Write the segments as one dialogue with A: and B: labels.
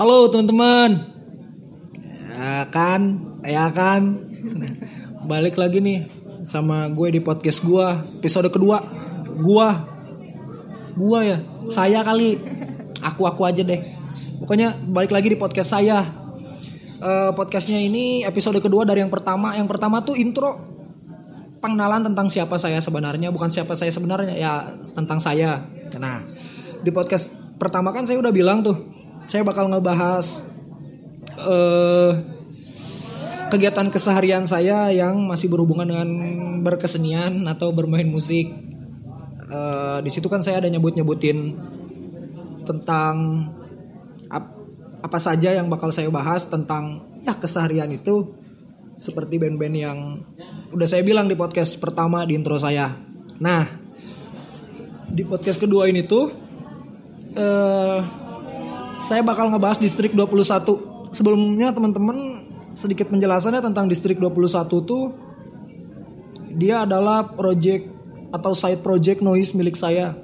A: Halo teman-teman. Ya kan, ya kan. Balik lagi nih sama gue di podcast gua episode kedua. Gua, gua ya, saya kali. Aku aku aja deh. Pokoknya balik lagi di podcast saya. Eh, podcastnya ini episode kedua dari yang pertama. Yang pertama tuh intro pengenalan tentang siapa saya sebenarnya, bukan siapa saya sebenarnya ya tentang saya. Nah, di podcast pertama kan saya udah bilang tuh, saya bakal ngebahas eh kegiatan keseharian saya yang masih berhubungan dengan berkesenian atau bermain musik. Eh, di situ kan saya ada nyebut-nyebutin tentang ap- apa saja yang bakal saya bahas tentang ya keseharian itu seperti band-band yang udah saya bilang di podcast pertama di intro saya. Nah, di podcast kedua ini tuh eh saya bakal ngebahas distrik 21. Sebelumnya teman-teman sedikit penjelasannya tentang distrik 21 tuh dia adalah project atau side project noise milik saya.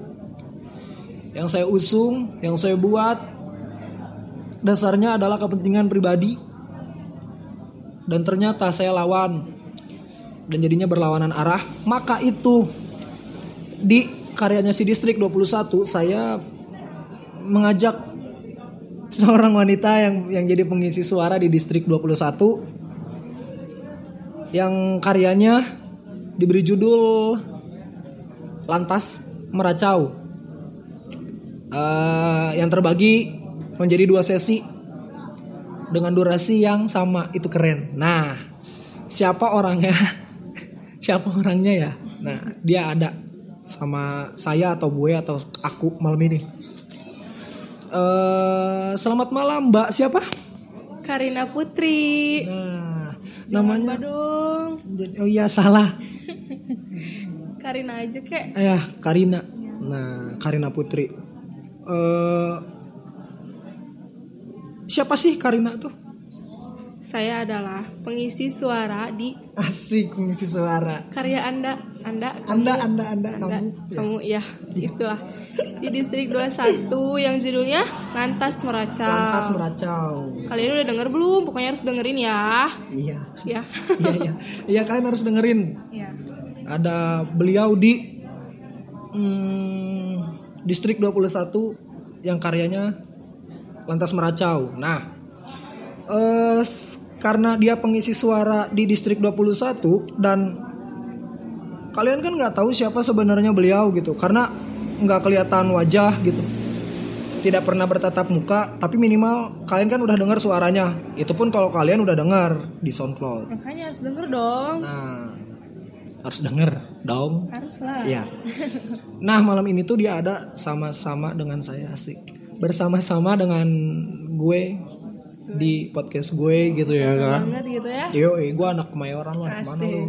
A: Yang saya usung, yang saya buat dasarnya adalah kepentingan pribadi dan ternyata saya lawan dan jadinya berlawanan arah maka itu di karyanya si distrik 21 saya mengajak seorang wanita yang yang jadi pengisi suara di distrik 21 yang karyanya diberi judul lantas meracau Eh, yang terbagi menjadi dua sesi dengan durasi yang sama itu keren. Nah, siapa orangnya? siapa orangnya ya? Nah, dia ada sama saya atau gue atau aku malam ini. Eh, selamat malam Mbak siapa?
B: Karina Putri.
A: Nah,
B: Jangan
A: namanya
B: lupa dong.
A: Oh iya salah.
B: Karina aja kek.
A: Ya, Karina. Nah, Karina Putri. Eh siapa sih Karina tuh?
B: Saya adalah pengisi suara di
A: Asik mengisi suara.
B: karya Anda. Anda, kamu,
A: Anda, anda, anda,
B: Anda,
A: kamu. Ya.
B: kamu ya, itulah. Di distrik 21 yang judulnya Lantas Meracau.
A: Lantas meracau.
B: Kalian udah denger belum? Pokoknya harus dengerin ya.
A: Iya.
B: Ya.
A: Iya, iya. Iya kalian harus dengerin.
B: ya.
A: Ada beliau di hmm, Distrik 21 yang karyanya Lantas Meracau. Nah, eh, karena dia pengisi suara di Distrik 21 dan kalian kan nggak tahu siapa sebenarnya beliau gitu karena nggak kelihatan wajah gitu tidak pernah bertatap muka tapi minimal kalian kan udah dengar suaranya itu pun kalau kalian udah dengar di SoundCloud
B: Makanya harus denger dong.
A: nah harus denger dong
B: Harus lah.
A: Iya. Nah malam ini tuh dia ada sama-sama dengan saya asik bersama-sama dengan gue di podcast gue gitu ya kan.
B: Banget gitu ya.
A: Yo, gue anak kemayoran lah mana lu?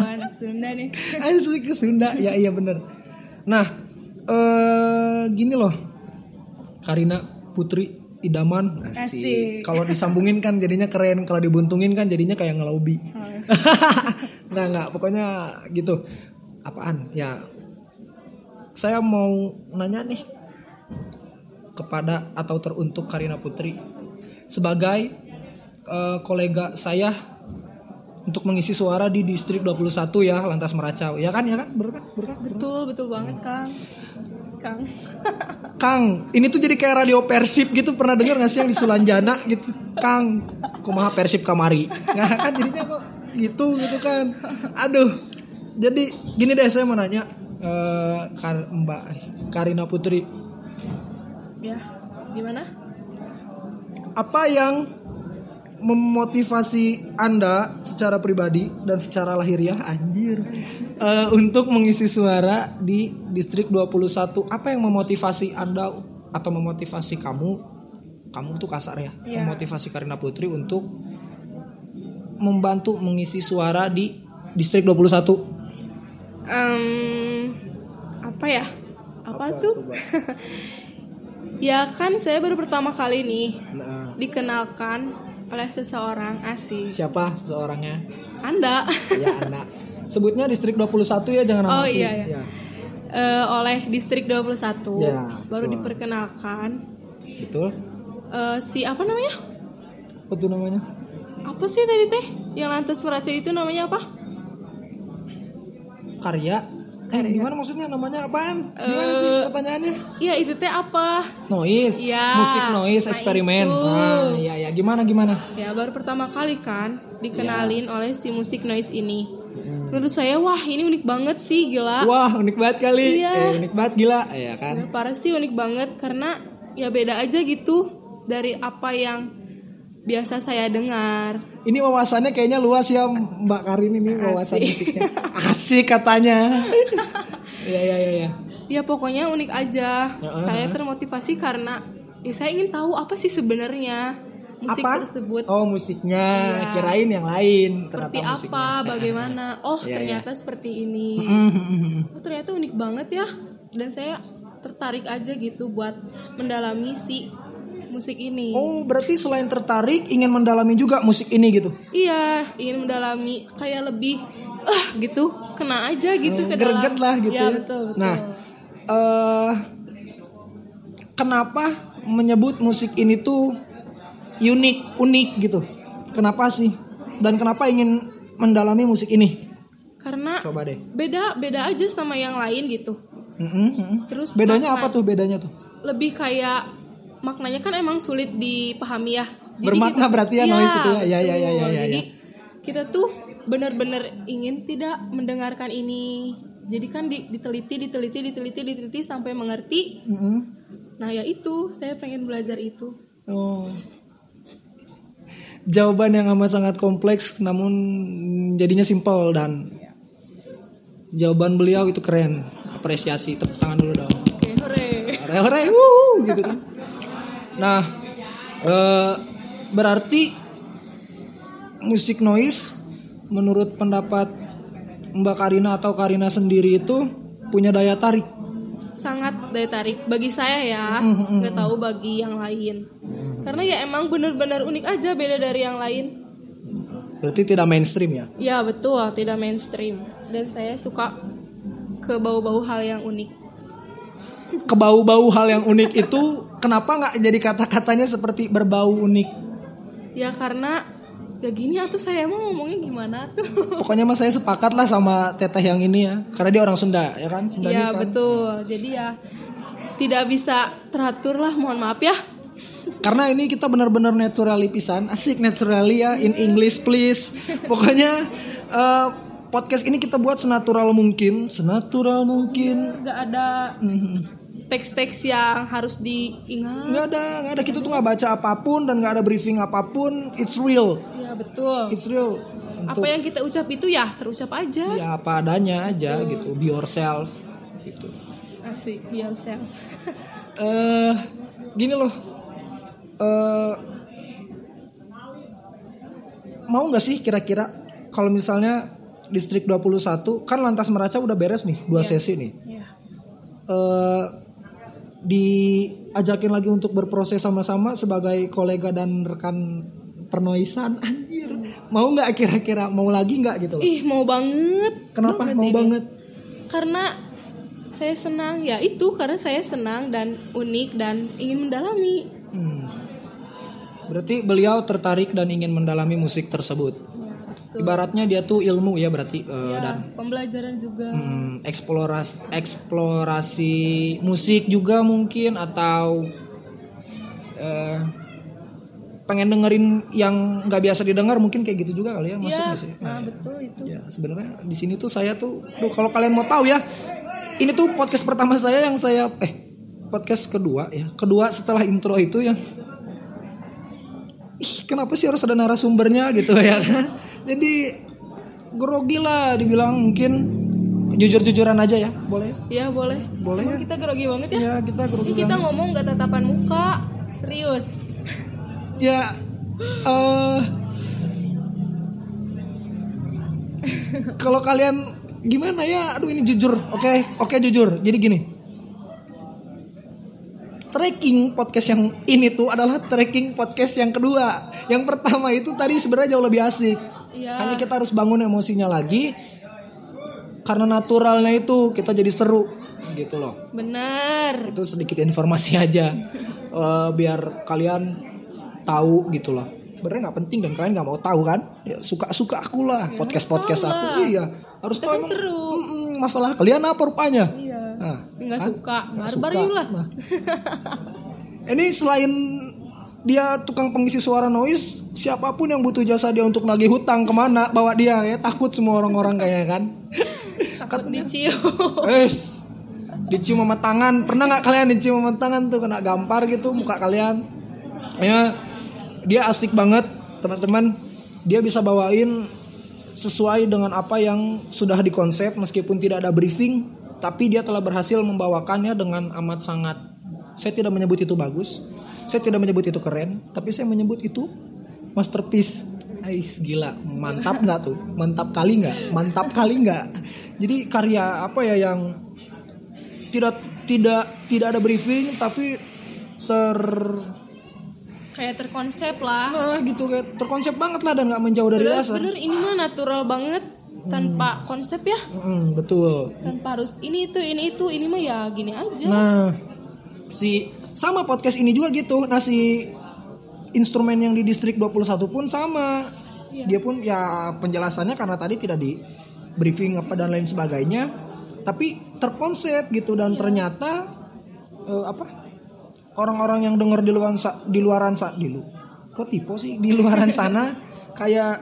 B: Anak Sunda nih.
A: Asli ke Sunda, ya iya bener. Nah, eh gini loh, Karina Putri Idaman, asik.
B: Asik.
A: Kalau disambungin kan jadinya keren, kalau dibuntungin kan jadinya kayak ngelobi.
B: Oh,
A: nggak nggak pokoknya gitu apaan ya saya mau nanya nih kepada atau teruntuk Karina Putri sebagai eh, kolega saya untuk mengisi suara di distrik 21 ya lantas meracau. Ya kan ya kan? Berkat berkat
B: Betul, betul banget, Kang. Kang.
A: Kang ini tuh jadi kayak radio persib gitu. Pernah denger gak sih yang di Sulanjana gitu? Kang kumaha persib kamari? Nggak kan jadinya kok gitu gitu kan. Aduh jadi gini deh saya mau nanya eh, Kar- Mbak Karina Putri.
B: Ya. Gimana?
A: Apa yang memotivasi anda secara pribadi dan secara lahiriah anjir eh, untuk mengisi suara di distrik 21 apa yang memotivasi anda atau memotivasi kamu? Kamu tuh kasar ya?
B: Iya.
A: memotivasi Karina Putri untuk membantu mengisi suara di distrik 21
B: Em, apa ya? Apa, tuh? ya kan saya baru pertama kali nih.
A: Nah,
B: dikenalkan oleh seseorang asing.
A: siapa seseorangnya
B: Anda
A: ya anda sebutnya distrik 21 ya jangan nama
B: Oh,
A: asli.
B: iya, iya.
A: Ya,
B: eh, oleh distrik 21
A: Ya,
B: baru
A: betul.
B: diperkenalkan
A: betul
B: Eh, si apa namanya?
A: Apa tuh namanya?
B: Apa sih tadi teh? Yang lantas meraca itu namanya apa?
A: Karya. Eh, gimana maksudnya namanya apaan? Gimana sih
B: Eh,
A: pertanyaannya?
B: Iya itu teh apa?
A: Noise,
B: Iya.
A: musik noise
B: Nah,
A: eksperimen.
B: itu.
A: Ah, iya ya, gimana gimana?
B: Ya baru pertama kali kan dikenalin oleh si musik noise ini.
A: Hmm.
B: Menurut saya wah ini unik banget sih gila.
A: Wah, unik banget kali.
B: Iya.
A: Eh, unik banget gila, ya kan?
B: Ya, parah sih unik banget karena ya beda aja gitu dari apa yang biasa saya dengar.
A: Ini wawasannya kayaknya luas ya Mbak Karin ini wawasan
B: Asik.
A: musiknya. Asik katanya. Iya iya iya. Ya.
B: Ya pokoknya unik aja.
A: Heeh.
B: Saya termotivasi karena ya saya ingin tahu apa sih sebenarnya musik
A: Apa?
B: tersebut.
A: Oh musiknya,
B: Iya.
A: kirain yang lain.
B: seperti
A: ternyata
B: apa,
A: musiknya.
B: bagaimana? Oh,
A: Iya,
B: ternyata seperti ini. Oh, ternyata unik banget ya. Dan saya tertarik aja gitu buat mendalami si musik ini.
A: Oh berarti selain tertarik ingin mendalami juga musik ini gitu.
B: Iya, ingin mendalami kayak lebih ah gitu, kena aja gitu
A: Hmm,
B: ke dalam.
A: greget lah gitu
B: Ya,
A: ya.
B: betul, betul.
A: Nah, eh kenapa menyebut musik ini tuh unik unik gitu? Kenapa sih? Dan kenapa ingin mendalami musik ini?
B: karena
A: Coba deh.
B: beda beda aja sama yang lain gitu.
A: Mhm, mhm.
B: Terus
A: Bedanya
B: makna-
A: apa tuh bedanya tuh?
B: Lebih kayak maknanya kan emang sulit dipahami ya.
A: Bermakna berarti ya noise itu ya? Ya, ya, ya, ya, ya,
B: Jadi
A: ya.
B: kita tuh benar-benar ingin tidak mendengarkan ini. Jadi kan di- diteliti, diteliti, diteliti, diteliti sampai mengerti.
A: Mhm.
B: Nah ya itu, saya pengen belajar itu.
A: Oh. Jawaban yang amat sangat kompleks namun jadinya simpel dan jawaban beliau itu keren. Apresiasi, tepuk tangan dulu dong.
B: Oke, hore.
A: Hore hore, wuh, gitu kan. Nah, eh, berarti musik noise menurut pendapat Mbak Karina atau Karina sendiri itu punya daya tarik.
B: Sangat daya tarik bagi saya ya.
A: Mhm,
B: Nggak tahu bagi yang lain. Karena ya emang benar-benar unik aja beda dari yang lain.
A: Berarti tidak mainstream ya.
B: Ya betul, tidak mainstream. Dan saya suka ke bau-bau hal yang unik.
A: Kebau-bau hal yang unik itu kenapa nggak jadi kata-katanya seperti berbau unik?
B: Ya karena ya gini atuh saya mau ngomongnya gimana tuh.
A: Pokoknya mas saya sepakat lah sama teteh yang ini ya, karena dia orang Sunda ya kan, Sundanis
B: ya
A: kan.
B: betul. Jadi ya tidak bisa teratur lah, mohon maaf ya.
A: Karena ini kita benar-benar naturally pisan, asik naturally ya, in English please. Pokoknya eh, podcast ini kita buat senatural mungkin, senatural mungkin.
B: Gak ada
A: Mhm.
B: Teks-teks yang harus diingat.
A: Nggak ada, nggak ada kita tuh nggak baca apa pun dan nggak ada briefing apa pun. It's real,
B: Ya betul.
A: it's real.
B: Apa yang kita ucap itu ya terucap aja.
A: Ya apa adanya aja gitu, be yourself gitu.
B: Asik, be yourself.
A: eh gini loh eh mau nggak sih kira-kira kalau misalnya distrik 21 kan lantas meraca udah beres nih dua sesi nih
B: Ya.
A: eh diajakin lagi untuk berproses sama-sama sebagai kolega dan rekan pernoisan anjir mau nggak kira-kira mau lagi nggak gitu loh
B: Ih, mau banget.
A: kenapa
B: Banget
A: mau
B: ini.
A: banget
B: Karena saya senang ya itu karena saya senang dan unik dan ingin mendalami.
A: Hmm. berarti beliau tertarik dan ingin mendalami musik tersebut
B: betul.
A: Ibaratnya dia tuh ilmu ya berarti
B: Ya,
A: dan
B: pembelajaran juga.
A: hmm, eksplorasi eksplorasi musik juga mungkin atau eh, pengen dengerin yang nggak biasa didengar mungkin kayak gitu juga kali ya masuk nggak sih?
B: nah betul itu.
A: Ya sebenarnya di sini tuh saya tuh, duh, kalau kalian mau tahu ya, ini tuh podcast pertama saya yang saya eh podcast kedua ya, kedua setelah intro itu yang ih kenapa sih harus ada narasumbernya gitu ya kan? Jadi grogi lah dibilang mungkin jujur-jujuran aja ya, boleh?
B: Ya boleh.
A: Boleh
B: Emang
A: ya?
B: kita grogi banget ya.
A: Ya kita grogi.
B: Kita
A: banget.
B: ngomong gak tatapan muka, serius.
A: Ya eh kalau kalian gimana ya? Aduh ini jujur. Oke, oke jujur. Jadi gini. Tracking podcast yang ini tuh adalah tracking podcast yang kedua. Yang pertama itu tadi sebenarnya jauh lebih asik.
B: Iya.
A: Hanya kita harus bangun emosinya lagi. Karena naturalnya itu kita jadi seru gitu loh.
B: Benar.
A: Itu sedikit informasi aja. eh, biar kalian tahu gitu loh sebenarnya nggak penting dan kalian nggak mau tahu kan ya suka suka aku lah podcast podcast
B: tahu
A: aku
B: lah.
A: iya harus tahu emang
B: seru.
A: Masalah kalian apa rupanya
B: Iya.
A: Nah,
B: Nggak
A: kan?
B: suka, barbar
A: suka.
B: yuk lah.
A: Nah. ini selain dia tukang pengisi suara noise siapa pun yang butuh jasa dia untuk nagih hutang ke mana bawa dia ya takut semua orang-orang kayaknya kan
B: Takut dicium.
A: Wes, dicium sama tangan. Pernah nggak kalian dicium sama tangan tuh kena gampar gitu muka kalian? Ya, dia asik banget teman-teman. Dia bisa bawain sesuai dengan apa yang sudah dikonsep meskipun tidak ada briefing, tapi dia telah berhasil membawakannya dengan amat sangat. Saya tidak menyebut itu bagus, saya tidak menyebut itu keren, tapi saya menyebut itu masterpiece. Ais gila, mantap nggak tuh? Mantap kali nggak? Mantap kali nggak? Jadi karya apa ya yang tidak tidak tidak ada briefing tapi ter
B: Kayak terkonsep lah.
A: nah gitu kayak terkonsep banget lah dan nggak menjauh dari
B: Terus
A: dasar.
B: bener ini mah natural banget tanpa konsep ya.
A: Hmm, betul.
B: Tanpa harus ini itu ini itu ini mah ya gini aja.
A: Nah, si sama podcast ini juga gitu. Nah, si instrumen yang di distrik 21 pun sama.
B: Iya.
A: Dia pun ya penjelasannya karena tadi tidak di briefing apa dan lain sebagainya, tapi terkonsep gitu dan ternyata eh, apa? Orang-orang yang dengar di luar di luaran sa di lu kok tipe sih di luaran sana kayak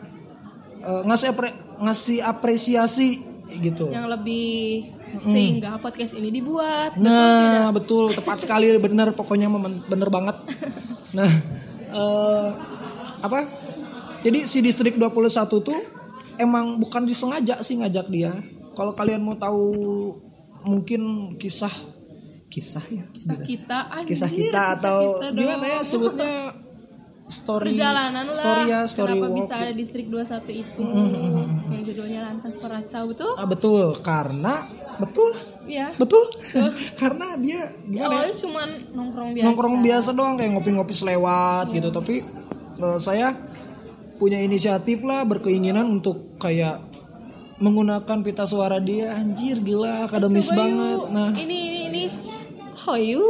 A: eh, ngasih apre- ngasih apresiasi gitu.
B: Yang lebih sehingga podcast ini dibuat.
A: Nah, betul, tepat sekali, bener pokoknya bener banget. Nah, eh, apa? Jadi si distrik 21 tuh emang bukan disengaja sih ngajak dia. Kalau kalian mau tahu mungkin kisah kisah ya,
B: Kisah kita anjir,
A: kisah kita atau
B: kita
A: gimana ya sebutnya? Story
B: perjalanan lah.
A: story ya, story
B: kenapa
A: walk.
B: bisa ada distrik 21 itu? Yang judulnya lantas Soraca betul
A: Ah, betul, karena betul,
B: ya
A: betul. karena dia
B: di
A: gimana ya?
B: awalnya cuman nongkrong biasa.
A: Nongkrong biasa doang kayak ngopi-ngopi selewat gitu. Tapi eh, saya punya inisiatif lah berkeinginan untuk kayak menggunakan pita suara dia. Anjir gila akademis
B: Coba
A: banget.
B: Yuk,
A: nah.
B: Ini ini. Ini hoyu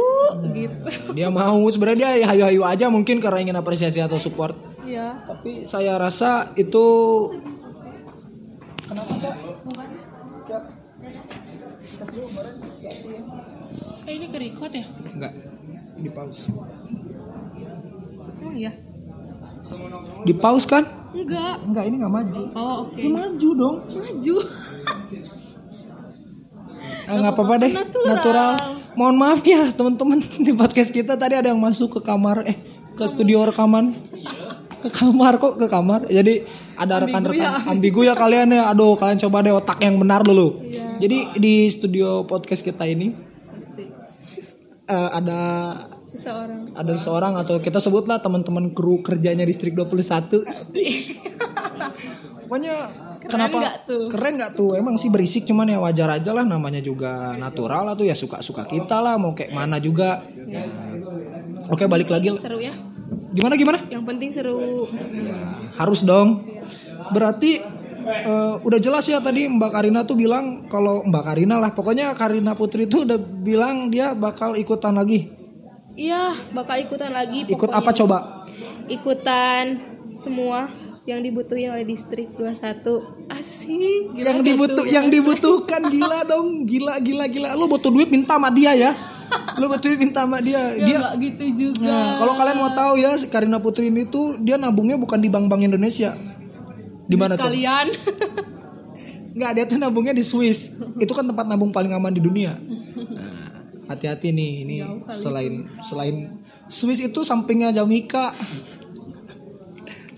B: gitu.
A: dia mau. Sebenarnya dia hayu-hayu aja mungkin karena ingin apresiasi atau support.
B: Ya
A: tapi saya rasa itu
B: eh, ini ke record ya?
A: Enggak. Di pause.
B: Oh iya.
A: Di pause kan?
B: Enggak.
A: Enggak ini nggak maju.
B: Oh oke.
A: Ini maju dong.
B: Maju.
A: Ah, nggak apa-apa deh,
B: Natural.
A: natural. Mohon maaf ya teman-teman di podcast kita. Tadi ada yang masuk ke kamar, eh ke studio rekaman, ke kamar kok ke kamar. Jadi ada rekan-rekan. ambigu ya kalian ya. Aduh kalian coba deh otak yang benar dulu. Jadi di studio podcast kita ini. Eh, ada
B: seseorang
A: ada seorang atau kita sebutlah teman-teman kru kerjanya distrik 21. Pokoknya kenapa
B: nggak tuh?
A: keren nggak tuh? Emang sih berisik cuman ya wajar aja lah namanya juga natural lah tuh ya suka-suka kita lah mau kayak mana juga. Oke balik lagi
B: seru ya
A: gimana gimana?
B: yang penting seru
A: Harus dong. Berarti eh, udah jelas ya tadi Mbak Karina tuh bilang kalau Mbak Karina lah pokoknya Karina Putri tuh udah bilang dia bakal ikutan lagi.
B: iya bakal ikutan lagi
A: Ikut
B: pokoknya.
A: apa coba?
B: ikutan semua yang dibutuhin oleh distrik 21 asik Gila
A: yang
B: nggak
A: dibutuh
B: tuh?
A: yang dibutuhkan gila dong gila gila gila lu butuh duit minta sama dia ya lu butuh duit minta sama dia
B: ya
A: dia
B: nggak gitu juga
A: nah kalau kalian mau tahu ya Karina Putri ini tuh dia nabungnya bukan di bank-bank Indonesia di mana coba
B: kalian.
A: Nggak dia tuh nabungnya di Swiss. Itu kan tempat nabung paling aman di dunia. Nah, hati-hati nih ini selain selain Swiss itu sampingnya Jamaica.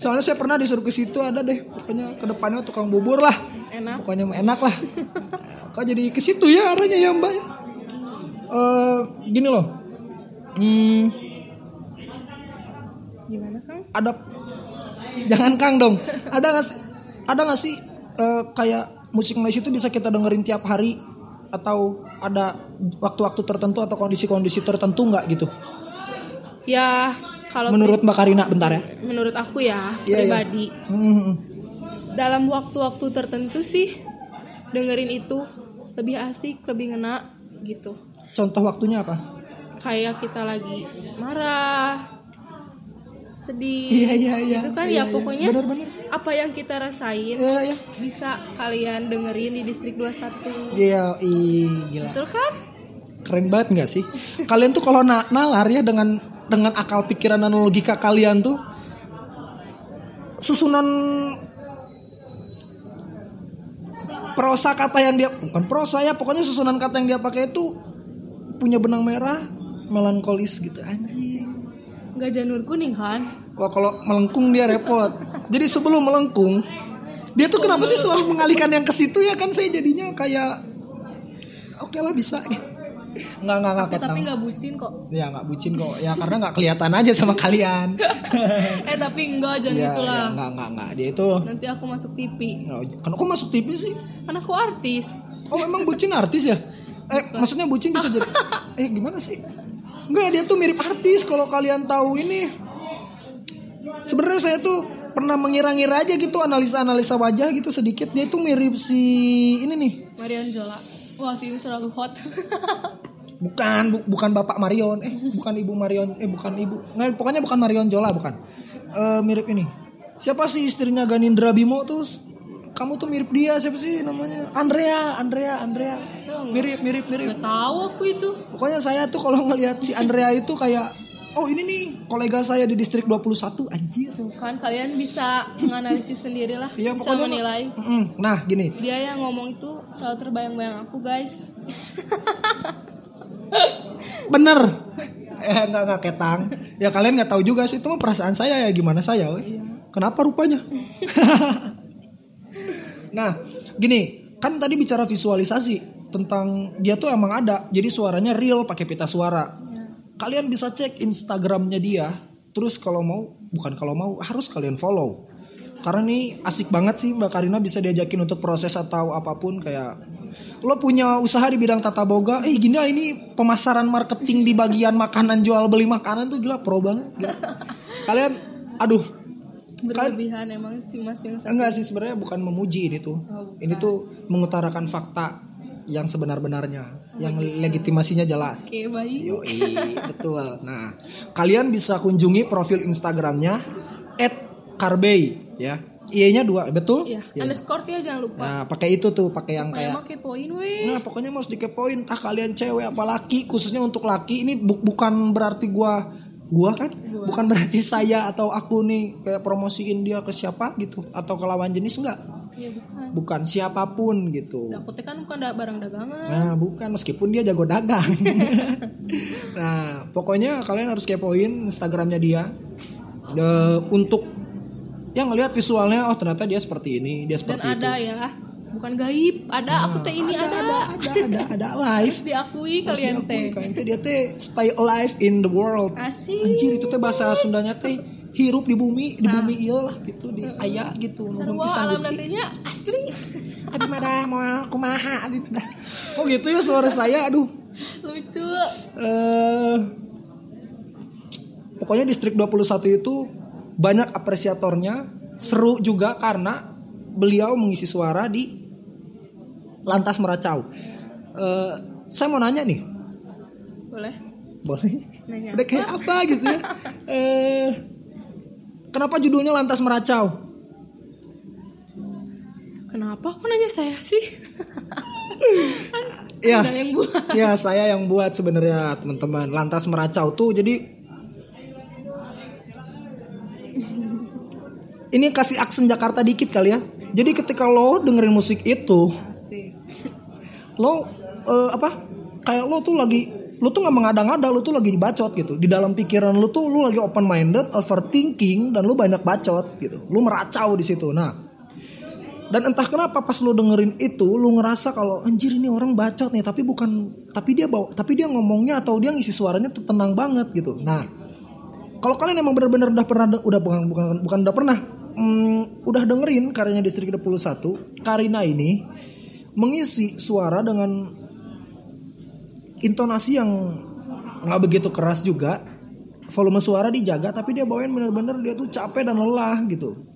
A: Soalnya saya pernah disuruh ke situ ada deh pokoknya ke depannya tukang bubur lah.
B: Enak.
A: Pokoknya enak lah. Kok jadi ke situ ya arahnya ya mbak? Eh gini loh. Hmm,
B: gimana kang?
A: Ada jangan kang dong. Ada nggak sih ada nggak sih eh, kayak musik noise itu bisa kita dengerin tiap hari? Atau ada waktu-waktu tertentu atau kondisi-kondisi tertentu nggak gitu?
B: Ya kalau
A: menurut mbak Karina bentar ya.
B: Menurut aku ya
A: Iya, iya.
B: pribadi.
A: Hmm,
B: dalam waktu-waktu tertentu sih dengerin itu. Lebih asik lebih ngena gitu.
A: Contoh waktunya apa?
B: Kayak kita lagi marah sedih
A: Iya iya iya.
B: itu kan
A: Iya,
B: ya
A: iya.
B: pokoknya
A: Bener-bener.
B: apa yang kita rasain
A: Iya iya.
B: bisa kalian dengerin di distrik 21
A: Iya, ih, gila.
B: betul kan
A: Keren banget nggak sih? Kalian tuh kalau na- nalar ya dengan dengan akal pikiran dan logika kalian tuh susunan prosa kata yang dia bukan prosa ya pokoknya susunan kata yang dia pakai itu punya benang merah melankolis gitu anjing.
B: Nggak janur kuning kan
A: Wah kalau melengkung dia repot. Jadi sebelum melengkung dia tuh kenapa sih selalu mengalihkan yang ke situ ya kan saya jadinya kayak oke lah bisa. Nggak nggak nggak ketang.
B: tapi nggak bucin kok
A: Ya nggak bucin kok. Ya karena nggak kelihatan aja sama kalian.
B: eh tapi enggak jangan
A: ya,
B: gitulah
A: ya, nggak nggak nggak dia itu.
B: nanti aku masuk TV
A: Kan kok masuk TV sih?
B: kan aku artis
A: Oh emang bucin artis ya? Eh maksudnya bucin bisa jadi Eh gimana sih? Enggak dia tuh mirip artis kalau kalian tahu ini. Sebenarnya saya tuh pernah mengira-ngira aja gitu analisa-analisa wajah gitu sedikit dia tuh mirip si ini nih.
B: Marion Jola wah ini terlalu hot
A: Bukan bu- bukan Bapak Marion, eh bukan Ibu Marion, eh bukan Ibu. Nggak, pokoknya bukan Marion Jola bukan. Eh mirip ini. Siapa sih istrinya Ganindra Bimo tuh? Kamu tuh mirip dia siapa sih namanya? Andrea, Andrea, Andrea. Mirip, mirip, mirip.
B: nggak tahu aku itu
A: Pokoknya saya tuh kalau ngelihat si Andrea itu kayak oh ini nih kolega saya di distrik 21 anjir.
B: Tuh kan kalian bisa menganalisis sendiri lah
A: Iya
B: bisa menilai.
A: Nah, gini.
B: dia yang ngomong itu selalu terbayang-bayang aku guys
A: Bener. Eh enggak enggak ketang. Ya kalian nggak tahu juga sih itu mah perasaan saya ya gimana saya, we. Kenapa rupanya? nah, gini, kan tadi bicara visualisasi tentang dia tuh emang ada. Jadi suaranya real pakai pita suara. Kalian bisa cek Instagramnya dia. Terus kalau mau, bukan kalau mau, harus kalian follow. Karena ini asik banget sih Mbak Karina bisa diajakin untuk proses atau apa pun kayak lo punya usaha di bidang tata boga, eh gini ah, ini pemasaran marketing di bagian makanan jual beli makanan tuh gila pro banget. Gila. Kalian, aduh,
B: berlebihan emang si mas yang satu
A: enggak sih sebenarnya bukan memuji ini tuh.
B: Oh,
A: Ini tuh mengutarakan fakta yang sebenar-benarnya, yang legitimasinya jelas.
B: oke baik
A: Yoi, betul. Nah, kalian bisa kunjungi profil Instagramnya @karbei ya. I-nya dua, betul?
B: Iya,
A: Ya.
B: underscore ya jangan lupa.
A: Nah, pakai itu tuh, pakai yang
B: Kayak
A: kayak
B: make poin weh.
A: Nah, pokoknya harus dikepoin. Ah, kalian cewek apa laki, khususnya untuk laki ini bu- bukan berarti gua gua kan bukan berarti saya atau aku nih kayak promosiin dia ke siapa gitu atau ke lawan jenis enggak.
B: Iya bukan.
A: Bukan siapa pun gitu.
B: Dapetnya kan bukan barang dagangan.
A: Nah, bukan meskipun dia jago dagang. nah, pokoknya kalian harus kepoin Instagramnya dia Eh, untuk yang ngelihat visualnya oh ternyata dia seperti ini, dia
B: Dan
A: seperti itu.
B: ada ya, bukan gaib. Ada aku teh ini
A: ada,
B: ada.
A: ada, ada, ada, ada live.
B: Harus diakui kalian teh.
A: kalian teh dia teh stay alive in the world.
B: Asik.
A: Anjir itu teh bahasa Sundanya teh hirup di bumi, di bumi iya lah gitu, di aya gitu. Nuhun pisan Gusti.
B: nantinya asli.
A: Abi mada mau kumaha abi mada. Oh gitu ya suara saya aduh.
B: Lucu.
A: Eh pokoknya distrik 21 itu banyak apresiatornya, seru juga karena beliau mengisi suara di Lantas Meracau. Eh saya mau nanya nih,
B: Boleh?
A: boleh?
B: Nanya.
A: Udah kayak apa gitu ya? Eh kenapa judulnya Lantas Meracau?
B: Kenapa kok nanya saya sih?
A: Ya.
B: Ada yang buat.
A: ya saya yang buat sebenarnya teman-teman lantas meracau tuh jadi ini kasih aksen Jakarta dikit kali ya jadi ketika lo dengerin musik itu. Lo eh, apa kayak lo tuh lagi lo tuh nggak mengada-ngada lo tuh lagi dibacot gitu. Di dalam pikiran lo tuh lo lagi open minded overthinking dan lo banyak bacot gitu. Lo meracau di situ. Nah dan entah kenapa pas lo dengerin itu lo ngerasa kalau anjir ini orang bacot nih tapi bukan tapi dia bawa tapi dia ngomongnya atau dia ngisi suaranya tuh tenang banget gitu. Nah kalau kalian emang benar-benar udah pernah udah bukan bukan bukan udah pernah hmm, udah dengerin karyanya distrik 21 Karina ini mengisi suara dengan intonasi yang nggak begitu keras juga. Volume suara dijaga tapi dia bawain bener-bener dia tuh capek dan lelah gitu.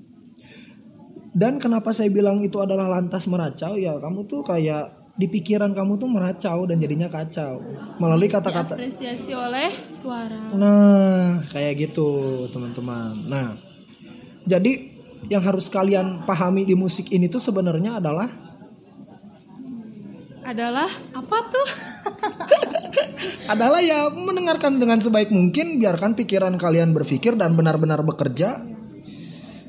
A: Dan kenapa saya bilang itu adalah lantas meracau? Ya kamu tuh kayak di pikiran kamu tuh meracau dan jadinya kacau. Melalui kata-kata.
B: Apresiasi oleh suara.
A: Nah, kayak gitu, teman-teman. Nah, jadi yang harus kalian pahami di musik ini tuh sebenarnya adalah
B: Adalah apa tuh?
A: adalah ya mendengarkan dengan sebaik mungkin, biarkan pikiran kalian berpikir dan benar-benar bekerja.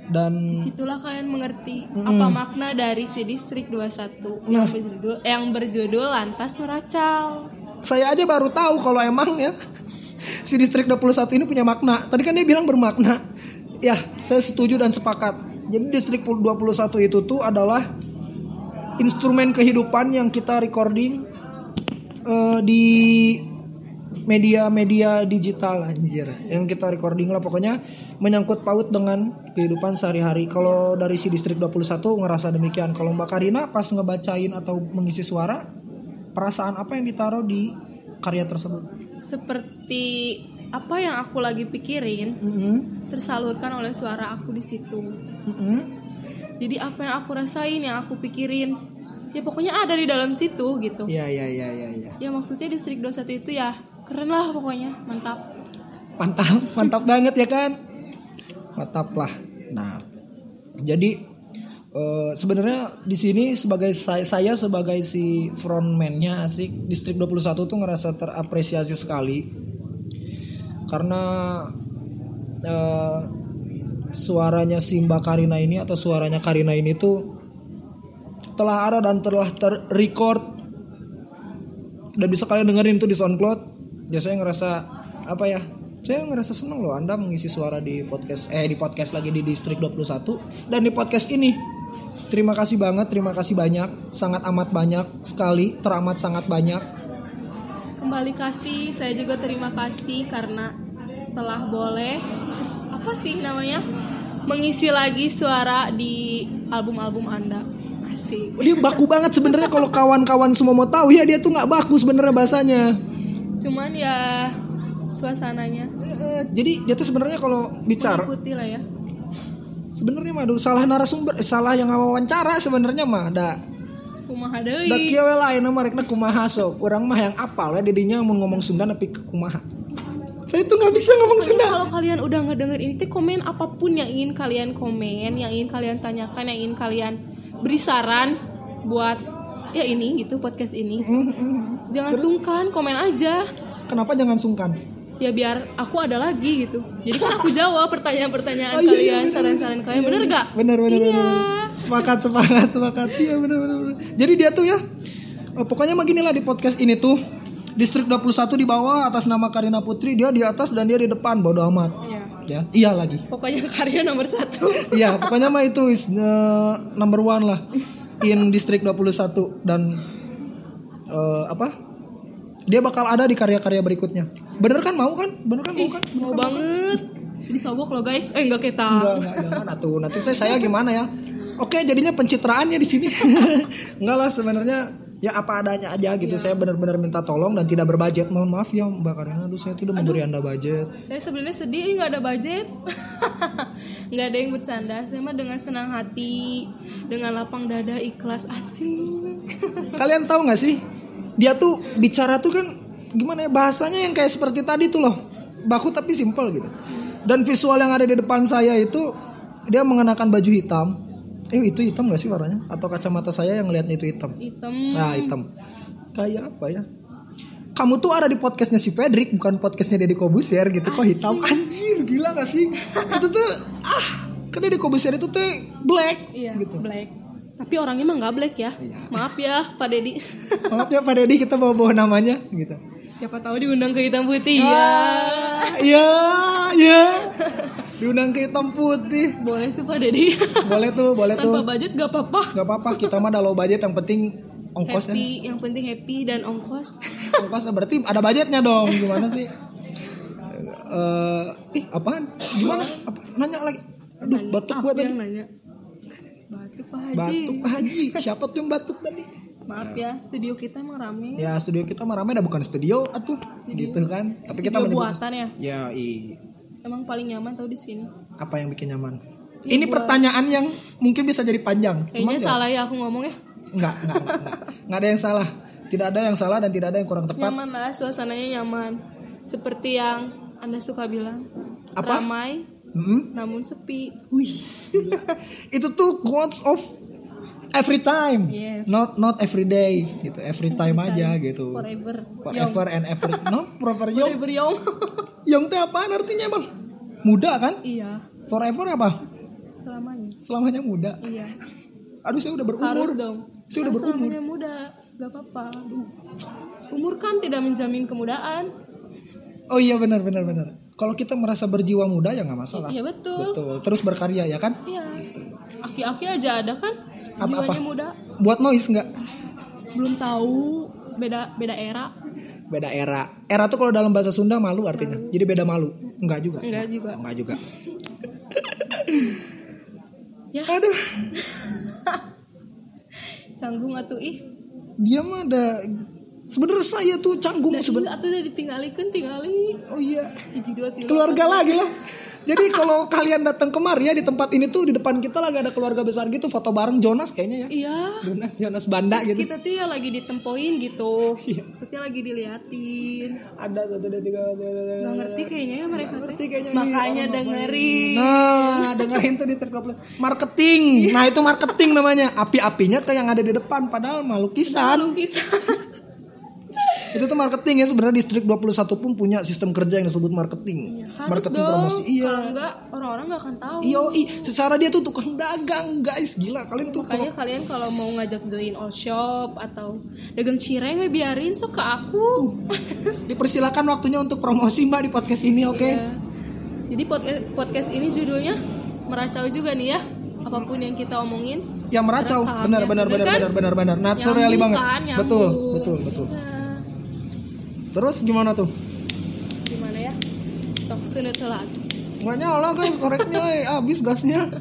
A: Dan
B: Situlah kalian mengerti apa makna dari si Distrik 21 yang berjudul yang berjudul Lantas Meracau.
A: saya aja baru tahu kalau emang ya si distrik 21 ini punya makna. Tadi kan dia bilang bermakna. Ya, saya setuju dan sepakat. Jadi distrik 21 itu tuh adalah instrumen kehidupan yang kita recording eh, di media-media digital anjir. Yang kita recording lah pokoknya menyangkut paut dengan kehidupan sehari-hari. Kalau dari si distrik 21 ngerasa demikian. Kalau Mbak Karina pas ngebacain atau mengisi suara, perasaan apa yang ditaruh di karya tersebut?
B: Seperti apa yang aku lagi pikirin
A: Mm-hmm.
B: tersalurkan oleh suara aku di situ.
A: Mm-hmm.
B: Jadi apa yang aku rasain, yang aku pikirin, ya pokoknya ada di dalam situ gitu.
A: Iya iya iya iya. Ya.
B: Ya maksudnya Distrik 21 itu ya keren lah pokoknya, mantap.
A: Mantap, mantap banget ya kan? Mantap lah. Nah, jadi eh, sebenarnya di sini sebagai saya, sebagai si frontman-nya asik distrik 21 tuh ngerasa terapresiasi sekali karena eh, suaranya si Mbak Karina ini atau suaranya Karina ini tuh telah ada dan telah terrecord. Dan bisa kalian dengerin tuh di SoundCloud. Ya saya ngerasa apa ya saya ngerasa seneng loh Anda mengisi suara di podcast eh di podcast lagi di distrik 21 dan di podcast ini terima kasih banget terima kasih banyak sangat amat banyak sekali teramat sangat banyak.
B: Kembali kasih, saya juga terima kasih karena telah boleh apa sih namanya mengisi lagi suara di album-album Anda. Asik.
A: dia baku banget sebenarnya kalau kawan-kawan semua mau tahu ya dia tuh nggak baku sebenarnya bahasanya
B: Cuman ya suasananya
A: Eh, jadi dia tuh sebenarnya kalau bicara
B: mengikuti lah ya.
A: sebenarnya mah aduh, salah narasumber eh, salah yang wawancara sebenarnya mah da
B: Kumaha
A: da
B: deui.
A: kieu we lain mah rekna kumaha sok urang mah yang apal ya didinya mau ngomong Sunda tapi kumaha saya tuh nggak bisa ngomong Sunda
B: Kalau kalian udah ngedenger ini teh komen apa pun yang ingin kalian komen, yang ingin kalian tanyakan, yang ingin kalian beri saran buat ya ini gitu podcast ini. Jangan sungkan, komen aja.
A: kenapa jangan sungkan
B: Ya biar aku ada lagi gitu. Jadi kan aku jawab pertanyaan-pertanyaan
A: Oh, iya, iya,
B: kalian,
A: bener,
B: saran-saran kalian. Bener gak?
A: bener bener
B: Iya.
A: bener sepakat sepakat sepakat iya bener bener bener jadi dia tuh ya eh, pokoknya mah gini lah di podcast ini tuh distrik 21 di bawah atas nama Karina Putri dia di atas dan dia di depan bodo amat
B: Ya.
A: ya iya lagi
B: Pokoknya karya nomor satu.
A: Iya, pokoknya mah itu is uh, number one lah in Distrik 21 dan uh, apa? Dia bakal ada di karya-karya berikutnya. Bener kan mau kan? Bener kan mau kan? Bener
B: Mau
A: kan?
B: banget. Jadi sobok loh guys. Eh enggak kita.
A: Enggak, enggak, jangan atuh. Nanti saya, saya gimana ya? Oke, jadinya pencitraannya di sini. enggak lah sebenarnya ya apa adanya aja gitu. Saya benar-benar minta tolong dan tidak berbudget. Mohon maaf ya Mbak Karina, aduh saya tidak memberi Anda budget.
B: Saya sebenarnya sedih nggak ada budget, nggak ada yang bercanda. Saya mah dengan senang hati, dengan lapang dada, ikhlas, asik.
A: Kalian tahu nggak sih? Dia tuh bicara tuh kan gimana ya bahasanya yang kayak seperti tadi tuh loh. Baku tapi simple gitu. Dan visual yang ada di depan saya itu dia mengenakan baju hitam. Eh itu hitam gak sih warnanya? Atau kacamata saya yang ngeliatnya itu hitam?
B: Hitam.
A: Nah hitam. Kayak apa ya? Kamu tuh ada di podcastnya si Fredrik bukan podcastnya Deddy Kobusier gitu kok hitam anjir gila gak sih itu tuh ah kan Deddy Kobusier itu tuh black
B: Iya,
A: gitu
B: black. Tapi orangnya mah nggak black ya.
A: Iya.
B: Maaf ya, Pak Dedi.
A: maaf ya Pak Deddy kita bawa-bawa namanya gitu
B: Siapa tahu diundang ke hitam putih
A: Ah.
B: ya.
A: Iya, iya. Diundang ke hitam putih.
B: Boleh tuh Pak Dedi.
A: Boleh tuh, boleh tuh.
B: Tanpa budget gak apa-apa.
A: Gak apa-apa, kita mah ada low budget yang penting ongkos ya.
B: Happy, yang penting happy dan ongkos.
A: Ongkos berarti ada budgetnya dong. Gimana sih? Eh, ih, apaan? Gimana? Apa? Nanya lagi. Aduh, batuk
B: Aku
A: gua tadi.
B: nanya. Batuk Pak Haji.
A: Batuk Pak Haji. Siapa tuh yang batuk tadi?
B: Maaf ya, studio kita emang rame.
A: Ya, studio kita mah ramai dah bukan studio atuh. Gitu kan. Tapi kita
B: Studio
A: menyebut
B: buatan ya.
A: Ya, i.
B: Emang paling nyaman tau di sini.
A: Apa yang bikin nyaman?
B: Ya,
A: Ini
B: buat-
A: pertanyaan yang mungkin bisa jadi panjang.
B: Kayaknya
A: Emang
B: salah ya aku ngomong ya.
A: Enggak, enggak, enggak, enggak. Enggak ada yang salah. Tidak ada yang salah dan tidak ada yang kurang tepat.
B: Nyaman lah, suasananya nyaman. Seperti yang Anda suka bilang.
A: Apa?
B: Ramai
A: Mm-mm.
B: namun sepi.
A: Wih, itu tuh quotes of every time,
B: Yes.
A: not not every day, gitu. Every time aja gitu.
B: Forever.
A: Forever and ever, no proper young.
B: Forever young.
A: Young teh apaan artinya emang? Muda kan?
B: iya,
A: Forever apa?
B: selamanya.
A: Selamanya muda.
B: Iya.
A: Aduh saya udah berumur.
B: Harus dong.
A: Saya udah
B: Harus
A: berumur.
B: selamanya muda. Gak apa-apa. Umur kan tidak menjamin kemudaan.
A: Oh iya benar benar benar. Kalau kita merasa berjiwa muda ya nggak masalah.
B: Iya betul.
A: Betul. Terus berkarya ya kan?
B: Iya. Aki-aki aja ada kan?
A: Apa-
B: Jiwanya
A: apa?
B: muda.
A: Buat noise nggak?
B: Belum tahu beda beda era.
A: Beda era. Era tuh kalau dalam bahasa Sunda malu artinya. Jadi beda malu. Enggak juga.
B: Enggak juga.
A: Enggak juga.
B: Ya.
A: Aduh,
B: Canggung atuh ih.
A: dia mah ada sebenarnya saya tuh canggung
B: Dan
A: sebenarnya.
B: atuh udah ditinggalikeun tingali.
A: Oh iya. Keluarga lagi lah. Jadi kalau kalian datang kemari ya di tempat ini tuh di depan kita lagi ada keluarga besar gitu foto bareng Jonas kayaknya ya.
B: Iya.
A: Jonas Jonas Banda gitu.
B: Kita tuh ya lagi ditempoin gitu.
A: Iya.
B: Maksudnya lagi diliatin.
A: Ada satu dua tiga.
B: Nggak ngerti kayaknya ya mereka
A: Ngerti kayaknya ini
B: Makanya dengerin.
A: Nah, dengerin tuh di Triplet. Marketing. Nah, itu marketing namanya. Api-apinya tuh yang ada di depan padahal mah lukisan.
B: Bisa.
A: Itu tuh marketing ya sebenarnya distrik 21 pun punya sistem kerja yang disebut marketing.
B: Iya, Harus
A: marketing
B: dong.
A: promosi. Iya.
B: Kalau enggak orang-orang nggak akan tahu.
A: Iya, secara dia tuh tukang dagang, guys. Gila, kalian tuh
B: Makanya kalian kalau mau ngajak join all shop atau dagang cireng we biarin sok ke aku.
A: dipersilakan waktunya untuk promosi Mbak di podcast ini, oke?
B: Ya. Jadi podcast podcast ini judulnya meracau juga nih ya. Apa pun yang kita omongin.
A: Yang meracau, benar
B: ya.
A: benar
B: Bener
A: benar
B: kan?
A: benar benar benar.
B: Nyambung
A: banget.
B: kan,
A: betul, betul, betul.
B: Ya,
A: Terus gimana tuh?
B: gimana ya? Sok seuneu telat.
A: Nggak nyala guys, koreknya eh, habis gasnya.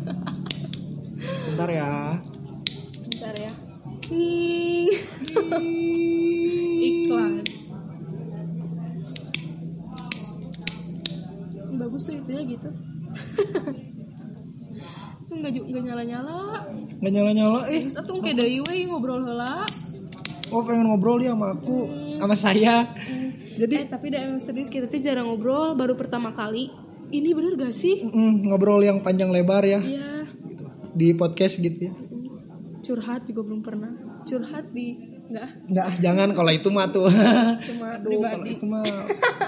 A: Bentar ya.
B: Bentar ya. Iklan. Bagus tuh itunya gitu. Terus nggak ju- nggak nyala-nyala.
A: Nggak nyala-nyala eh.
B: Terus atuh kayak deui we ngobrol heula.
A: Oh pengen ngobrol dia sama aku, sama saya. Jadi
B: Eh tapi dah emang serius kita tuh jarang ngobrol baru pertama kali. Ini bener gak sih?
A: mm, ngobrol yang panjang lebar ya
B: Iya.
A: di podcast gitu ya.
B: Curhat juga belum pernah. Curhat di enggak
A: Nggak, jangan kalau itu mah tuh.
B: cuma
A: Aduh, kalau
B: pribadi.
A: itu mah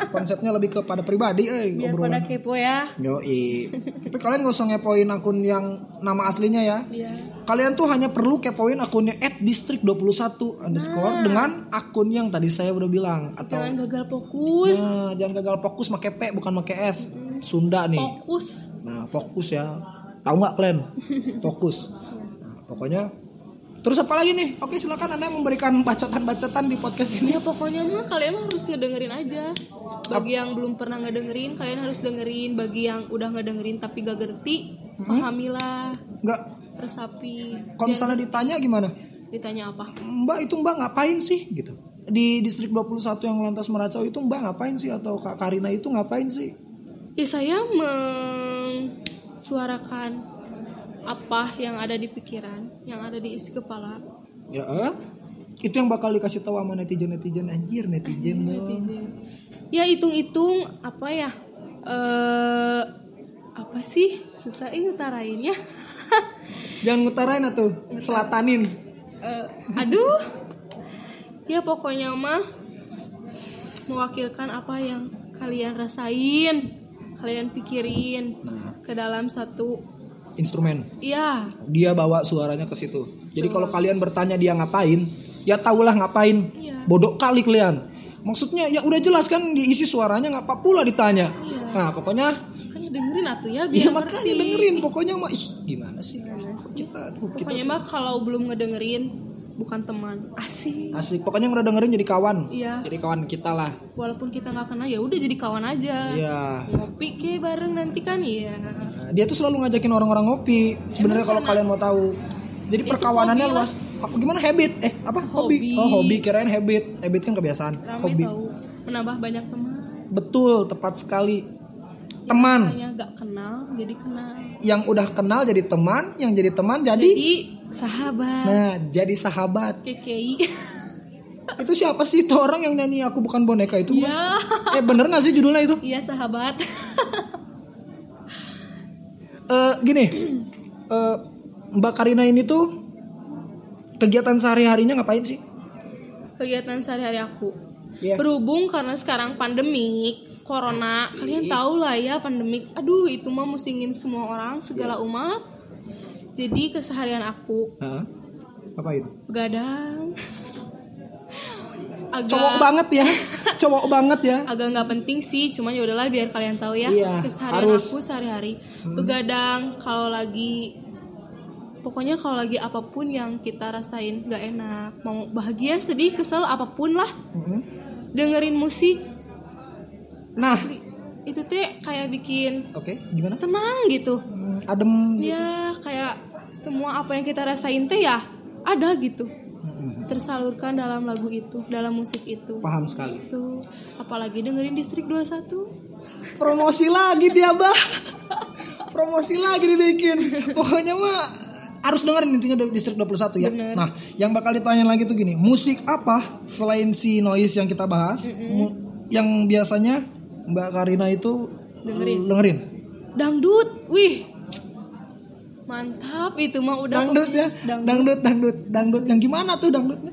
A: konsepnya lebih kepada pribadi, eh
B: Biar pada kepo ya.
A: Yoi. Tapi kalian gak usah ngepoin akun yang nama aslinya ya.
B: Iya.
A: Kalian tuh hanya perlu kepoin akunnya @distrik21 underscore dengan akun yang tadi saya udah bilang atau
B: Jangan gagal fokus.
A: Nah, jangan gagal fokus pakai P bukan pakai F. Sunda nih.
B: Fokus.
A: Nah, fokus ya. Tahu nggak kalian? Fokus. Nah, pokoknya terus apa lagi nih? Oke, silakan Anda memberikan bacotan-bacotan di podcast ini.
B: Ya pokoknya mah kalian mah harus ngedengerin aja. Bagi yang belum pernah ngedengerin, kalian harus dengerin. Bagi yang udah ngedengerin tapi gak ngerti, pahamilah,
A: Nggak
B: resapi.
A: kalau misalnya ditanya gimana?
B: Ditanya apa?
A: Mbak itu Mbak ngapain sih gitu? Di distrik 21 yang lantas meracau itu Mbak ngapain sih atau Kak Karina itu ngapain sih?
B: Ya saya mensuarakan apa yang ada di pikiran, yang ada di isi kepala
A: Ya, eh? itu yang bakal dikasih tahu sama netizen-netizen anjir netizen. dong.
B: netizen. Ya hitung-hitung apa ya? Eh apa sih? Susah ini utarainnya.
A: Jangan ngutarain atau selatanin.
B: Eh, aduh. Ya pokoknya mah mewakilkan apa yang kalian rasain, kalian pikirin
A: Nah,
B: ke dalam satu
A: instrumen.
B: ya
A: Dia bawa suaranya ke situ. Jadi kalau kalian bertanya dia ngapain, ya tahulah ngapain.
B: Iya.
A: Bodoh kali kalian. Maksudnya ya udah jelas kan diisi suaranya nggak apa pula ditanya.
B: Iya.
A: Nah pokoknya
B: makanya dengerin atuh ya biar
A: Iya makanya dengerin pokoknya mah ih gimana sih Kok kita aduh, kita
B: Pokoknya mah kalau belum ngedengerin bukan teman. Asik.
A: asik. Pokoknya yang udah dengerin jadi kawan.
B: Iya.
A: jadi kawan kita lah.
B: Walaupun kita nggak kenal ya udah jadi kawan aja.
A: iya.
B: Ngopi ke bareng nanti kan ya.
A: Nah, dia tuh selalu ngajakin orang-orang ngopi. Sebenarnya kalau kalian mau tahu. Jadi perkawanannya luas. apa gimana? Habit? Eh apa? Hobi.
B: Hobi.
A: oh hobi. Kirain habit. Habit kan kebiasaan.
B: Rame
A: hobi.
B: tahu menambah banyak teman.
A: betul. Tepat sekali. Teman.
B: Hanya nggak kenal jadi kenal.
A: yang udah kenal jadi teman yang jadi teman jadi
B: Jadi sahabat
A: Nah, jadi sahabat.
B: KKI
A: Itu siapa sih itu orang yang nyanyi aku bukan boneka itu? Mas?
B: ya
A: Eh bener gak sih judulnya itu?
B: iya sahabat
A: Eh gini, eh, Mbak Karina ini tuh kegiatan sehari-harinya ngapain sih?
B: kegiatan sehari-hari aku
A: Iya.
B: berhubung karena sekarang pandemik corona kalian tahu lah ya pandemik aduh itu mah musingin semua orang segala umat jadi keseharian aku
A: Hah? Ngapain?
B: begadang agak
A: Cowok banget ya, cowok banget ya.
B: agak nggak penting sih cuma ya udahlah biar kalian tahu ya
A: Iya,
B: keseharian
A: harus.
B: aku sehari-hari begadang kalau lagi pokoknya kalau lagi apa pun yang kita rasain nggak enak mau bahagia sedih kesel apa pun lah
A: Mhm.
B: dengerin musik
A: Nah,
B: itu teh kayak bikin
A: oke, gimana?
B: tenang gitu
A: Hmm, Adem.
B: ya kayak semua apa yang kita rasain teh ya ada gitu tersalurkan dalam lagu itu dalam musik itu
A: Paham sekali.
B: tuh apalagi dengerin distrik 21
A: Promosi lagi dia, Bah. Promosi lagi dibikin. Pokoknya mah harus dengerin intinya di distrik 21 ya.
B: Bener.
A: Nah, yang bakal ditanya lagi tuh gini, musik apa selain si noise yang kita bahas mu- yang biasanya Mbak Karina itu
B: Dengerin.
A: dengerin?
B: dangdut wih mantap itu mah udah
A: Dangdut ya.
B: Dangdut.
A: Dangdut, dangdut, dangdut. Yang gimana tuh dangdutnya?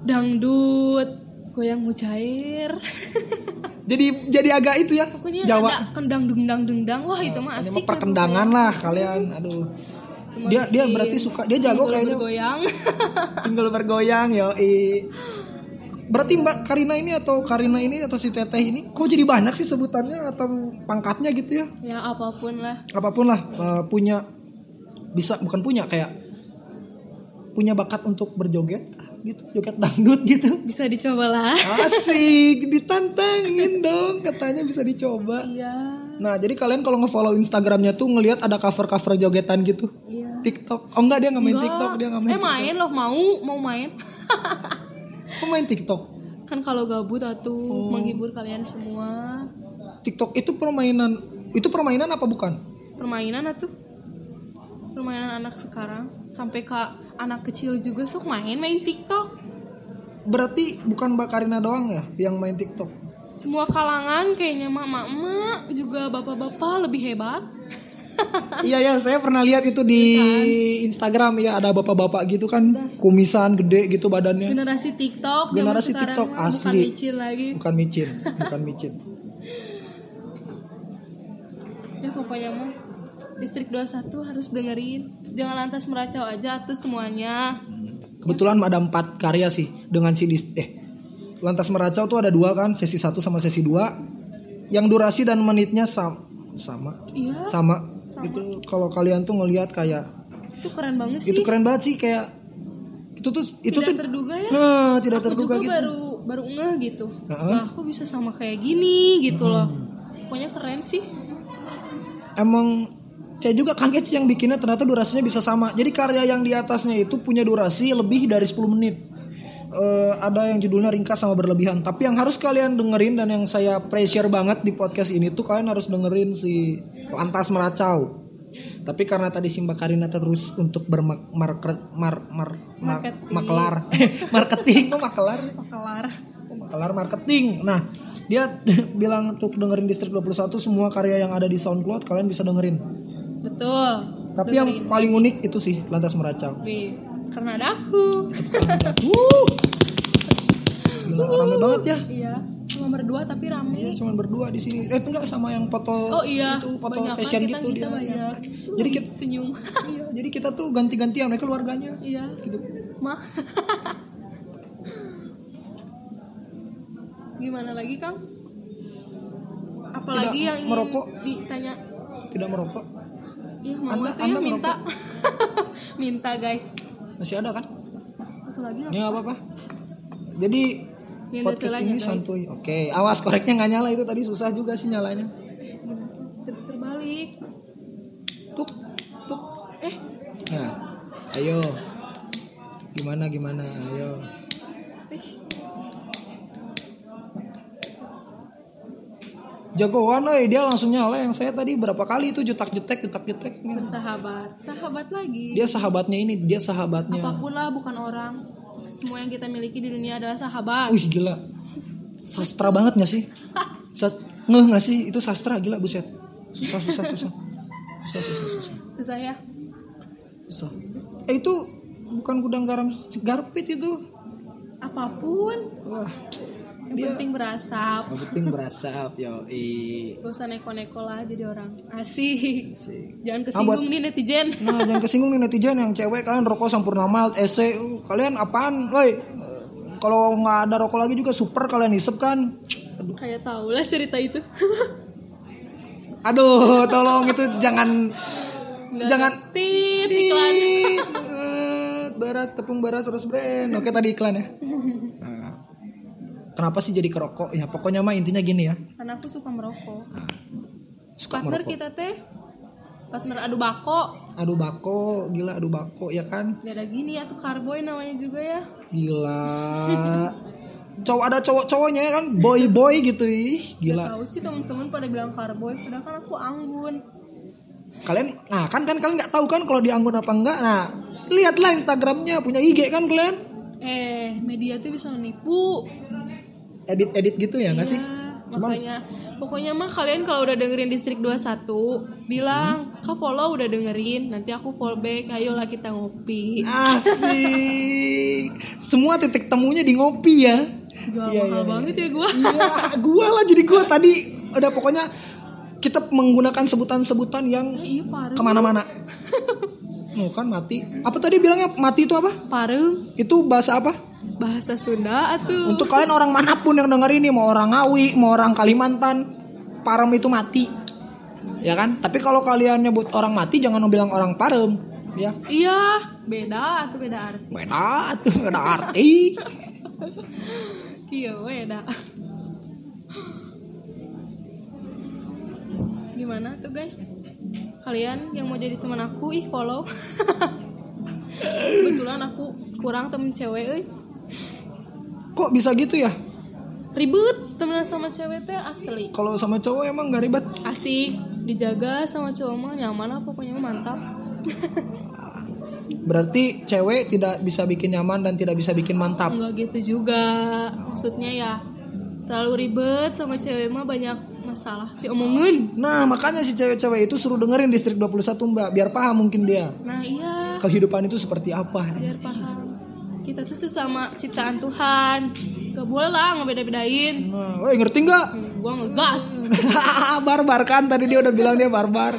B: dangdut goyang mujair
A: Jadi jadi agak itu ya.
B: pokoknya
A: Jawa.
B: ada kendang dendang dendang wah itu mah asik
A: mah perkendangan lah kalian. Aduh.
B: Cuma
A: Dia dia berarti suka dia jago kayaknya.
B: bergoyang
A: Tinggal bergoyang yo. Berarti Mbak Karina ini atau Karina ini atau si Teteh ini kok jadi banyak sih sebutannya atau pangkatnya gitu ya?
B: ya apa pun lah
A: Apa pun lah eh, punya bisa bukan punya kayak punya bakat untuk berjoget kah? gitu, joget dangdut gitu.
B: bisa dicoba lah
A: Asik, ditantangin dong katanya bisa dicoba.
B: iya
A: Nah, jadi kalian kalau nge-follow Instagramnya tuh ngelihat ada cover-cover jogetan gitu.
B: iya
A: TikTok. Oh enggak dia nggak main. TikTok, dia nggak main.
B: eh main loh mau mau main
A: Kok main TikTok?
B: kan kalau gabut atuh
A: Oh.
B: menghibur kalian semua
A: TikTok itu permainan itu permainan apa bukan?
B: permainan atuh permainan anak sekarang sampai ke anak kecil juga sok main main TikTok
A: Berarti bukan Mbak Karina doang ya yang main TikTok.
B: semua kalangan kayaknya mama emak juga bapak-bapak lebih hebat
A: iya ya, saya pernah lihat itu di Instagram ya ada bapak-bapak gitu kan, kumisan gede gitu badannya.
B: generasi TikTok
A: Generasi TikTok,
B: mah bukan
A: asli.
B: micin lagi
A: Bukan micin, bukan micin.
B: ya pokoknya mah distrik 21 harus dengerin jangan lantas meracau aja tuh semuanya
A: Kebetulan ada empat karya sih dengan si dis- eh Lantas Meracau tuh ada dua kan, sesi satu sama sesi dua. Yang durasi dan menitnya sam- sama.
B: iya
A: Sama. Itu kalau kalian tuh ngelihat kayak
B: itu keren banget sih
A: itu keren banget sih kayak itu tuh itu
B: tidak
A: tuh
B: terduga ya
A: nah, tidak
B: aku
A: terduga
B: juga
A: gitu.
B: baru baru ngeh gitu
A: Heeh.
B: lah kok bisa sama kayak gini gitu loh pokoknya keren sih
A: Emang saya juga kaget yang bikinnya ternyata durasinya bisa sama. Jadi karya yang di atasnya itu punya durasi lebih dari 10 menit. Eh, ada yang judulnya ringkas sama berlebihan. Tapi yang harus kalian dengerin dan yang saya pressure banget di podcast ini tuh kalian harus dengerin si Lantas Meracau. Tapi karena tadi si Mbak Karina terus untuk bermak mar, mar, mar, mar,
B: Marketing.
A: makelar, marketing, kok makelar?
B: kelar
A: kelar marketing. Nah, dia bilang untuk dengerin Distrik 21 semua karya yang ada di SoundCloud kalian bisa dengerin.
B: Betul
A: Tapi yang paling unik itu sih Lantas Meracau.
B: Wih, karena ada aku
A: Wuh. Gila, rame banget ya.
B: iya cuma berdua tapi rame
A: Iya, cuman berdua di sini. Eh, enggak sama yang foto
B: oh iya
A: itu foto
B: banyak
A: session
B: kita,
A: gitu
B: kita
A: dia. Iya. Jadi kita
B: senyum
A: iya, jadi kita tuh ganti-gantian mereka keluarganya
B: iya
A: gitu.
B: mah gimana lagi kang apalagi
A: Tidak
B: yang ingin
A: merokok.
B: ditanya
A: Tidak merokok.
B: Iya,
A: Anda-
B: ya
A: Anda
B: minta. minta guys.
A: Masih ada kan?
B: Satu lagi apa?
A: Ya nggak apa-apa. Jadi
B: Yang
A: podcast ini
B: guys.
A: santuy. Oke, awas koreknya nggak nyala itu tadi susah juga sih nyalanya.
B: Ter- terbalik.
A: Tuk, tuk.
B: Eh,
A: Nah, ayo. Gimana gimana? Ayo.
B: eh.
A: Jagoan euy dia langsung nyala. Yang saya tadi berapa kali itu jetak-jetek jetak-jetek
B: bersahabat. Sahabat lagi.
A: Dia sahabatnya ini dia sahabatnya.
B: Apa pun lah bukan orang. Semua yang kita miliki di dunia adalah sahabat.
A: Wih gila. Sastra banget gak sih? Sas ngeh gak sih? Itu sastra gila buset. Susah susah susah. Susah susah susah.
B: Susah ya?
A: Susah. Eh itu bukan gudang garam garpit itu.
B: Apa pun.
A: Wah
B: yang penting berasap
A: yang penting berasap yo
B: gak usah neko-neko lah jadi orang asik
A: Asik.
B: jangan kesinggung nih netizen
A: Nah, jangan kesinggung nih netizen yang cewek kalian rokok sampurna malt, EC, uh, kalian apaan? Woi, eh, kalau nggak ada rokok lagi juga super kalian hisep kan?
B: kayak tau lah cerita itu
A: Aduh, tolong itu jangan
B: Nggak
A: jangan
B: tit iklan
A: Eh, barat tepung barat terus brand. Oke tadi iklan ya. Kenapa sih jadi kerokok? Ya pokoknya mah intinya gini ya.
B: karena aku suka merokok
A: Nah, suka
B: partner
A: merokok.
B: kita teh partner adu bako
A: Aduh bako, gila aduh bako ya kan?
B: gak ada gini ya tuh karboy namanya juga ya
A: Gila. Cowok ada cowok-cowoknya ya kan, boy-boy gitu ih, gila.
B: tahu sih temen-temen pada bilang karboy padahal kan aku anggun
A: kalian nah kan kan kalian nggak tahu kan kalau di Anggun apa enggak nah lihatlah Instagramnya punya IG kan kalian
B: eh media tuh bisa menipu
A: edit edit gitu ya nggak sih?
B: Ya, makanya. Pokoknya mah kalian kalau udah dengerin distrik 21 bilang kak follow udah dengerin nanti aku follow back ayolah kita ngopi.
A: Asik. Semua titik temunya di ngopi ya?
B: Jual
A: Iya,
B: mahal
A: iya,
B: banget ya gua.
A: Iya, gua lah jadi gua. Tadi udah pokoknya kita menggunakan sebutan-sebutan yang
B: iya paru.
A: ke mana-mana. Oh kan mati. Apa tadi bilangnya mati itu apa?
B: Paru.
A: Itu bahasa apa
B: bahasa Sunda atuh
A: Untuk kalian orang mana pun yang denger ini, mau orang Ngawi, mau orang Kalimantan, parem itu mati. Ya kan? Tapi kalau kalian nyebut orang mati jangan bilang orang parem, ya.
B: iya beda atau beda arti
A: Beda tuh, beda arti.
B: iya beda gimana tuh guys kalian yang mau jadi teman aku ih follow kebetulan aku kurang temen cewek euy.
A: Kok bisa gitu ya?
B: ribet temenan sama cewek teh asli
A: Kalau sama cowok emang gak ribet.
B: asik dijaga sama cowok mah nyaman lah pokoknya mantap
A: Berarti cewek tidak bisa bikin nyaman dan tidak bisa bikin mantap.
B: enggak gitu juga maksudnya ya terlalu ribet sama cewek mah banyak masalah diomongin
A: Nah, makanya si cewek-cewek itu suruh dengerin Distrik 21, Mbak, biar paham mungkin dia.
B: nah iya
A: Kehidupan itu seperti apa.
B: biar paham kita tuh sesama ciptaan Tuhan gak boleh lah ngebeda-bedain
A: Nah, woi ngerti nggak?
B: gua ngegas
A: barbar kan tadi dia udah bilang dia barbar.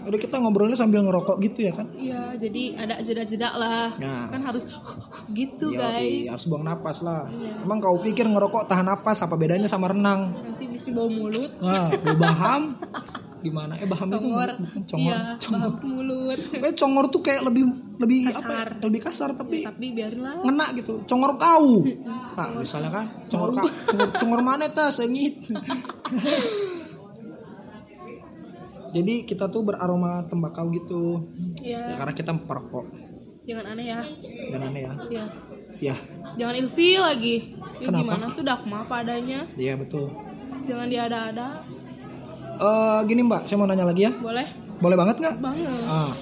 A: Udah kita ngobrolnya sambil ngerokok gitu ya kan?
B: Iya, jadi ada jeda-jeda lah.
A: Nah.
B: Kan harus gitu,
A: Yoi,
B: guys.
A: harus buang napas lah.
B: Iya.
A: Emang kau pikir ngerokok tahan napas apa bedanya sama renang?
B: Nanti bisa bau mulut.
A: Nah, lu baham gimana? Eh baham
B: Congor.
A: itu congor.
B: Iya, baham mulut.
A: Eh congor tuh kayak lebih lebih apa?
B: Kasar.
A: ya? Lebih kasar tapi
B: Tapi biarin lah.
A: ngena gitu. Congor kau. Nah, misalnya kan congor kau. Congor, congor mana tas sengit. Jadi kita tuh beraroma tembakau gitu. Ya
B: Iya,
A: karena kita perokok.
B: jangan aneh ya.
A: Dan aneh ya.
B: Iya.
A: Ya,
B: Jangan ilfil lagi. Ya,
A: Kenapa?
B: gimana tuh dakma padanya.
A: iya betul.
B: Jangan diada-ada.
A: Eh gini Mbak, saya mau nanya lagi ya.
B: Boleh?
A: Boleh banget nggak?
B: Banget.
A: Ah.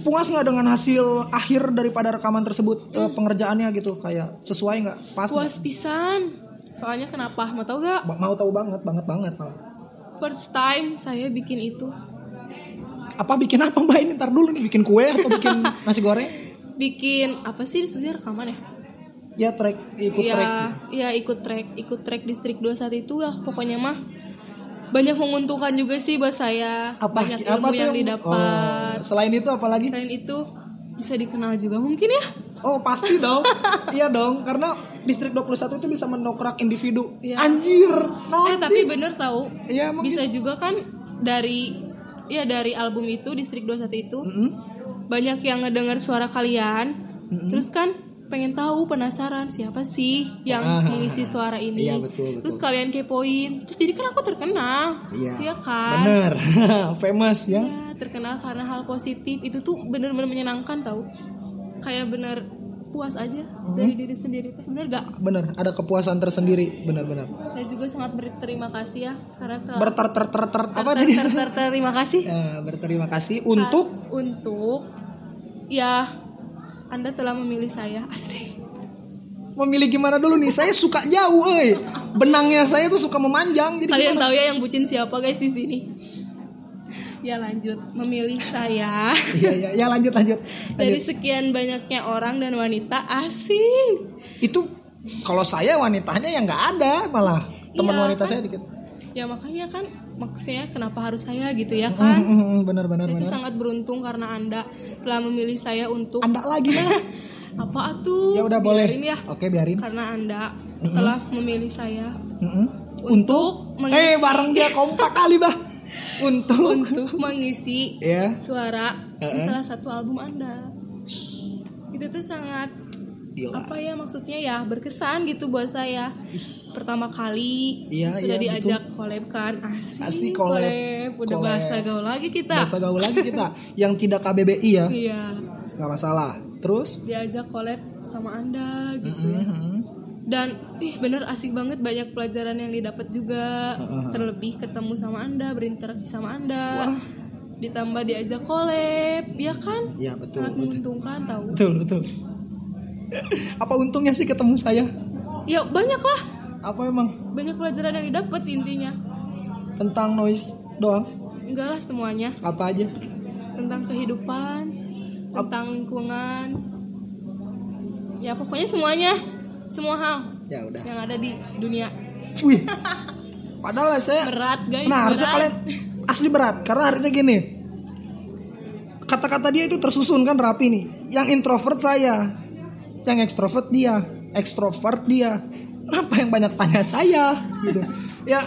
A: Puas nggak dengan hasil akhir daripada rekaman tersebut eh, pengerjaannya gitu kayak sesuai nggak? Pas?
B: Puas pisan. Soalnya kenapa? Mau tau gak?
A: Ba- Mau tahu banget, banget banget malah.
B: First time saya bikin itu.
A: Apa bikin apa Mbak ini? Ntar dulu nih bikin kue atau bikin nasi goreng?
B: Bikin apa sih sebenarnya rekaman ya?
A: Ya track ikut
B: Iya,
A: track.
B: iya ikut track, ikut track distrik 21 itu lah pokoknya mah banyak menguntungkan juga sih buat saya.
A: Apa
B: banyak
A: apa
B: ilmu
A: tuh
B: yang didapat.
A: Oh, selain itu apa lagi?
B: Selain itu bisa dikenal juga mungkin ya.
A: Oh pasti dong, iya dong, karena distrik 21 itu bisa mendokrak individu.
B: Iya.
A: Anjir,
B: eh tapi bener tahu
A: emang
B: bisa juga kan dari ya dari album itu distrik 21 itu
A: Mm-mm.
B: banyak yang ngedengar suara kalian.
A: Mm-mm.
B: Terus kan pengen tahu penasaran siapa sih yang
A: Ah,
B: mengisi suara ini.
A: Iya, betul, betul.
B: Terus kalian kepoin. Terus jadi kan aku terkenal.
A: Iya.
B: kan?
A: Bener, famous ya.
B: Ya, terkenal karena hal positif itu tuh bener-bener menyenangkan tau kayak bener puas aja
A: Hmm.
B: dari diri sendiri teh bener gak
A: bener ada kepuasan tersendiri benar-benar
B: saya juga sangat berterima kasih ya karena
A: berter ter ter ter apa
B: ter-
A: tadi
B: ter- ter- terima kasih
A: Ya, berterima kasih untuk
B: untuk ya anda telah memilih saya asik.
A: Memilih gimana dulu nih? Saya suka jauh eh benangnya saya tuh suka memanjang jadi
B: kalian
A: gimana?
B: tahu ya yang bucin siapa guys di sini? Ya lanjut. Memilih saya.
A: Iya iya. Ya lanjut lanjut.
B: Dari
A: Lanjut.
B: sekian banyaknya orang dan wanita asik.
A: Itu kalau saya wanitanya yang nggak ada malah. Teman
B: Iya,
A: wanita
B: kan?
A: saya dikit.
B: Ya makanya kan maksudnya kenapa harus saya gitu ya kan?
A: benar benar
B: saya itu sangat beruntung karena anda telah memilih saya untuk
A: ada lagi nah
B: apa tuh
A: ya udah boleh.
B: Biarin ya.
A: Oke biarin.
B: Karena anda telah memilih saya
A: Mm-mm.
B: Untuk
A: untuk?
B: mengisi-
A: eh bareng dia kompak kali bah untuk?
B: Untuk mengisi
A: ya
B: suara di
A: Heeh.
B: salah satu album anda. Itu tuh sangat
A: Gila.
B: apa ya maksudnya ya? Berkesan gitu buat saya. Pertama kali
A: Iya,
B: sudah
A: iya,
B: diajak collab kan? Asik,
A: Asik collab.
B: udah
A: Collab.
B: bahasa gaul lagi kita.
A: Bahasa gaul lagi kita. Yang tidak KBBI ya?
B: Iya.
A: Nggak masalah. Terus?
B: Diajak collab sama anda gitu ya.
A: Mhm.
B: dan ih bener asik banget. Banyak pelajaran yang didapat juga.
A: Heeh.
B: terlebih ketemu sama anda berinteraksi sama anda.
A: Wah.
B: ditambah diajak collab ya kan?
A: Ya betul
B: sangat
A: betul.
B: menguntungkan tahu.
A: Betul betul apa untungnya sih ketemu saya?
B: Ya banyak lah
A: apa emang?
B: Banyak pelajaran yang didapat intinya.
A: Tentang noise doang?
B: Enggak lah semuanya.
A: Apa aja?
B: Tentang kehidupan tentang lingkungan. Ya pokoknya semuanya. Semua hal
A: ya udah.
B: yang ada di dunia.
A: Wih. Padahal saya
B: berat guys
A: nah harusnya
B: berat.
A: kalian asli berat karena artinya gini. Kata-kata dia itu tersusun kan rapi nih. Yang introvert saya yang ekstrovert dia ekstrovert dia. Kenapa yang banyak tanya saya? Gitu. Ya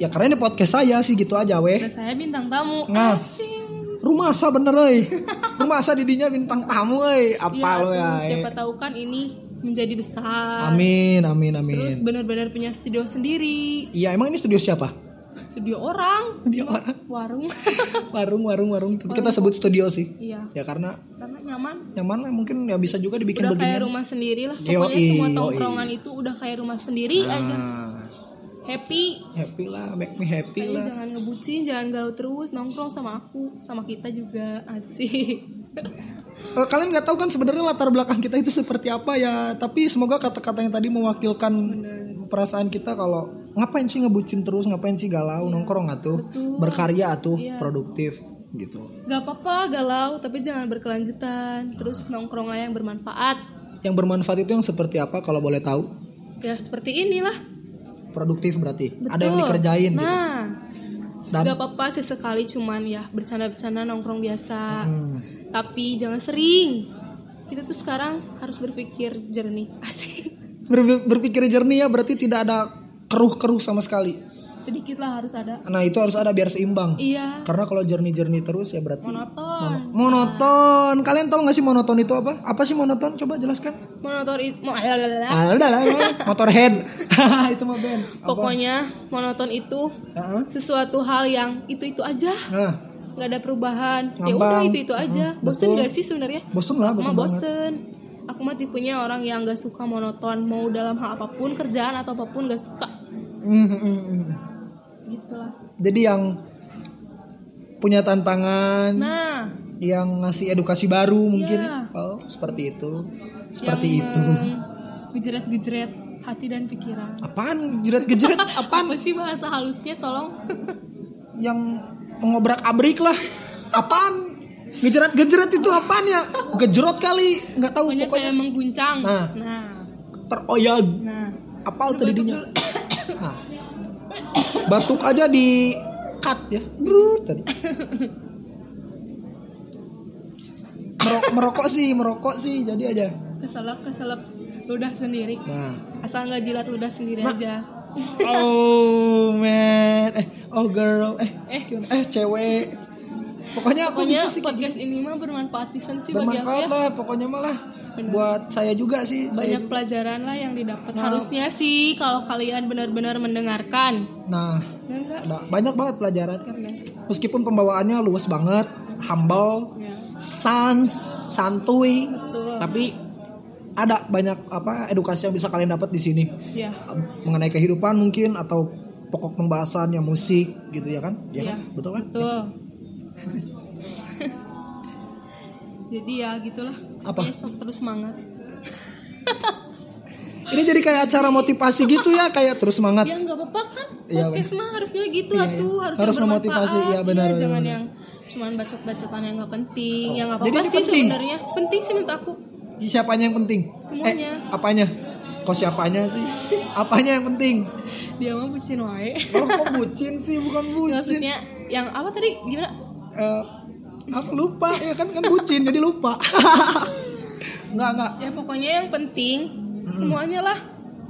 A: ya karena ini podcast saya sih gitu aja weh.
B: Dan saya bintang tamu.
A: Nah.
B: asing.
A: rumah asa bener euy rumah asa didinya bintang tamu euy apa
B: ya,
A: lo ya eh.
B: siapa tahu kan ini menjadi besar.
A: Amin amin amin.
B: Terus benar-benar punya studio sendiri.
A: Iya emang ini studio siapa
B: studio orang.
A: Studio orang.
B: warung
A: warung warung warung. Tapi kita sebut studio sih.
B: Iya.
A: Ya karena
B: karena nyaman.
A: Nyaman mungkin ya bisa juga dibikin
B: udah
A: begini
B: kayak rumah sendiri lah.
A: Yoi,
B: pokoknya semua
A: yoi.
B: tongkrongan itu udah kayak rumah sendiri aja.
A: Ah,
B: happy.
A: Happy lah make me happy
B: Kayaknya
A: lah.
B: jangan ngebucin, jangan galau terus, nongkrong sama aku, sama kita juga asik.
A: Eh, kalian nggak tahu kan sebenarnya latar belakang kita itu seperti apa ya tapi semoga kata-kata yang tadi mewakilkan perasaan kita kalau ngapain sih ngebucin terus ngapain sih galau nongkrong atuh
B: Betul.
A: berkarya atuh
B: Iya.
A: produktif gitu
B: Gak apa-apa galau, tapi jangan berkelanjutan. Terus nongkronglah yang bermanfaat.
A: yang bermanfaat itu yang seperti apa kalau boleh tahu
B: Ya seperti inilah.
A: produktif berarti
B: Betul.
A: ada yang dikerjain gitu
B: Nah,
A: dan
B: gak apa-apa sesekali cuman ya bercanda-bercanda nongkrong biasa.
A: Hmm.
B: Tapi jangan sering. Kita tuh sekarang harus berpikir jernih. Asik.
A: Ber- berpikir jernih ya berarti tidak ada keruh-keruh sama sekali
B: Sedikit lah harus ada.
A: nah itu harus ada biar seimbang
B: Iya,
A: karena kalau jernih-jernih terus ya berarti
B: monoton.
A: monoton kalian tahu nggak sih monoton itu apa apa sih monoton coba jelaskan
B: Monoton itu
A: ah udah lah motorhead itu mah band Apa?
B: Pokoknya monoton itu
A: Heeh.
B: sesuatu hal yang itu-itu aja,
A: nah
B: nggak ada perubahan. Ya udah itu-itu aja.
A: Mm,
B: Bosen
A: betul.
B: gak sih sebenarnya?
A: bosen lah bosen
B: mah
A: banget
B: bosen. Aku mah tipenya orang yang gak suka monoton, mau dalam hal apa pun, kerjaan atau apa pun gak suka.
A: Mm, mm, mm, mm.
B: Gitu lah.
A: jadi yang punya tantangan
B: Nah,
A: yang ngasih edukasi baru mungkin
B: Iya.
A: oh seperti itu seperti
B: yang
A: itu
B: gejret-gejret hati dan pikiran.
A: apaan jerat-gejerat apaan
B: Apa sih bahasa halusnya tolong?
A: yang mengobrak abrik lah apaan gejerat-gejerat itu apaan ya gejerot kali nggak tahu
B: Pokoknya
A: pokoknya
B: kayak mengguncang.
A: Nah.
B: nah,
A: teroyag
B: nah.
A: apal tadinya nah. batuk aja di cut ya Brut, tadi Merok- merokok sih merokok sih jadi aja
B: Keselak, keselak ludah sendiri.
A: nah
B: Asal nggak jilat ludah sendiri
A: Nah.
B: aja.
A: oh man eh oh girl eh
B: Eh.
A: eh cewek pokoknya aku
B: Pokoknya
A: bisa
B: podcast ini mah bermanfaat pisan sih bagi aku
A: bermanfaat
B: ya.
A: lah pokoknya malah buat saya juga sih saya
B: Banyak pelajaran lah yang didapat.
A: Nah.
B: Harusnya sih kalau kalian benar-benar mendengarkan.
A: nah
B: Ya enggak?
A: ada banyak banget pelajaran
B: Karena
A: meskipun pembawaannya luas banget humble
B: ya,
A: sans santuy
B: betul.
A: tapi ada banyak apa edukasi yang bisa kalian dapat di sini
B: ya
A: mengenai kehidupan mungkin atau pokok pembahasan yang musik gitu ya kan? Ya
B: Iya.
A: kan? Betul kan?
B: Betul. Jadi ya gitulah.
A: Apa?
B: Pokoknya sok terus semangat.
A: Ini jadi kayak acara motivasi gitu ya, kayak terus semangat.
B: Ya nggak apa-apa kan.
A: Iya,
B: Podcast mah harusnya gitu
A: Iya,
B: atuh,
A: iya.
B: harus,
A: Harus
B: yang
A: memotivasi, iya, benar, benar,
B: jangan
A: benar.
B: yang cuman bacot-bacotan yang nggak penting.
A: Oh.
B: Yang nggak apa-apa sih sebenarnya. Penting sih menurut aku.
A: Siapanya yang penting?
B: Semuanya.
A: Eh, apanya? Kok siapanya sih? Apanya yang penting?
B: Dia mah bucin wae.
A: Oh, kok bucin sih, bukan bucin.
B: Maksudnya yang apa tadi? Gimana?
A: Eh, apa lupa ya kan kan bucin jadi lupa. Enggak, enggak.
B: Ya pokoknya yang penting semuanya lah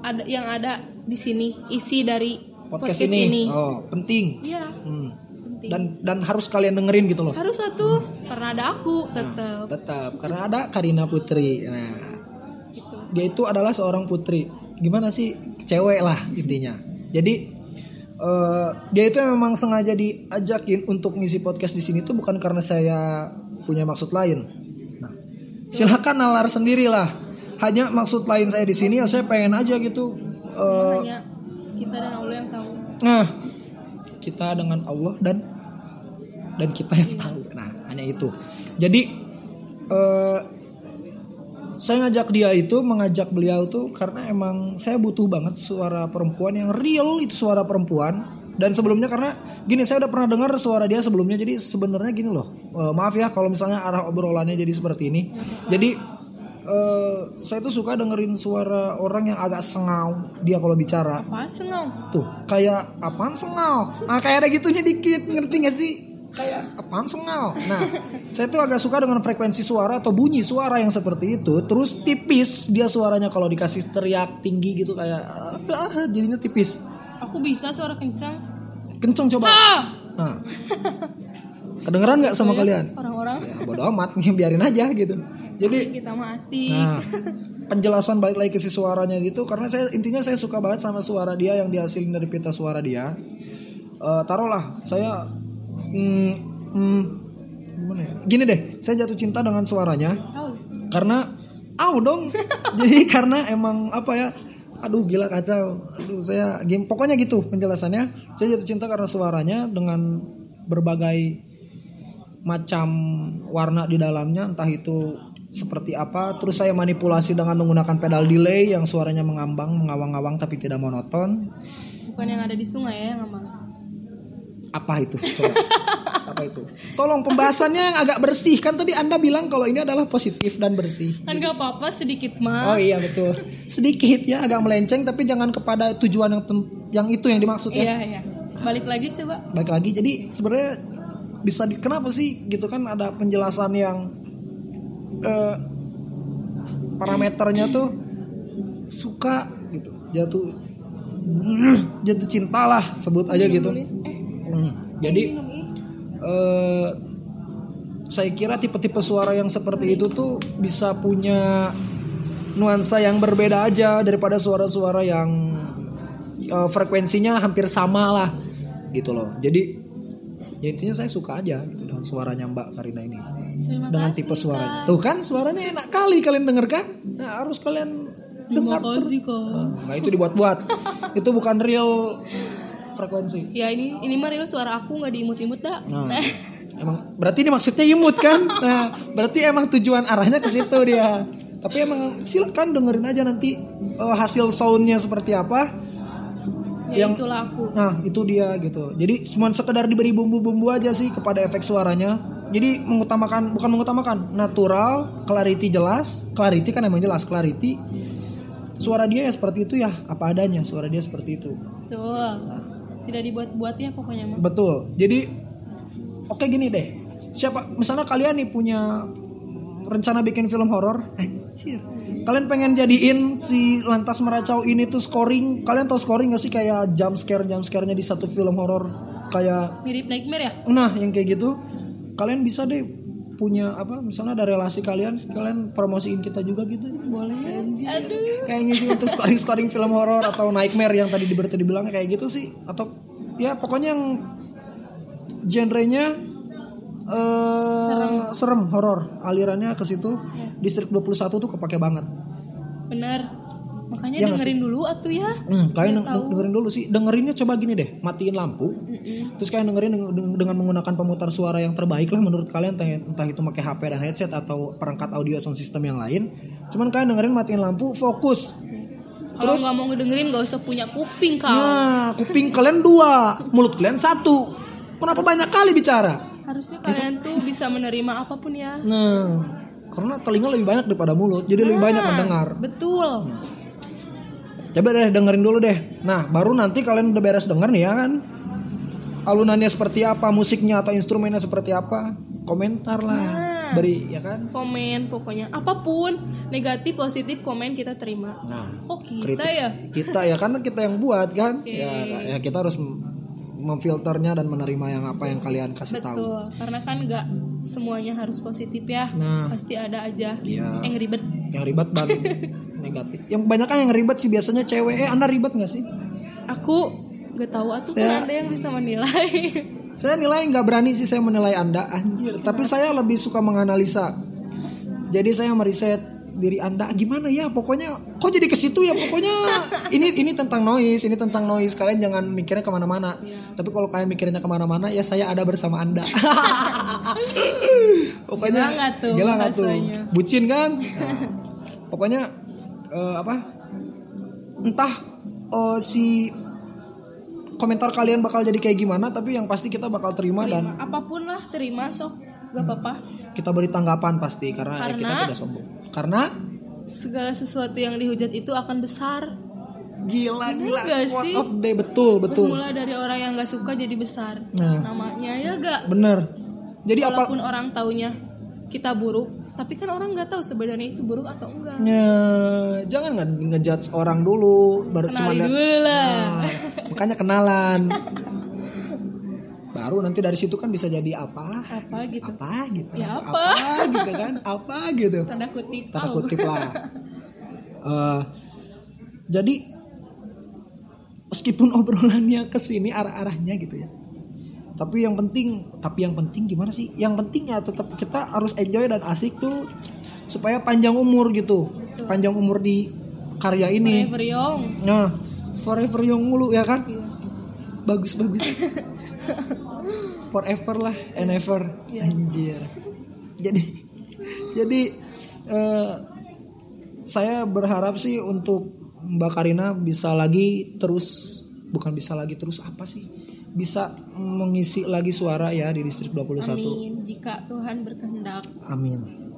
B: ada yang ada di sini isi dari
A: Podcast, ini. Oh, penting.
B: Iya,
A: Hmm.
B: penting.
A: Dan dan harus kalian dengerin gitu loh.
B: harus satu karena ada aku tetap
A: Tetap karena ada Karina Putri. Nah,
B: gitu.
A: dia itu adalah seorang putri gimana sih cewek lah intinya jadi eh, dia itu memang sengaja diajakin untuk ngisi podcast di sini tuh bukan karena saya punya maksud lain. Nah, silakan nalar sendirilah. Hanya maksud lain saya di sini ya saya pengen aja gitu eh,
B: Hanya kita dan Allah yang tahu.
A: nah kita dengan Allah dan dan kita yang tahu. Nah hanya itu. Jadi eh, saya ngajak dia itu mengajak beliau tuh karena emang saya butuh banget suara perempuan yang real itu suara perempuan. Dan sebelumnya karena gini saya udah pernah dengar suara dia sebelumnya jadi sebenarnya gini loh. Eh, maaf ya kalau misalnya arah obrolannya jadi seperti ini. Jadi eh, saya tuh suka dengerin suara orang yang agak sengau dia kalau bicara.
B: Apa senang?
A: tuh kayak apaan sengau? Ah kayak ada gitunya dikit ngerti gak sih kayak apaan sengau nah saya tuh agak suka dengan frekuensi suara atau bunyi suara yang seperti itu terus tipis dia suaranya kalau dikasih teriak tinggi gitu kayak ah, jadinya tipis
B: Aku bisa suara kencang.
A: kenceng coba
B: Ah!
A: nah kedengeran nggak sama kalian
B: Orang-orang
A: ya bodo amat biarin aja gitu jadi
B: kita mah asik.
A: Nah, penjelasan balik lagi ke si suaranya gitu karena saya intinya saya suka banget sama suara dia yang dihasilin dari pita suara dia. Eh, taruhlah saya hmm, hmm, gimana ya? Gini deh, saya jatuh cinta dengan suaranya
B: Tahu.
A: karena au dong. Jadi karena emang apa ya? Aduh gila kacau. Aduh saya game pokoknya gitu penjelasannya. Saya jatuh cinta karena suaranya dengan berbagai macam warna di dalamnya entah itu seperti apa terus saya manipulasi dengan menggunakan pedal delay yang suaranya mengambang mengawang-awang tapi tidak monoton
B: Bukan yang ada di sungai ya, yang ngomong.
A: Apa itu? Coba. Apa itu? Tolong pembahasannya yang agak bersih. Kan tadi anda bilang kalau ini adalah positif dan bersih.
B: Kan gak apa-apa sedikit
A: oh
B: mah.
A: iya betul. Sedikit ya agak melenceng tapi jangan kepada tujuan yang yang itu yang dimaksud ya.
B: Iya, iya. Balik lagi coba.
A: baik lagi. Jadi sebenarnya bisa di, kenapa sih gitu kan ada penjelasan yang eh, parameternya tuh suka gitu. Jatuh jatuh cinta lah sebut aja gitu.
B: Eh,
A: Hmm, jadi eh, saya kira tipe-tipe suara yang seperti itu tuh bisa punya nuansa yang berbeda aja daripada suara-suara yang eh, frekuensinya hampir sama lah gitu loh. Jadi ya intinya saya suka aja gitu dengan suaranya Mbak Karina ini
B: Terima
A: dengan
B: kasih,
A: tipe suaranya.
B: Kak.
A: Tuh kan suaranya enak kali kalian denger kan? Nah, harus kalian
B: Terima
A: dengar.
B: kasih kok.
A: Nah, itu dibuat-buat. itu bukan real frekuensi.
B: Ya ini ini mah real suara aku nggak diimut-imut dah.
A: Nah, emang berarti ini maksudnya imut kan? Nah, berarti emang tujuan arahnya ke situ dia. Tapi emang silakan dengerin aja nanti eh, hasil soundnya seperti apa.
B: ya
A: yang-
B: itulah aku.
A: Nah, itu dia gitu. Jadi cuma sekedar diberi bumbu-bumbu aja sih kepada efek suaranya. Jadi mengutamakan bukan mengutamakan natural, clarity jelas, clarity kan emang jelas clarity. Suara dia ya seperti itu ya, apa adanya suara dia seperti itu.
B: Tuh. Tidak dibuat-buat ya pokoknya mah.
A: Betul. Jadi oke gini deh. Siapa misalnya kalian nih punya rencana bikin film horor, anjir. Kalian pengen jadiin si lantas meracau ini tuh scoring. Kalian tahu scoring gak sih kayak jump scare jump scare-nya di satu film horor kayak
B: Mirip nightmare ya?
A: nah yang kayak gitu. Kalian bisa deh punya apa misalnya ada relasi kalian kalian promosiin kita juga gitu. Boleh.
B: Aduh.
A: kayak ngisi untuk scoring scoring film horor atau nightmare yang tadi di berita dibilang kayak gitu sih. Atau ya pokoknya yang genrenya eh serem, horor. Alirannya ke situ distrik 21 tuh kepake banget.
B: Bener makanya
A: nggak
B: dengerin dulu atuh ya
A: Hmm, kalian
B: Biar tahu.
A: dengerin dulu sih. Dengerinnya coba gini deh, matiin lampu.
B: Mm-mm.
A: Terus kalian dengerin deng- deng- dengan menggunakan pemutar suara yang terbaik lah menurut kalian entah, entah itu pakai HP dan headset atau perangkat audio sound system yang lain. Cuman kalian dengerin matiin lampu, fokus.
B: kalau nggak mau ngedengerin nggak usah punya kuping kau
A: Nah, kuping kalian dua, mulut kalian satu. Kenapa banyak kali bicara?
B: harusnya kalian tuh bisa menerima apa pun ya
A: Nah, karena telinga lebih banyak daripada mulut, jadi lebih banyak
B: Nah,
A: mendengar.
B: betul
A: Coba deh dengerin dulu deh. Nah, baru nanti kalian udah beres denger nih ya kan. Alunannya seperti apa, musiknya atau instrumennya seperti apa, komentar lah.
B: Nah.
A: Beri ya kan.
B: komen pokoknya apa pun negatif positif komen kita terima
A: Nah,
B: kok kita
A: kritik
B: ya
A: kita ya karena kita yang buat kan.
B: Oke.
A: Ya, ya kita harus memfilternya dan menerima yang apa yang kalian kasih tahu.
B: betul karena kan nggak semuanya harus positif ya
A: Nah,
B: pasti ada aja
A: Iya.
B: yang ribet
A: yang ribet dan negatif. Yang banyak kan yang ribet sih biasanya cewek. Eh, Anda ribet nggak sih?
B: aku nggak tahu atuh kan ada yang bisa menilai
A: Saya nilai nggak berani sih saya menilai Anda anjir. Tapi saya lebih suka menganalisa. Jadi saya meriset diri Anda gimana ya pokoknya kok jadi ke situ ya? Pokoknya ini ini tentang noise ini tentang noise. Kalian jangan mikirnya ke mana-mana. Tapi kalau kalian mikirnya ke mana-mana ya saya ada bersama anda. Pokoknya
B: Gila nggak tuh
A: gila nggak tuh? bucin kan? Nah, pokoknya eh, apa? Entah eh, si komentar kalian bakal jadi kayak gimana tapi yang pasti kita bakal terima dan
B: apa pun lah terima sok. Gak apa-apa.
A: Kita beri tanggapan pasti karena, ya kita
B: Karena-
A: tidak sombong. Karena
B: segala sesuatu yang dihujat itu akan besar.
A: Gila gila.
B: nggak
A: quote
B: sih?
A: of day betul betul.
B: Bermula dari orang yang gak suka jadi besar.
A: Nah.
B: Namanya ya gak
A: bener. Jadi apa
B: walaupun orang taunya kita buruk tapi kan orang nggak tahu sebenarnya itu buruk atau enggak.
A: Ya, jangan nge ngejudge orang dulu baru cuma
B: kenali
A: lihat
B: dulu lah.
A: Nah, makanya kenalan baru nanti dari situ kan bisa jadi apa?
B: Apa gitu.
A: Apa gitu.
B: Ya, apa?
A: gitu kan? Apa gitu.
B: Tanda kutip
A: tanda kutip lah. Eh, jadi meskipun obrolannya ke sini arah-arahnya gitu ya. Tapi yang penting tapi yang penting gimana sih? Yang penting ya tetap kita harus enjoy dan asik tuh supaya panjang umur gitu. Panjang umur di karya ini.
B: Forever young.
A: Nah forever young mulu ya kan?
B: Iya.
A: bagus bagus forever lah and ever.
B: Iya.
A: anjir. Jadi jadi eh, saya berharap sih untuk Mbak Karina bisa lagi terus bukan bisa lagi terus apa sih? Bisa mengisi lagi suara ya di distrik 21
B: amin. Jika Tuhan berkehendak.
A: Amin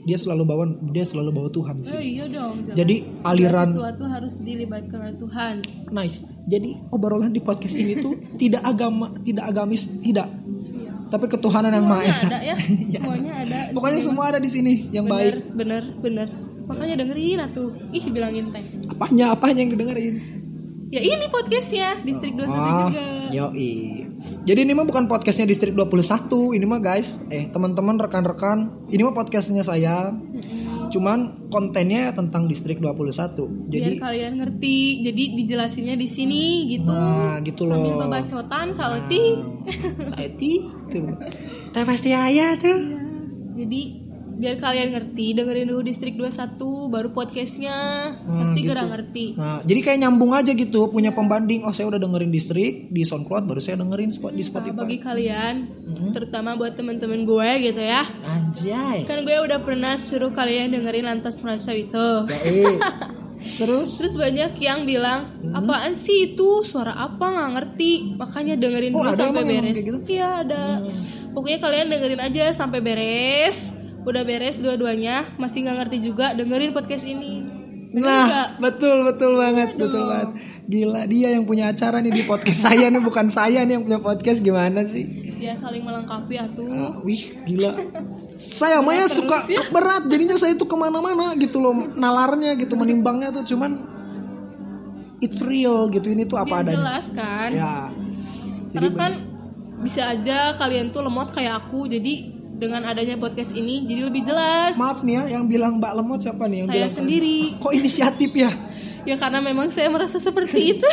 A: dia selalu bawa dia selalu bawa Tuhan
B: oh
A: sih
B: iya dong jelas.
A: jadi aliran
B: sesuatu harus dilibatkan oleh Tuhan.
A: Nice. Jadi obrolan di podcast ini tuh tidak agama tidak agamis tidak.
B: Iya.
A: tapi ketuhanan yang maha esa.
B: ada ya. Semuanya ada
A: pokoknya semua ada di sini yang
B: bener
A: baik.
B: bener bener makanya dengerin atuh. Ih bilangin teh.
A: Apanya apanya yang didengerin?
B: Ya ini podcastnya distrik 21
A: Ah,
B: juga.
A: yoi. Jadi ini mah bukan podcastnya distrik 21 Ini mah guys Eh teman-teman rekan-rekan Ini mah podcastnya saya. Cuman kontennya tentang distrik 21
B: biar
A: Jadi
B: kalian ngerti jadi dijelasinnya di sini gitu.
A: Nah gitu loh.
B: sambil babacotan sauti
A: Saeti tuh. Nah pasti ayah tuh.
B: Jadi biar kalian ngerti dengerin dulu distrik 21 baru podcastnya.
A: Nah,
B: pasti
A: gitu.
B: gerah ngerti.
A: Nah jadi kayak nyambung aja gitu Punya pembanding. Oh saya udah dengerin distrik Di Soundcloud baru saya dengerin spot di
B: Nah,
A: Spotify.
B: bagi kalian
A: Mhm.
B: terutama buat temen-temen gue gitu ya.
A: Anjay.
B: Kan gue udah pernah suruh kalian dengerin lantas merasa itu.
A: Baik Terus?
B: Terus banyak yang bilang
A: Mhm.
B: apaan sih itu? Suara apa? Nggak ngerti. Makanya dengerin
A: Oh,
B: dulu sampai beres.
A: gitu?
B: iya ada. Pokoknya kalian dengerin aja sampai beres udah beres dua-duanya masih nggak ngerti juga dengerin podcast ini. Bener
A: Nah, betul betul banget, betul banget. Gila, dia yang punya acara nih di podcast saya nih, bukan saya nih yang punya podcast gimana sih?
B: ya saling melengkapi atuh.
A: Ah, wih, gila. Saya mah ya suka berat, jadinya saya tuh ke mana-mana gitu loh, nalarnya gitu, menimbangnya tuh cuman it's real gitu, ini tuh apa
B: Biar
A: adanya.
B: jelas kan?
A: Ya,
B: karena kan bisa aja kalian tuh lemot kayak aku jadi dengan adanya podcast ini jadi lebih jelas
A: maaf nih ya, yang bilang Mbak Lemot siapa nih? Yang
B: saya
A: bilang
B: sendiri
A: Kok inisiatif ya?
B: ya karena memang saya merasa seperti itu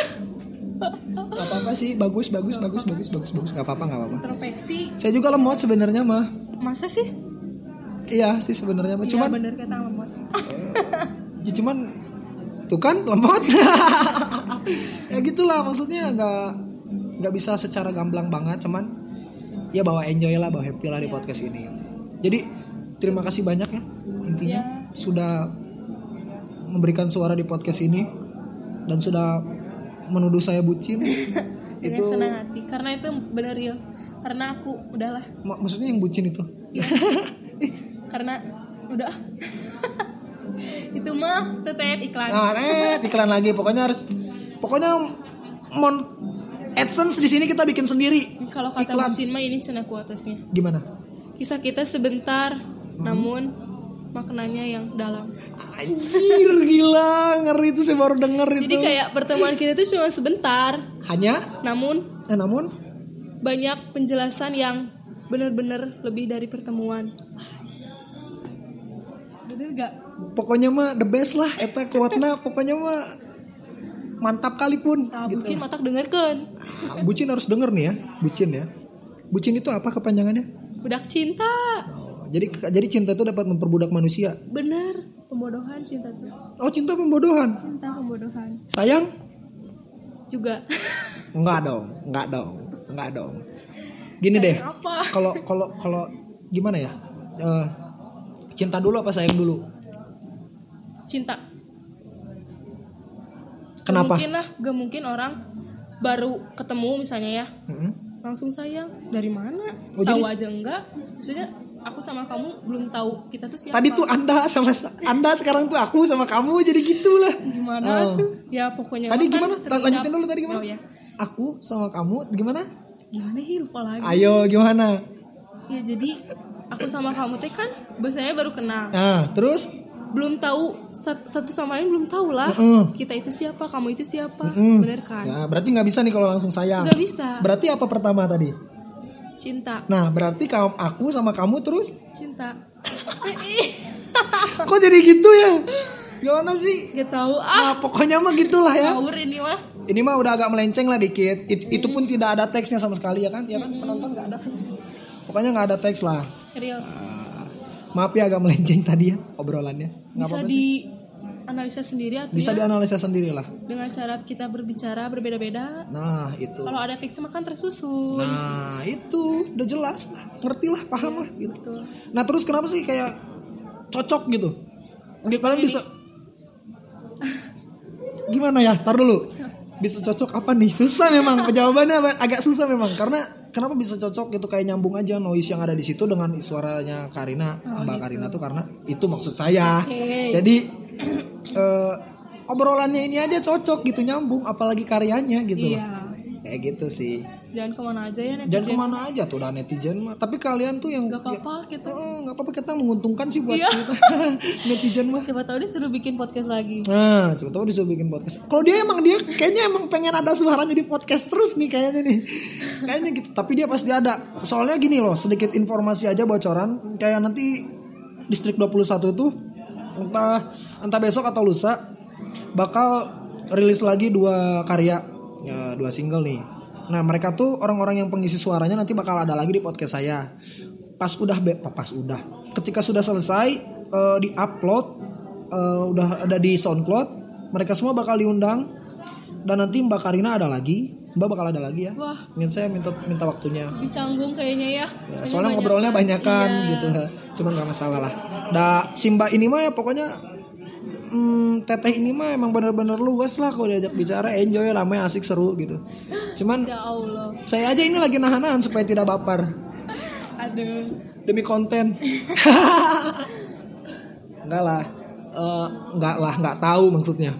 A: Gak apa-apa sih, bagus, bagus, bagus, bagus, bagus, bagus, gak apa-apa, gak apa-apa.
B: introspeksi
A: Saya juga lemot sebenarnya mah.
B: masa sih
A: Iya sih sebenarnya mah.
B: Iya,
A: Cuman
B: bener kata lemot
A: Ya, cuman tuh kan lemot ya gitulah maksudnya nggak nggak bisa secara gamblang banget cuman ya bawa enjoy lah bawa happy lah di podcast ini. Jadi terima kasih banyak ya intinya.
B: Ya.
A: sudah memberikan suara di podcast ini. Dan sudah menuduh saya bucin. Itu
B: senang hati. Karena itu bener ya karena aku udahlah
A: mak- maksudnya yang bucin itu?
B: Ya. karena udah. Itu mah tetet iklan.
A: Nah, eh, iklan lagi. Pokoknya harus, pokoknya mon AdSense di sini kita bikin sendiri.
B: kalau kata
A: iklan.
B: bucin mah ini cina kuatasnya
A: Gimana?
B: kisah kita sebentar
A: Hmm.
B: namun maknanya yang dalam
A: Anjir, gila, ngeri itu saya baru denger itu.
B: jadi kayak pertemuan kita itu cuma sebentar
A: Hanya,
B: namun
A: eh, namun,
B: banyak penjelasan yang benar-benar lebih dari pertemuan bener gak
A: pokoknya mah the best lah. Eta kuatna, pokoknya mah mantap kali pun.
B: nah,
A: gitu.
B: bucin matak dengerkan
A: Ah, Bucin harus denger nih ya, bucin ya. Bucin itu apa kepanjangannya?
B: budak cinta
A: Oh, jadi jadi cinta itu dapat memperbudak manusia.
B: bener pembodohan cinta tuh
A: Oh cinta pembodohan.
B: cinta pembodohan
A: Sayang?
B: juga
A: Enggak dong, enggak dong, enggak dong. Gini deh,
B: apa
A: kalau kalau kalau gimana ya? Eh, cinta dulu apa sayang dulu?
B: cinta
A: Kenapa?
B: Gak mungkin lah gak mungkin orang baru ketemu misalnya ya
A: Mm-mm.
B: langsung sayang dari mana
A: Oh,
B: tahu
A: jadi-
B: aja enggak maksudnya aku sama kamu belum tahu kita tuh siapa
A: Tadi tuh anda sama sa- anda sekarang tuh aku sama kamu jadi gitulah.
B: gimana
A: Oh.
B: tuh ya pokoknya
A: Tadi
B: kan
A: gimana?
B: terucap-
A: Lanjutin dulu tadi gimana?
B: oh ya
A: Aku sama kamu gimana?
B: gimana sih lupa lagi
A: Ayo gimana?
B: ya jadi aku sama kamu teh kan biasanya baru kenal
A: Nah, terus?
B: Belum tahu sat- satu sama lain belum tahu lah
A: Mm-mm.
B: kita itu siapa kamu itu siapa
A: Mm.
B: bener kan
A: Ya, berarti nggak bisa nih kalau langsung sayang.
B: nggak bisa
A: Berarti apa pertama tadi?
B: cinta
A: Nah, berarti kamu aku sama kamu terus
B: cinta
A: kok jadi gitu ya? Gimana sih?
B: Gak tahu ah
A: Nah, pokoknya mah gitulah ya.
B: ngawur ini mah
A: Ini mah udah agak melenceng lah dikit. It- itu pun tidak ada teksnya sama sekali ya kan? Ya kan penonton nggak ada. Pokoknya nggak ada teks lah.
B: real
A: Ah, maaf ya agak melenceng tadi ya obrolannya. Nggak
B: bisa
A: apa-apa sih.
B: di analisa sendiri atau
A: Bisa
B: ya,
A: dianalisa sendiri lah.
B: dengan cara kita berbicara berbeda-beda
A: Nah itu.
B: kalau ada teks makan tersusun
A: Nah itu udah jelas ngerti lah, paham lah gitu.
B: Betul.
A: Nah terus kenapa sih kayak cocok gitu? Gitu, Kalian bisa gimana ya? Tar dulu. Bisa cocok apa nih? Susah memang jawabannya agak susah memang karena kenapa bisa cocok gitu kayak nyambung aja noise yang ada di situ dengan suaranya Karina, Mbak Karina tuh karena itu maksud saya.
B: Oke.
A: Jadi eh, obrolannya ini aja cocok gitu nyambung apalagi karyanya gitu.
B: iya
A: Kayak gitu sih.
B: jangan ke mana aja ya netizen
A: Jangan ke mana aja tuh udah netizen mah. Tapi kalian tuh yang
B: gak apa-apa kita
A: Eh, nggak apa-apa kita menguntungkan sih buat
B: Iya.
A: kita netizen mah.
B: siapa tahu dia suruh bikin podcast lagi
A: Nah, coba tahu disuruh bikin podcast. Kalau dia emang dia kayaknya emang pengen ada suaranya di podcast terus nih kayaknya nih. Kayaknya gitu. Tapi dia pasti ada. Soalnya gini loh, sedikit informasi aja bocoran kayak nanti distrik 21 tuh entah entah besok atau lusa bakal rilis lagi dua karya ya, dua single nih. Nah, mereka tuh orang-orang yang pengisi suaranya nanti bakal ada lagi di podcast saya. Pas udah be- pas udah. Ketika sudah selesai eh, di-upload eh, udah ada di SoundCloud, mereka semua bakal diundang dan nanti Mbak Karina ada lagi. Mbak bakal ada lagi ya.
B: wah
A: Ingin saya minta minta waktunya.
B: lebih canggung kayaknya ya,
A: Ya, soalnya ngobrolnya banyak kan
B: Iya.
A: gitu. Cuman nggak masalah lah. Da si Mbak ini mah ya pokoknya hmm, teteh ini mah emang bener-bener luas lah kalau diajak bicara enjoy ramai asik seru gitu. Cuman
B: ya Allah
A: saya aja ini lagi nahan-nahan supaya tidak baper
B: aduh
A: demi konten. enggak lah. Eh, enggak lah, enggak tahu maksudnya.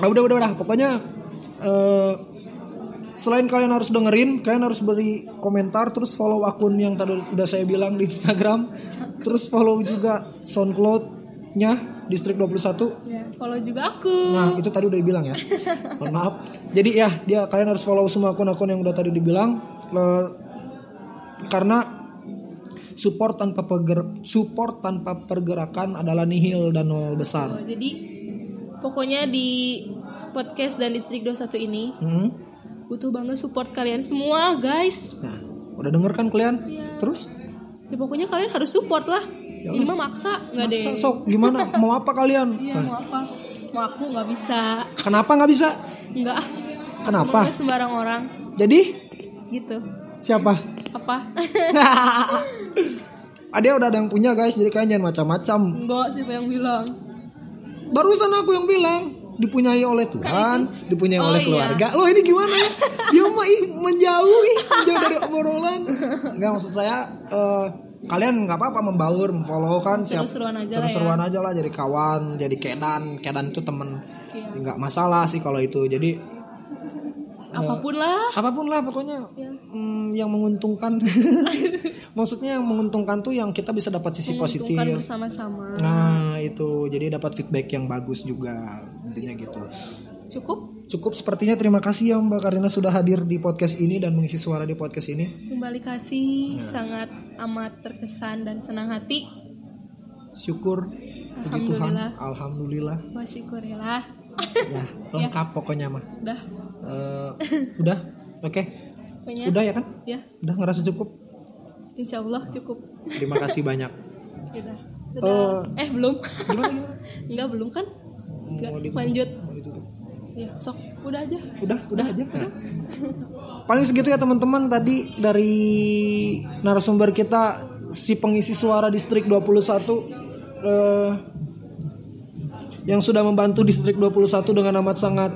A: Ah, udah udah udah, pokoknya eh selain kalian harus dengerin, kalian harus beri komentar terus follow akun yang tadi udah saya bilang di Instagram. Terus follow juga SoundCloud-nya Distrik 21.
B: ya follow juga aku
A: Nah, itu tadi udah dibilang ya. Mohon maaf. Jadi ya, dia kalian harus follow semua akun-akun yang udah tadi dibilang Eh, karena support tanpa perger support tanpa pergerakan adalah nihil dan nol
B: Oh,
A: besar.
B: jadi pokoknya di podcast dan distrik 21 ini
A: Hmm?
B: butuh banget support kalian semua guys
A: Nah, udah denger kan kalian?
B: Iya.
A: Terus?
B: ya pokoknya kalian harus support lah
A: Ya
B: ini mah maksa nggak deh
A: Maksa, sok gimana? Mau apa kalian?
B: iya
A: Nah,
B: mau apa mau aku nggak bisa
A: Kenapa nggak bisa?
B: nggak
A: Kenapa?
B: Maunya sembarang orang
A: Jadi
B: gitu
A: siapa?
B: apa
A: Ada udah ada yang punya guys, jadi kalian jangan macam-macam.
B: enggak siapa yang bilang
A: Barusan aku yang bilang dipunyai oleh Tuhan, dipunyai
B: Oh,
A: oleh
B: iya.
A: keluarga. Lo ini gimana ya? Dia mah ih, menjauh, menjauh dari obrolan. Enggak maksud saya eh, kalian nggak apa-apa membaur, memfollow kan siap
B: Seru-seruan aja lah ya.
A: aja lah jadi kawan, jadi kedan, kedan itu temen.
B: Iya.
A: Nggak masalah sih kalau itu. Jadi
B: apa pun lah
A: apa pun lah pokoknya
B: Iya.
A: mm, yang menguntungkan. Maksudnya yang menguntungkan tuh yang kita bisa dapat sisi positif.
B: bersama-sama
A: Nah itu jadi dapat feedback yang bagus juga intinya gitu.
B: Cukup
A: Cukup sepertinya terima kasih ya Mbak Karina sudah hadir di podcast ini dan mengisi suara di podcast ini.
B: kembali kasih
A: Iya.
B: sangat amat terkesan dan senang hati
A: Syukur puji Tuhan.
B: Alhamdulillah.
A: Alhamdulillah.
B: wah syukurillah
A: Ya lengkap pokoknya mah.
B: udah
A: Eh, udah oke
B: pokoknya
A: udah ya kan?
B: ya
A: Udah ngerasa cukup.
B: insya Allah cukup
A: Terima kasih banyak.
B: udah Dadah. eh belum
A: Gimana gimana?
B: enggak belum kan enggak lanjut
A: Mau?
B: Ya sok. Udah aja.
A: Udah udah aja. Nah. paling segitu ya teman-teman tadi dari narasumber kita si pengisi suara distrik 21 eh, yang sudah membantu distrik 21 dengan amat sangat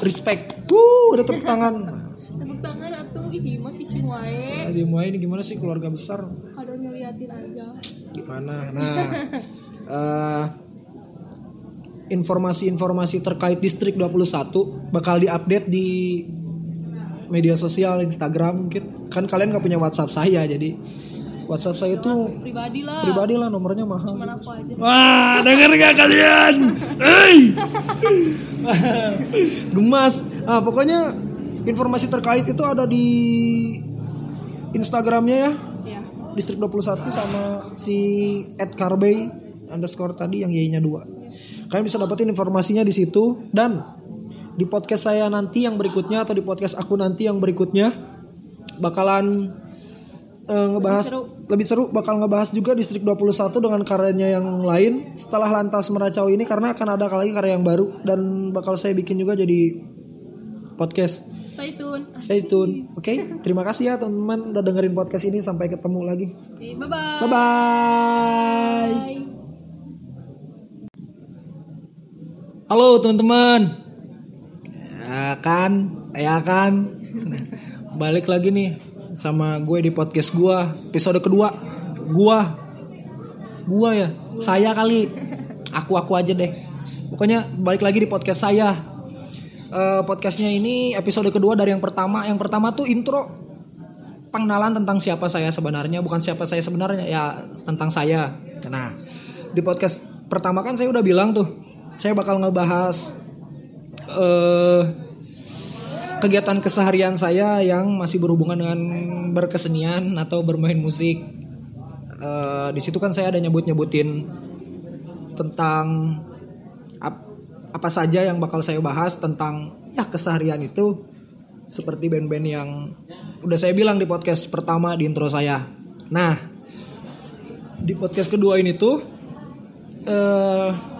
A: respect. Wuh, ada tepuk tangan.
B: Tepuk tangan atuh. Ih masih cing wae.
A: Muay ini gimana sih keluarga besar?
B: Ada ngeliatin aja.
A: Gimana? Nah eh, informasi-informasi terkait distrik 21 bakal diupdate di media sosial Instagram mungkin. Kan kalian nggak punya WhatsApp saya jadi WhatsApp saya itu
B: pribadi lah.
A: pribadi lah nomornya mahal.
B: Cuman aku aja
A: wah denger gak kalian? Hey gemas. Ah pokoknya informasi terkait itu ada di Instagramnya ya.
B: Ya
A: distrik 21 sama si Ed Carbey underscore tadi yang Y-nya 2. Kalian bisa dapetin informasinya di situ dan di podcast saya nanti yang berikutnya atau di podcast aku nanti yang berikutnya bakalan eh, ngebahas lebih seru. bakal ngebahas juga distrik 21 dengan karyanya yang lain setelah lantas meracau ini karena akan ada lagi karya yang baru dan bakal saya bikin juga jadi podcast.
B: stay tune
A: Stay tune. Oke, terima kasih ya teman-teman udah dengerin podcast ini sampai ketemu lagi.
B: Oke, bye bye
A: Bye bye.
B: bye
A: Halo teman-teman. Ya kan, ya kan. Balik lagi nih sama gue di podcast gua episode kedua. Gua gua ya, saya kali. Aku-aku aja deh. Pokoknya balik lagi di podcast saya. Eh, podcastnya ini episode kedua dari yang pertama. Yang pertama tuh intro pengenalan tentang siapa saya sebenarnya, bukan siapa saya sebenarnya ya tentang saya. Nah, di podcast pertama kan saya udah bilang tuh, saya bakal ngebahas eh kegiatan keseharian saya yang masih berhubungan dengan berkesenian atau bermain musik. Eh, di situ kan saya ada nyebut-nyebutin tentang ap- apa saja yang bakal saya bahas tentang ya keseharian itu seperti band-band yang udah saya bilang di podcast pertama di intro saya. Nah, di podcast kedua ini tuh eh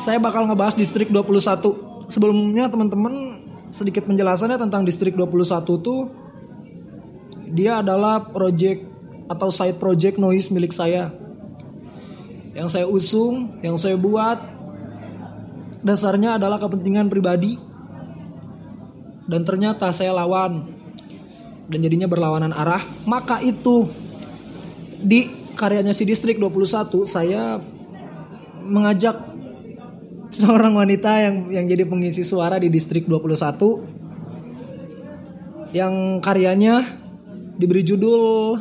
A: saya bakal ngebahas distrik 21. Sebelumnya teman-teman sedikit penjelasannya tentang distrik 21 tuh dia adalah project atau side project noise milik saya. Yang saya usung, yang saya buat dasarnya adalah kepentingan pribadi dan ternyata saya lawan dan jadinya berlawanan arah maka itu di karyanya si distrik 21 saya mengajak seorang wanita yang yang jadi pengisi suara di distrik 21 yang karyanya diberi judul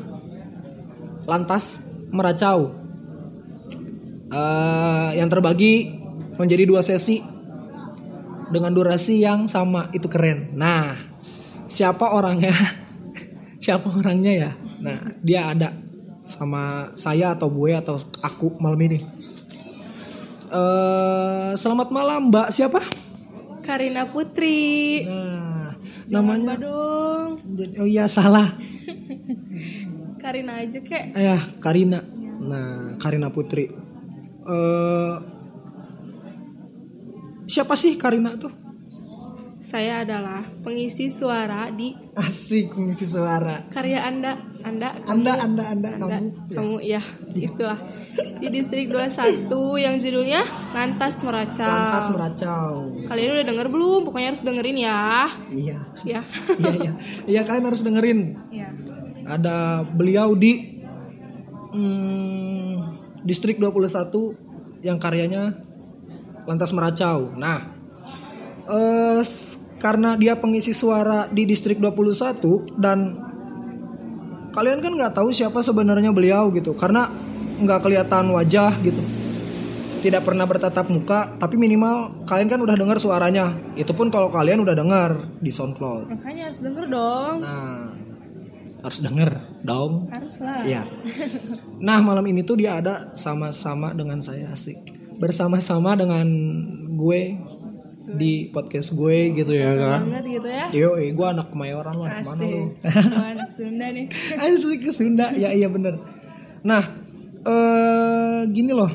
A: lantas meracau Eh, yang terbagi menjadi dua sesi dengan durasi yang sama itu keren. Nah, siapa orangnya? siapa orangnya ya? Nah, dia ada sama saya atau gue atau aku malam ini. Eh, selamat malam Mbak siapa?
B: Karina Putri
A: Nah,
B: Jangan
A: namanya
B: dong
A: oh iya salah.
B: Karina aja kek
A: Ya, Karina. Nah, Karina Putri. Eh siapa sih Karina tuh?
B: Saya adalah pengisi suara di
A: Asik mengisi suara.
B: karya Anda. Anda, kamu,
A: Anda, anda, anda,
B: Anda,
A: kamu. Ya.
B: kamu ya, itulah. Di distrik 21 yang judulnya Lantas Meracau.
A: Lantas meracau.
B: Kalian udah denger belum? Pokoknya harus dengerin ya.
A: Iya,
B: Ya.
A: iya, iya. Iya kalian harus dengerin.
B: ya.
A: Ada beliau di hmm, distrik 21 yang karyanya Lantas Meracau. Nah, s- karena dia pengisi suara di distrik 21 dan kalian kan nggak tahu siapa sebenarnya beliau gitu karena nggak kelihatan wajah gitu tidak pernah bertatap muka tapi minimal kalian kan udah dengar suaranya itu pun kalau kalian udah dengar di SoundCloud
B: Makanya harus denger dong.
A: nah harus denger dong
B: Harus lah.
A: Iya. Nah malam ini tuh dia ada sama-sama dengan saya asik bersama-sama dengan gue di podcast gue gitu ya kan.
B: Banget gitu ya.
A: Yo, gue anak kemayoran lu anak mana lu?
B: Anak Sunda nih.
A: Asli ke Sunda. Ya iya bener. Nah, eh gini loh.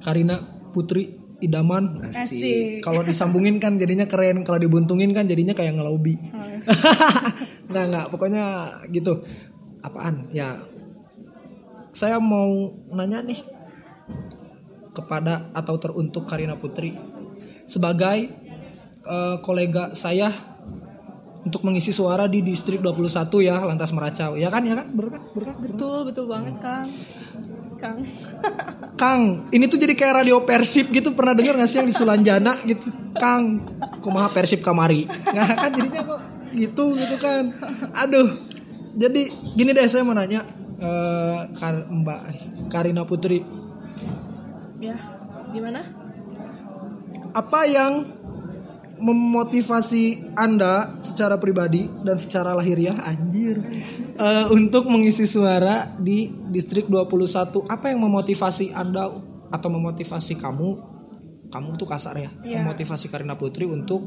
A: Karina Putri Idaman
B: Asik.
A: asik. Kalau disambungin kan jadinya keren, kalau dibuntungin kan jadinya kayak ngelobi.
B: Oh.
A: nggak nggak pokoknya gitu. Apaan? Ya saya mau nanya nih kepada atau teruntuk Karina Putri sebagai eh, kolega saya untuk mengisi suara di distrik 21 ya lantas meracau. Ya kan ya kan? Bener kan? Bener kan?
B: Betul, betul banget, Kang. Kang.
A: Kang ini tuh jadi kayak radio persib gitu. Pernah dengar nggak sih yang di Sulanjana gitu? Kang kumaha persib kamari? Nggak kan jadinya kok gitu gitu kan. Aduh jadi gini deh saya mau nanya eh, Kar- Mbak Karina Putri.
B: Ya. Gimana?
A: Apa yang memotivasi Anda secara pribadi dan secara lahiriah anjir eh, untuk mengisi suara di distrik 21 apa yang memotivasi Anda atau memotivasi kamu kamu tuh kasar ya
B: Iya.
A: memotivasi Karina Putri untuk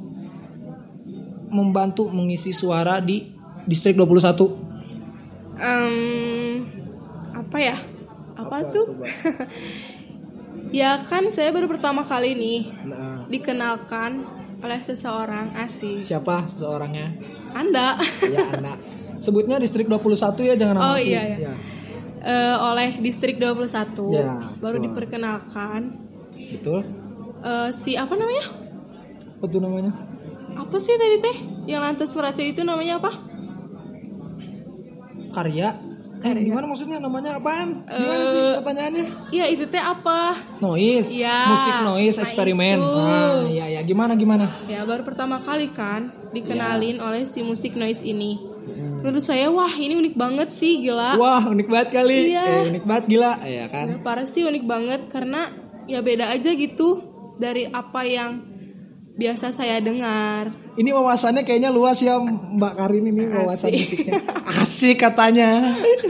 A: membantu mengisi suara di distrik 21
B: Em, apa ya? Apa, tuh? ya kan saya baru pertama kali nih
A: Nah,
B: dikenalkan oleh seseorang asing.
A: siapa seseorangnya
B: Anda
A: ya Anda sebutnya distrik 21 ya jangan nama
B: Oh, iya, iya.
A: Ya,
B: eh, oleh distrik 21
A: Ya,
B: baru
A: betul.
B: diperkenalkan
A: betul
B: Eh, si apa namanya?
A: apa tuh namanya
B: Apa sih tadi teh? Yang lantas meracau itu namanya apa?
A: karya eh gimana maksudnya? Namanya apaan? Gimana sih
B: Eh,
A: pertanyaannya?
B: Iya itu teh apa?
A: noise.
B: Iya,
A: musik noise
B: nah
A: eksperimen.
B: itu.
A: nah iya ya gimana gimana?
B: Ya baru pertama kali kan dikenalin oleh si musik noise ini.
A: Hmm.
B: Menurut saya wah ini unik banget sih gila.
A: wah unik banget kali.
B: Iya.
A: eh, unik banget gila. Ya kan?
B: Ya, parah sih unik banget. Karena ya beda aja gitu dari apa yang biasa saya dengar.
A: ini wawasannya kayaknya luas ya Mbak Karin ini wawasan
B: Asik.
A: musiknya asik katanya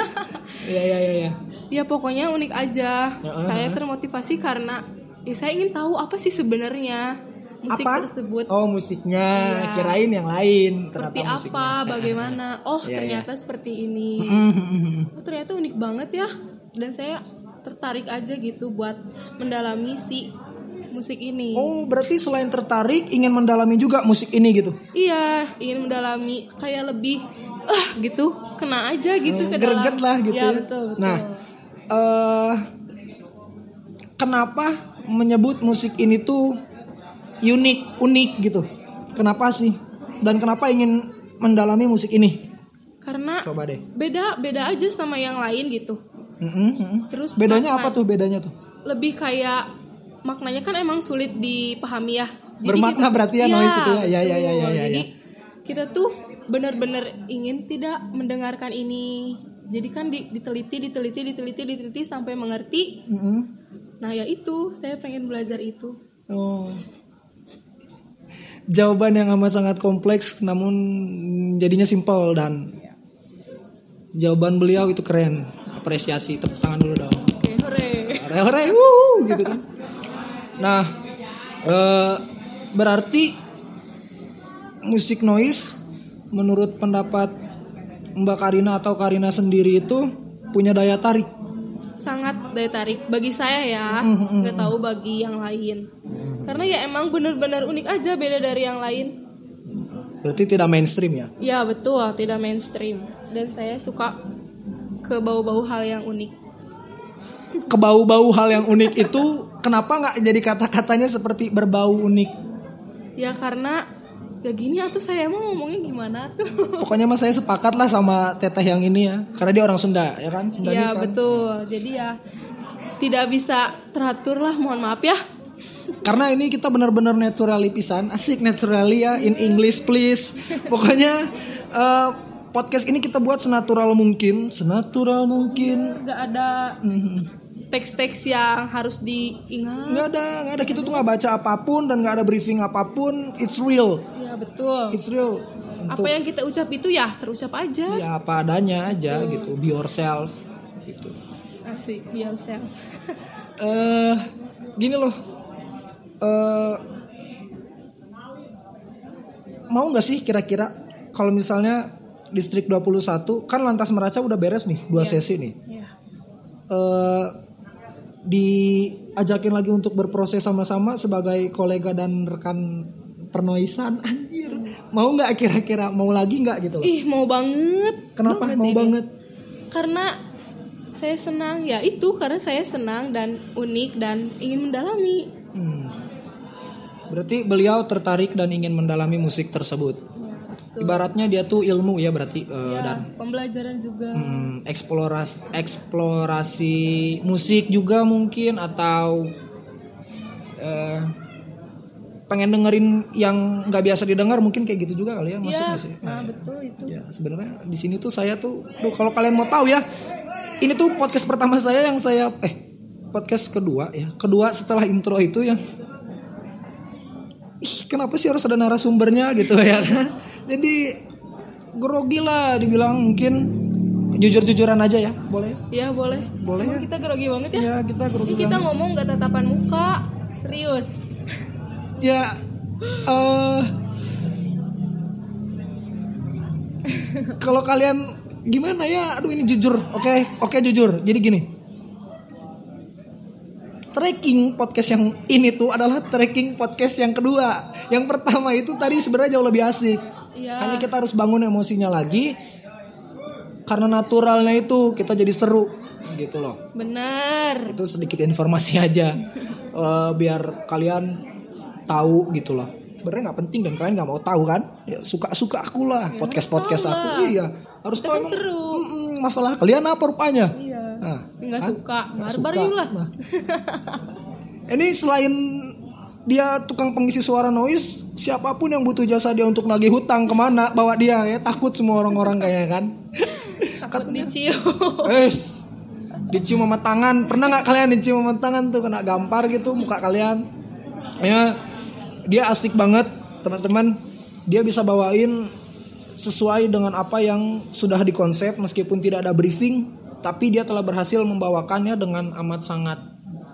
A: iya iya iya ya.
B: Ya pokoknya unik aja.
A: Heeh.
B: Saya termotivasi karena ya saya ingin tahu apa sih sebenarnya musik
A: Apa?
B: tersebut.
A: oh musiknya
B: Iya.
A: kirain yang lain
B: seperti
A: ternyata
B: apa,
A: musiknya.
B: bagaimana? Oh,
A: Iya,
B: ternyata seperti ini.
A: Mhm.
B: Oh, ternyata unik banget ya. Dan saya tertarik aja gitu buat mendalami si musik ini.
A: oh berarti selain tertarik ingin mendalami juga musik ini gitu
B: Iya, ingin mendalami kayak lebih ah gitu, kena aja gitu
A: Hmm,
B: ke dalam.
A: lah gitu
B: Ya,
A: ya.
B: betul, betul.
A: Nah, eh kenapa menyebut musik ini tuh unik, unik gitu? Kenapa sih? Dan kenapa ingin mendalami musik ini?
B: karena
A: Coba deh.
B: beda beda aja sama yang lain gitu.
A: Mm-mm, mm-mm.
B: Terus
A: bedanya
B: makna-
A: apa tuh bedanya tuh?
B: Lebih kayak maknanya kan emang sulit dipahami ya.
A: Bermakna berarti ya noise itu ya. Ya, ya, ya, ya, ya,
B: Jadi
A: ya.
B: kita tuh benar-benar ingin tidak mendengarkan ini. Jadi kan di- diteliti, diteliti, diteliti, diteliti sampai mengerti.
A: Mm-mm.
B: Nah ya itu, saya pengen belajar itu.
A: Oh. Jawaban yang amat sangat kompleks namun jadinya simpel dan jawaban beliau itu keren. Apresiasi tepuk tangan dulu dong.
B: Oke, hore.
A: hore hore wuh, gitu kan nah eh, berarti musik noise menurut pendapat Mbak Karina atau Karina sendiri itu punya daya tarik
B: Sangat daya tarik bagi saya ya.
A: Mhm, mhm,
B: Nggak tahu bagi yang lain. karena ya emang bener-bener unik aja beda dari yang lain
A: Berarti tidak mainstream ya?
B: ya betul tidak mainstream dan saya suka ke bau-bau hal yang unik
A: Kebau-bau hal yang unik itu kenapa nggak jadi kata-katanya seperti berbau unik?
B: ya karena ya gini atuh saya emang ngomongnya gimana tuh
A: Pokoknya mas saya sepakat lah sama teteh yang ini ya, karena dia orang Sunda ya kan, Sundanis
B: ya
A: kan.
B: betul jadi ya tidak bisa teratur lah mohon maaf ya
A: Karena ini kita benar-benar naturally pisan, asik naturally ya, in English please. Pokoknya eh, podcast ini kita buat senatural mungkin, senatural mungkin.
B: nggak ada
A: Mhm.
B: Teks-teks yang harus diingat
A: Nggak ada, nggak ada kita tuh nggak baca apa pun dan nggak ada briefing apa pun. It's real,
B: ya betul
A: it's real.
B: apa yang kita ucap itu ya terucap aja
A: Ya apa adanya aja gitu, be yourself gitu.
B: asik biasa
A: eh gini loh. eh mau nggak sih kira-kira kalau misalnya distrik 21 kan lantas meraca udah beres nih dua sesi nih.
B: ya
A: eh diajakin lagi untuk berproses sama-sama sebagai kolega dan rekan pernoisan anjir. Mau nggak kira-kira mau lagi nggak gitu loh.
B: ih mau banget
A: Kenapa mau
B: ini.
A: banget?
B: karena saya senang ya itu karena saya senang dan unik dan ingin mendalami
A: Hmm. Berarti beliau tertarik dan ingin mendalami musik tersebut. Ibaratnya dia tuh ilmu ya berarti
B: ya,
A: dan
B: pembelajaran juga.
A: Hmm, eksplorasi eksplorasi musik juga mungkin atau eh, pengen dengerin yang nggak biasa didengar mungkin kayak gitu juga kali ya masuk
B: ya
A: nggak sih?
B: nah betul itu.
A: Ya sebenarnya di sini tuh saya tuh, kalau kalian mau tahu ya, ini tuh podcast pertama saya yang saya eh podcast kedua ya, kedua setelah intro itu yang ih kenapa sih harus ada narasumbernya gitu ya kan? Jadi grogi lah dibilang mungkin jujur-jujuran aja ya, boleh?
B: ya boleh
A: Boleh
B: Emang
A: ya?
B: kita grogi banget ya
A: Ya kita grogi.
B: Ini kita
A: banget.
B: ngomong nggak tatapan muka serius
A: Ya eh kalau kalian gimana ya? Aduh ini jujur. Oke, oke jujur. Jadi gini. Tracking podcast yang ini tuh adalah tracking podcast yang kedua. Yang pertama itu tadi sebenarnya jauh lebih asik.
B: Iya.
A: Hanya kita harus bangun emosinya lagi. Karena naturalnya itu kita jadi seru gitu loh
B: benar
A: itu sedikit informasi aja Eh, biar kalian tahu gitu loh sebenarnya nggak penting dan kalian nggak mau tahu kan ya suka suka aku lah podcast podcast
B: tahu
A: aku iya harus tahu
B: kan.
A: Mm-mm, masalah kalian apa rupanya
B: iya
A: nah,
B: nggak
A: kan?
B: suka barbar lah
A: Nah. ini selain dia tukang pengisi suara noise siapa pun yang butuh jasa dia untuk nagih hutang ke mana bawa dia ya takut semua orang-orang kayaknya kan
B: takut dicium
A: Wes, dicium sama tangan. Pernah nggak kalian dicium sama tangan tuh kena gampar gitu muka kalian? Ya, dia asik banget teman-teman. Dia bisa bawain sesuai dengan apa yang sudah dikonsep meskipun tidak ada briefing, tapi dia telah berhasil membawakannya dengan amat sangat.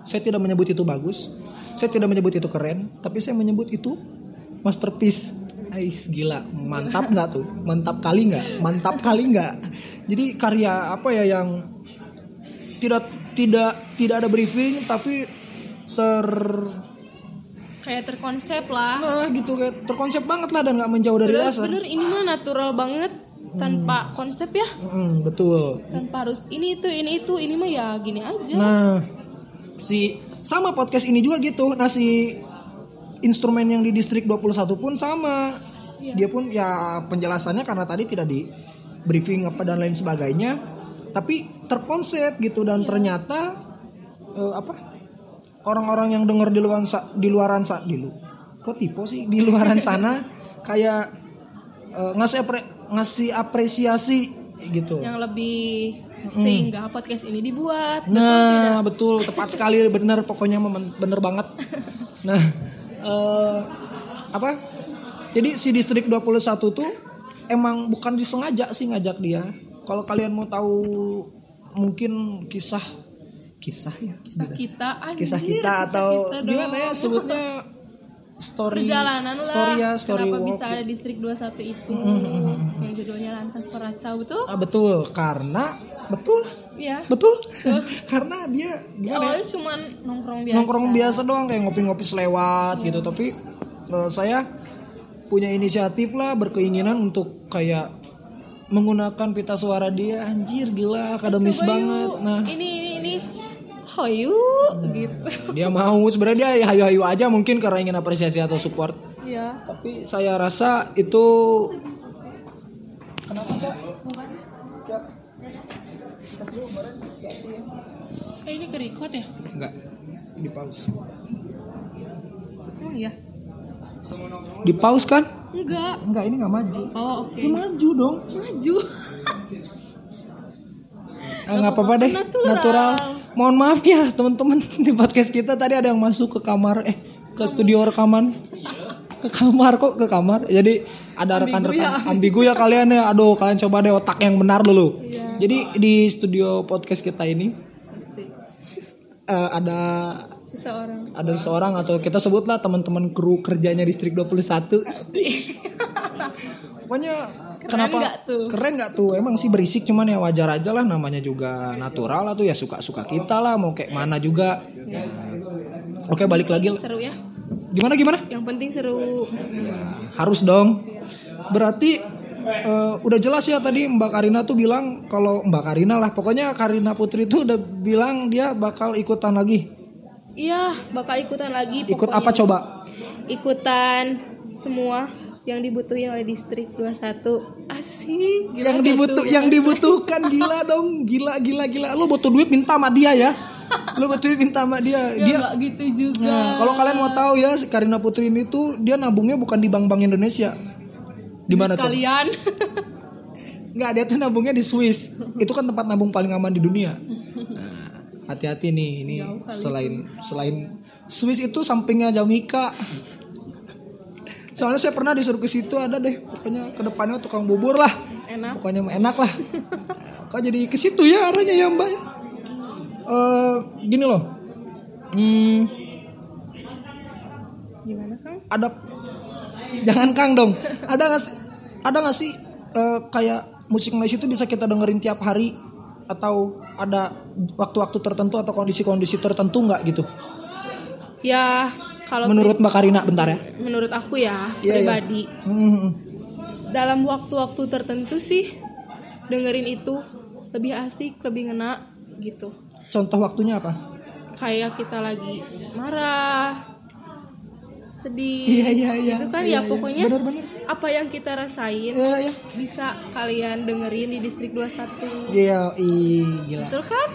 A: Saya tidak menyebut itu bagus, saya tidak menyebut itu keren, tapi saya menyebut itu masterpiece. Ais gila, mantap nggak tuh? Mantap kali nggak? Mantap kali nggak? Jadi karya apa ya yang tidak tidak tidak ada briefing tapi ter
B: kayak terkonsep lah
A: nah gitu kayak terkonsep banget lah dan nggak menjauh dari
B: Bener,
A: dasar.
B: bener ini mah natural banget tanpa konsep ya
A: Hmm, betul.
B: tanpa harus ini itu ini itu ini mah ya gini aja
A: Nah, si sama podcast ini juga gitu. Nah, si instrumen yang di distrik 21 pun sama.
B: Iya.
A: Dia pun ya penjelasannya karena tadi tidak di briefing apa dan lain sebagainya, tapi terkonsep gitu dan ternyata eh, apa? Orang-orang yang dengar di luar di luaran sa di lu kok tipe sih di luaran sana kayak eh, ngasih ngasih apresiasi gitu.
B: yang lebih sehingga podcast ini dibuat.
A: Nah, betul, tepat sekali, bener, pokoknya bener banget. Nah, eh, apa? Jadi si distrik 21 tuh emang bukan disengaja sih ngajak dia. Kalau kalian mau tahu mungkin kisah kisah ya,
B: kisah kita anjir,
A: kisah kita atau
B: kita
A: gimana ya sebutnya story
B: perjalanan lah.
A: story ya, story
B: kenapa
A: walk.
B: bisa ada distrik 21 itu?
A: Mm-mm.
B: kayak yang judulnya lantas soracau betul?
A: Ah, betul, karena betul,
B: ya
A: betul. karena dia gimana ya?
B: awalnya cuman nongkrong biasa.
A: Nongkrong biasa doang kayak ngopi-ngopi selewat gitu. Tapi eh, saya punya inisiatif lah berkeinginan untuk kayak menggunakan pita suara dia. Anjir gila akademis banget.
B: Yuk.
A: nah
B: ini hayu gitu.
A: Dia mau sebenarnya dia hayu-hayu aja mungkin karena ingin apresiasi atau support.
B: Ya
A: tapi saya rasa itu kenapa Cak? Cak?
B: eh ini ke record ya?
A: Enggak di pause.
B: Oh iya.
A: Di pause kan?
B: Enggak.
A: Enggak ini nggak maju.
B: Oh oke.
A: Ini maju dong.
B: Maju
A: nggak apa-apa deh
B: Natural.
A: natural. mohon maaf ya teman-teman di podcast kita tadi ada yang masuk ke kamar eh ke studio rekaman. Ke kamar kok ke kamar? Jadi ada rekan-rekan. ambigu ya kalian ya. Aduh kalian coba deh otak yang benar dulu.
B: Iya.
A: jadi di studio podcast kita ini
B: Asik.
A: eh, ada
B: seseorang.
A: ada seorang atau kita sebutlah teman-teman kru kerjanya distrik 21 pokoknya kenapa
B: nggak tuh?
A: keren nggak tuh? Emang sih berisik cuman ya wajar aja lah namanya juga natural lah tuh ya suka-suka kita lah mau kayak mana juga. Oke balik lagi.
B: Seru ya?
A: Gimana gimana?
B: Yang penting seru.
A: Harus dong. Berarti eh, udah jelas ya tadi Mbak Karina tuh bilang kalau Mbak Karina lah pokoknya Karina Putri tuh udah bilang dia bakal ikutan lagi.
B: Iya bakal ikutan lagi
A: ikut
B: pokoknya.
A: apa coba?
B: Ikutan semua yang dibutuhin oleh distrik 21 asik Gila
A: yang dibutuh
B: tuh?
A: yang dibutuhkan gila dong. Gila gila gila. Lu butuh duit minta sama dia ya. Lu butuh duit minta sama dia.
B: Ya
A: dia
B: gitu juga.
A: Nah, kalau kalian mau tahu ya si Karina Putri ini tuh dia nabungnya bukan di bank-bank Indonesia. Di mana coba
B: kalian
A: Nggak, dia tuh nabungnya di Swiss. Itu kan tempat nabung paling aman di dunia. Nah, hati-hati nih ini selain selain Swiss itu sampingnya Jamaica soalnya saya pernah disuruh ke situ ada deh. Pokoknya ke depannya tukang bubur lah.
B: Enak.
A: Pokoknya enak lah. Kok jadi ke situ ya arahnya ya mbak? Eh, gini loh. Hmm,
B: gimana kang?
A: Ada jangan kang dong. Ada nggak sih ada nggak sih eh, kayak musik noise itu bisa kita dengerin tiap hari? Atau ada waktu-waktu tertentu atau kondisi-kondisi tertentu nggak gitu?
B: Ya kalau
A: menurut mbak Karina bentar ya.
B: Menurut aku ya
A: Iya, iya.
B: pribadi.
A: Hmm,
B: dalam waktu-waktu tertentu sih dengerin itu. Lebih asik lebih ngena gitu.
A: Contoh waktunya apa?
B: Kayak kita lagi marah sedih
A: iya iya iya.
B: itu kan
A: Iya,
B: ya
A: iya.
B: pokoknya
A: bener-bener
B: apa yang kita rasain
A: iya iya.
B: bisa kalian dengerin di distrik 21
A: iya. Ih, gila.
B: Betul kan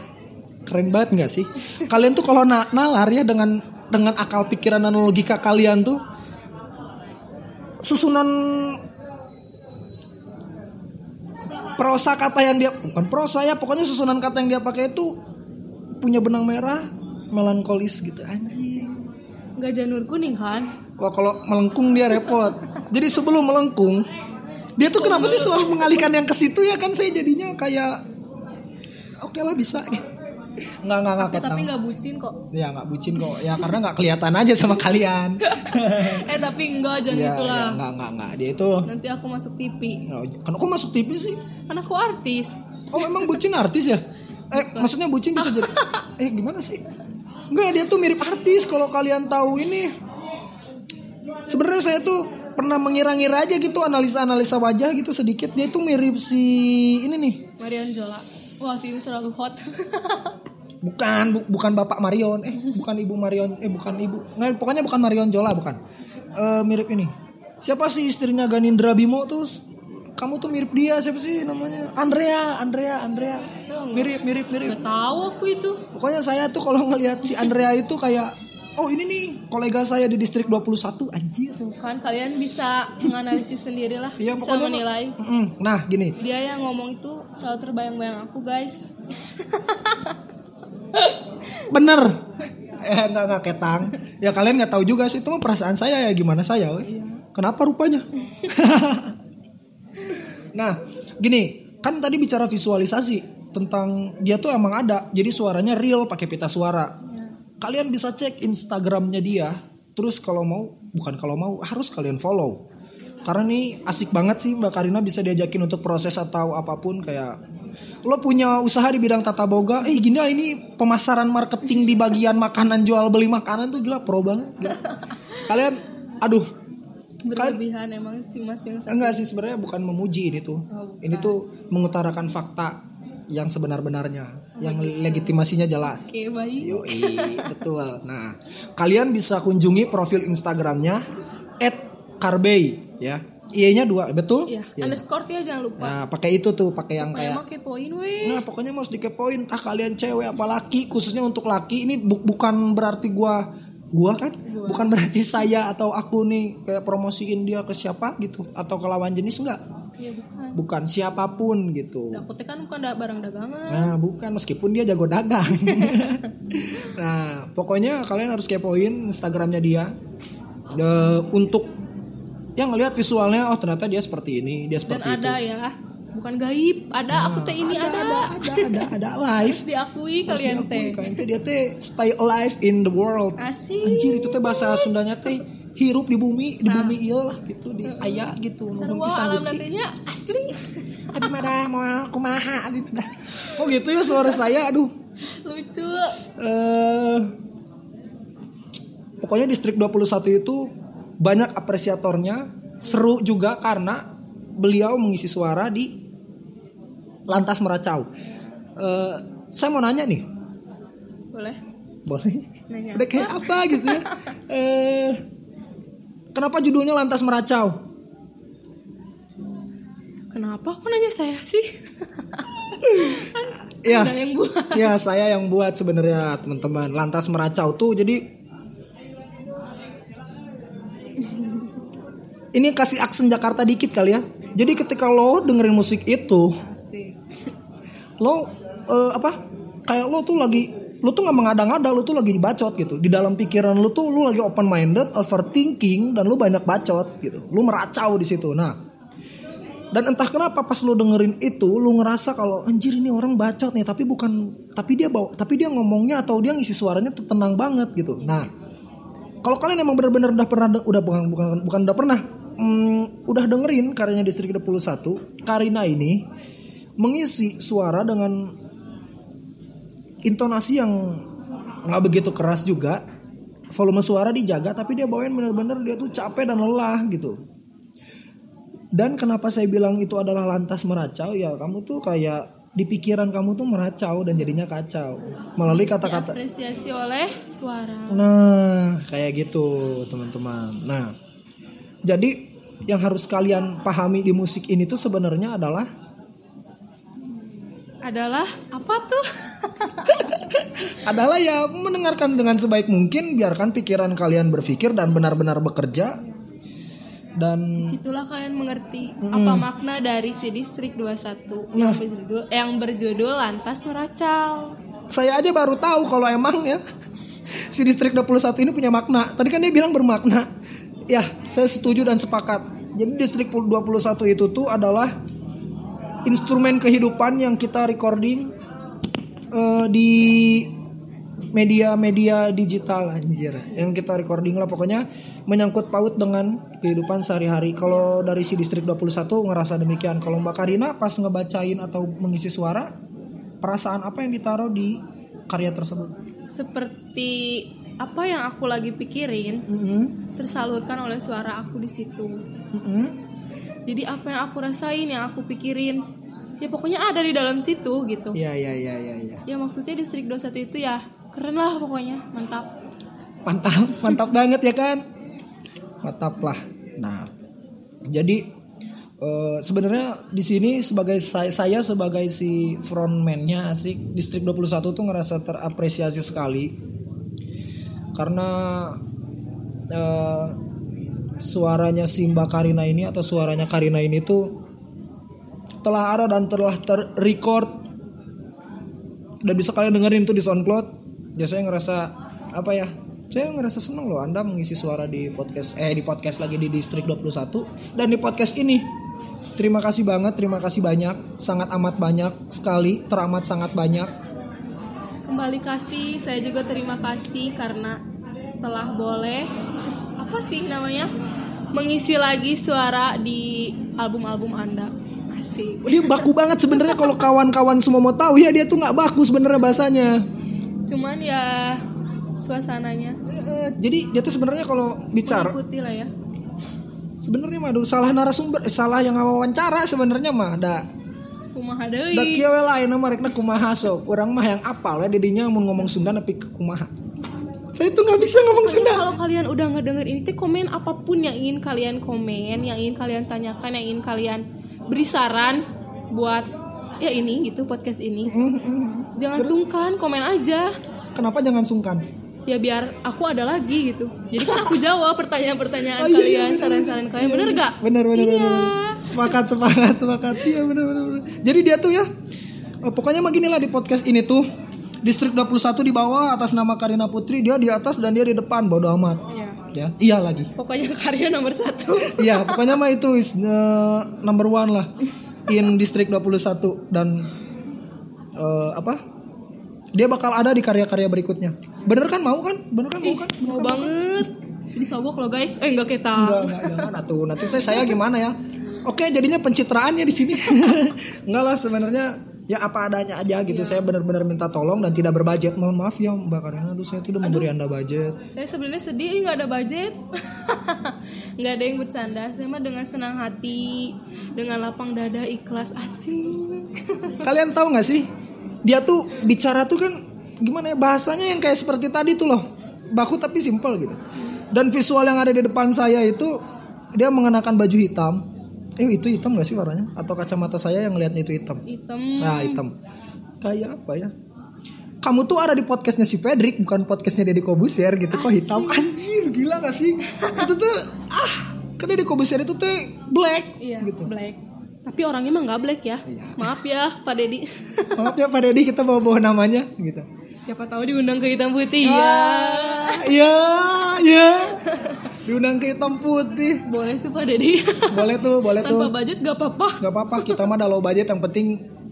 A: keren banget nggak sih? Kalian tuh kalau na- nalar ya dengan dengan akal pikiran dan logika kalian tuh susunan prosa kata yang dia bukan prosa ya pokoknya susunan kata yang dia pakai itu punya benang merah melankolis gitu. Anjing.
B: Nggak janur kuning kan?
A: Wah kalau melengkung dia repot. Jadi sebelum melengkung dia tuh kenapa sih selalu mengalihkan yang ke situ ya? Kan saya jadinya kayak oke lah bisa nggak nggak nggak
B: tapi nggak bucin kok
A: Ya nggak bucin kok. Ya karena nggak kelihatan aja sama kalian.
B: eh tapi enggak jangan
A: ya,
B: itulah
A: ya, nggak nggak nggak dia itu.
B: nanti aku masuk TV
A: Kan kok masuk TV sih?
B: kan aku artis
A: Oh emang bucin artis ya? Eh maksudnya bucin bisa jadi? Eh gimana sih? Enggak dia tuh mirip artis kalau kalian tahu ini. Sebenarnya saya tuh pernah mengira-ngira aja gitu analisa-analisa wajah gitu sedikit dia tuh mirip si ini nih
B: Marian Jola wah itu terlalu hot.
A: Bukan bu- bukan bapak Marion. Eh bukan ibu Marion. Eh bukan ibu. Nggak pokoknya bukan Marion Jola bukan. Eh mirip ini. Siapa sih istrinya Ganindra Bimo tuh? Kamu tuh mirip dia siapa sih namanya? Andrea Andrea Andrea. Mirip mirip mirip.
B: Tahu aku itu.
A: Pokoknya saya tuh kalau ngelihat si Andrea itu kayak oh ini nih kolega saya di distrik 21 anjir.
B: Tuh kan kalian bisa menganalisis sendiri lah
A: Iya
B: bisa menilai.
A: Nah gini.
B: Dia yang ngomong itu selalu terbayang-bayang aku guys.
A: Bener. Eh nggak nggak ketang. Ya kalian nggak tahu juga sih itu mah perasaan saya ya gimana saya we. kenapa rupanya? Nah gini kan tadi bicara visualisasi tentang dia tuh emang ada jadi suaranya real pakai pita suara kalian bisa cek instagramnya dia. Terus kalau mau bukan kalau mau harus kalian follow. Karena nih asik banget sih Mbak Karina bisa diajakin untuk proses atau apa pun kayak lo punya usaha di bidang tata boga? Eh gini ah, ini pemasaran marketing di bagian makanan jual beli makanan tuh gila pro banget. Gila. kalian aduh.
B: Berlebihan emang si mas yang satu.
A: enggak sih sebenarnya bukan memuji ini tuh.
B: Oh, bukan.
A: ini tuh mengutarakan fakta yang sebenar-benarnya yang legitimasinya jelas
B: oke baik
A: Yoi, betul. Nah, kalian bisa kunjungi profil Instagramnya @karbei ya. I-nya dua, betul?
B: ya
A: Iya.
B: underscore ya jangan lupa
A: Nah, pakai itu tuh, pakai yang kayak
B: mah kepoin weh
A: Nah, pokoknya mau dikepoin. Ah, kalian cewek apa laki, khususnya untuk laki ini bu- bukan berarti gua gua kan bukan berarti saya atau aku nih kayak promosiin dia ke siapa gitu atau ke lawan jenis enggak.
B: Iya bukan.
A: Bukan siapa pun gitu.
B: Dapetnya kan bukan barang dagangan.
A: Nah, bukan. Meskipun dia jago dagang. nah, pokoknya kalian harus kepoin Instagramnya dia. Eh, untuk yang ngelihat visualnya oh ternyata dia seperti ini, dia
B: dan
A: seperti
B: ada
A: itu.
B: ya. Bukan gaib. Ada. Aku teh ini ada,
A: ada, ada, ada, ada live.
B: harus diakui
A: Harus
B: kalian teh.
A: kalian teh. Dia teh stay alive in the world.
B: asik.
A: Anjir itu teh bahasa Sundanya teh hirup di bumi, di bumi iya lah gitu, di aya gitu. Nuhun
B: sarua
A: pisan, Gusti.
B: asli.
A: Abi mada mau kumaha abi. Oh gitu ya suara saya aduh.
B: lucu.
A: Eh pokoknya distrik 21 itu banyak apresiatornya seru juga karena beliau mengisi suara di lantas meracau. Eh saya mau nanya nih.
B: Boleh.
A: Boleh?
B: Nanya
A: udah kayak apa gitu ya? Eh kenapa judulnya lantas meracau?
B: Kenapa kok nanya saya sih?
A: Ya
B: yang buat.
A: Ya saya yang buat sebenarnya teman-teman. Lantas meracau tuh jadi ini kasih aksen Jakarta dikit kali ya. Jadi ketika lo dengerin musik itu
B: asik.
A: lo eh, apa? Kayak lo tuh lagi lo tuh nggak mengada-ngada lo tuh lagi bacot gitu. Di dalam pikiran lo tuh lo lagi open minded overthinking dan lo banyak bacot gitu. Lo meracau di situ. Nah dan entah kenapa pas lo dengerin itu lo ngerasa kalau anjir ini orang bacot nih tapi bukan tapi dia bawa tapi dia ngomongnya atau dia ngisi suaranya tuh tenang banget gitu. Nah kalau kalian emang benar-benar udah pernah udah bukan bukan bukan udah pernah hmm, udah dengerin karyanya distrik 21 Karina ini mengisi suara dengan intonasi yang nggak begitu keras juga volume suara dijaga tapi dia bawain bener-bener dia tuh capek dan lelah gitu. Dan kenapa saya bilang itu adalah lantas meracau? Ya kamu tuh kayak di pikiran kamu tuh meracau dan jadinya kacau. Melalui kata-kata
B: diapresiasi oleh suara.
A: Nah, kayak gitu, teman-teman. Nah, jadi yang harus kalian pahami di musik ini tuh sebenarnya adalah
B: adalah apa tuh
A: adalah ya mendengarkan dengan sebaik mungkin, biarkan pikiran kalian berpikir dan benar-benar bekerja. Dan
B: Situlah kalian mengerti apa makna dari si distrik 21
A: Nah.
B: yang berjudul yang berjudul lantas meracau.
A: saya aja baru tahu kalau emang ya si distrik 21 ini punya makna. Tadi kan dia bilang bermakna. Ya, saya setuju dan sepakat. Jadi distrik 21 itu tuh adalah instrumen kehidupan yang kita recording eh, di media-media digital anjir. Yang kita recording lah pokoknya menyangkut paut dengan kehidupan sehari-hari. Kalau dari si distrik 21 ngerasa demikian. Kalau Mbak Karina pas ngebacain atau mengisi suara, perasaan apa yang ditaruh di karya tersebut?
B: Seperti apa yang aku lagi pikirin
A: Mm-hmm.
B: tersalurkan oleh suara aku di situ.
A: Mm-hmm.
B: Jadi apa yang aku rasain, yang aku pikirin, ya pokoknya ada di dalam situ gitu.
A: Iya iya iya iya. Ya.
B: Ya maksudnya distrik 21 itu ya keren lah pokoknya, mantap.
A: Mantap, mantap banget ya kan? Mantap lah. Nah, jadi eh, sebenarnya di sini sebagai saya, saya sebagai si frontman-nya asik distrik 21 tuh ngerasa terapresiasi sekali karena eh, suaranya si Mbak Karina ini atau suaranya Karina ini tuh telah ada dan telah terrecord. Dan bisa kalian dengerin tuh di SoundCloud. Ya saya ngerasa apa ya saya ngerasa seneng loh Anda mengisi suara di podcast eh di podcast lagi di distrik 21 dan di podcast ini terima kasih banget terima kasih banyak sangat amat banyak sekali teramat sangat banyak.
B: Kembali kasih, saya juga terima kasih karena telah boleh apa sih namanya? Mengisi lagi suara di album-album anda. Asik.
A: Dia baku banget sebenarnya kalau kawan-kawan semua mau tahu. Ya dia tuh nggak baku sebenarnya bahasanya.
B: cuman ya suasananya.
A: Eh, jadi dia tuh sebenarnya kalau bicara
B: ikuti lah ya.
A: Sebenarnya mah salah narasumber eh, salah yang wawancara sebenarnya mah ada
B: kumaha
A: da
B: deui
A: kieu we lain mah rekna kumaha sok. Urang mah yang apal ya didinya mun ngomong Sunda tapi kumaha saya tuh nggak bisa ngomong Sunda.
B: kalau kalian udah ngedenger ini tuh komen apa pun yang ingin kalian komen yang ingin kalian tanyakan yang ingin kalian beri saran buat ya ini gitu podcast ini. Jangan sungkan komen aja.
A: Kenapa jangan sungkan?
B: Ya biar aku ada lagi gitu. Jadi kan aku jawab pertanyaan-pertanyaan
A: Oh, iya, iya,
B: kalian
A: bener,
B: saran-saran kalian. Bener gak
A: benar benar
B: iya.
A: benar sepakat sepakat sepakat. Iya benar benar. jadi dia tuh ya eh, pokoknya mah gini lah di podcast ini tuh distrik 21 di bawah atas nama Karina Putri dia di atas dan dia di depan bodo amat
B: ya
A: ya iya lagi
B: pokoknya karya nomor satu
A: Iya, pokoknya mah itu is uh, number one lah in distrik 21 dan uh, apa? Dia bakal ada di karya-karya berikutnya. Bener kan mau kan? Bener kan mau kan? Bener
B: mau
A: kan?
B: banget disobok loh guys eh enggak kita
A: Enggak, enggak, jangan atuh. Nanti saya, saya gimana ya? Oke, jadinya pencitraannya di sini. enggak lah sebenarnya ya apa adanya aja gitu. Saya benar-benar minta tolong dan tidak berbudget. Mohon maaf ya Mbak Karina, aduh saya tidak memberi Anda budget.
B: saya sebenarnya sedih ih, nggak ada budget nggak ada yang bercanda saya mah dengan senang hati dengan lapang dada ikhlas asik
A: Kalian tahu nggak sih? Dia tuh bicara tuh kan gimana ya bahasanya yang kayak seperti tadi tuh loh. Baku tapi simpel gitu. Dan visual yang ada di depan saya itu dia mengenakan baju hitam. Eh itu hitam gak sih warnanya? Atau kacamata saya yang ngeliatnya itu hitam?
B: hitam
A: Nah hitam. Kayak apa ya? Kamu tuh ada di podcastnya si Fedrik bukan podcastnya Deddy Kobusier gitu kok hitam anjir gila gak sih itu tuh ah kan Deddy Kobusier itu tuh black
B: iya
A: gitu
B: black tapi orangnya mah nggak black ya
A: Iya.
B: maaf ya Pak Dedi
A: maaf ya Pak Deddy kita bawa-bawa namanya gitu
B: siapa tahu diundang ke hitam putih ya
A: Ah, Iya, iya. Diundang ke hitam putih.
B: boleh tuh Pak Dedi
A: Boleh tuh, boleh tuh.
B: tanpa budget gak apa-apa
A: Gak apa-apa, kita mah ada low budget yang penting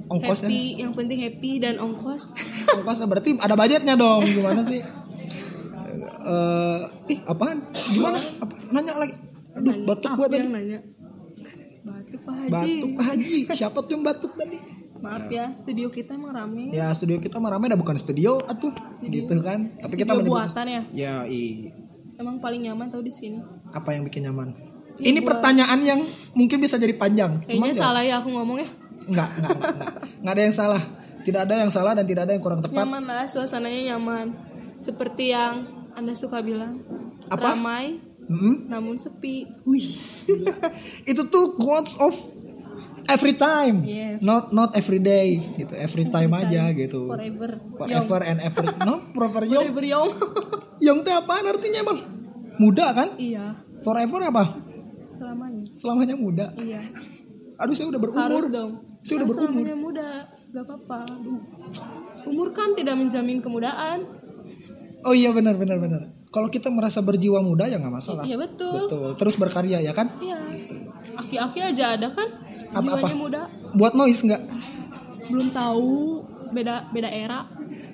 A: ongkos ya.
B: happy yang penting happy dan ongkos
A: Ongkos berarti ada budgetnya dong. Gimana sih? Eh, ih, apaan? Gimana? Apa? Nanya lagi. Aduh, batuk gua
B: Aku
A: tadi.
B: nanya batuk Pak Haji
A: Batuk Pak Haji. Siapa tuh yang batuk tadi?
B: maaf ya studio kita emang rame
A: Ya, studio kita mah rame dah bukan studio atuh. Gitu kan. Tapi kita
B: studio
A: menyebut
B: buatan ya
A: Ya, i.
B: emang paling nyaman tau di sini
A: Apa yang bikin nyaman?
B: Ya,
A: Ini
B: buat-
A: pertanyaan yang mungkin bisa jadi panjang.
B: kayaknya
A: ya-
B: salah ya aku ngomong ya
A: Enggak, enggak, enggak, enggak. Enggak ada yang salah. Tidak ada yang salah dan tidak ada yang kurang tepat.
B: nyaman lah suasananya nyaman seperti yang anda suka bilang
A: Apa?
B: ramai
A: Mm-mm.
B: namun sepi
A: Wih, itu tuh quotes of every time,
B: Yes.
A: not not every day, gitu. Every time aja gitu.
B: forever
A: Forever and ever, no forever young.
B: forever young
A: Young teh apaan artinya bang? Muda kan?
B: iya
A: Forever apa?
B: selamanya
A: Selamanya muda.
B: iya
A: Aduh saya udah berumur.
B: harus dong
A: Saya udah
B: Harus
A: berumur.
B: selamanya muda gak apa-apa umur kan tidak menjamin kemudaan
A: Oh iya benar benar benar. Kalau kita merasa berjiwa muda ya nggak masalah.
B: iya betul
A: Betul. Terus berkarya ya kan?
B: iya aki-aki aja ada kan
A: Apa-apa?
B: jiwanya muda
A: Buat noise nggak?
B: belum tahu beda beda era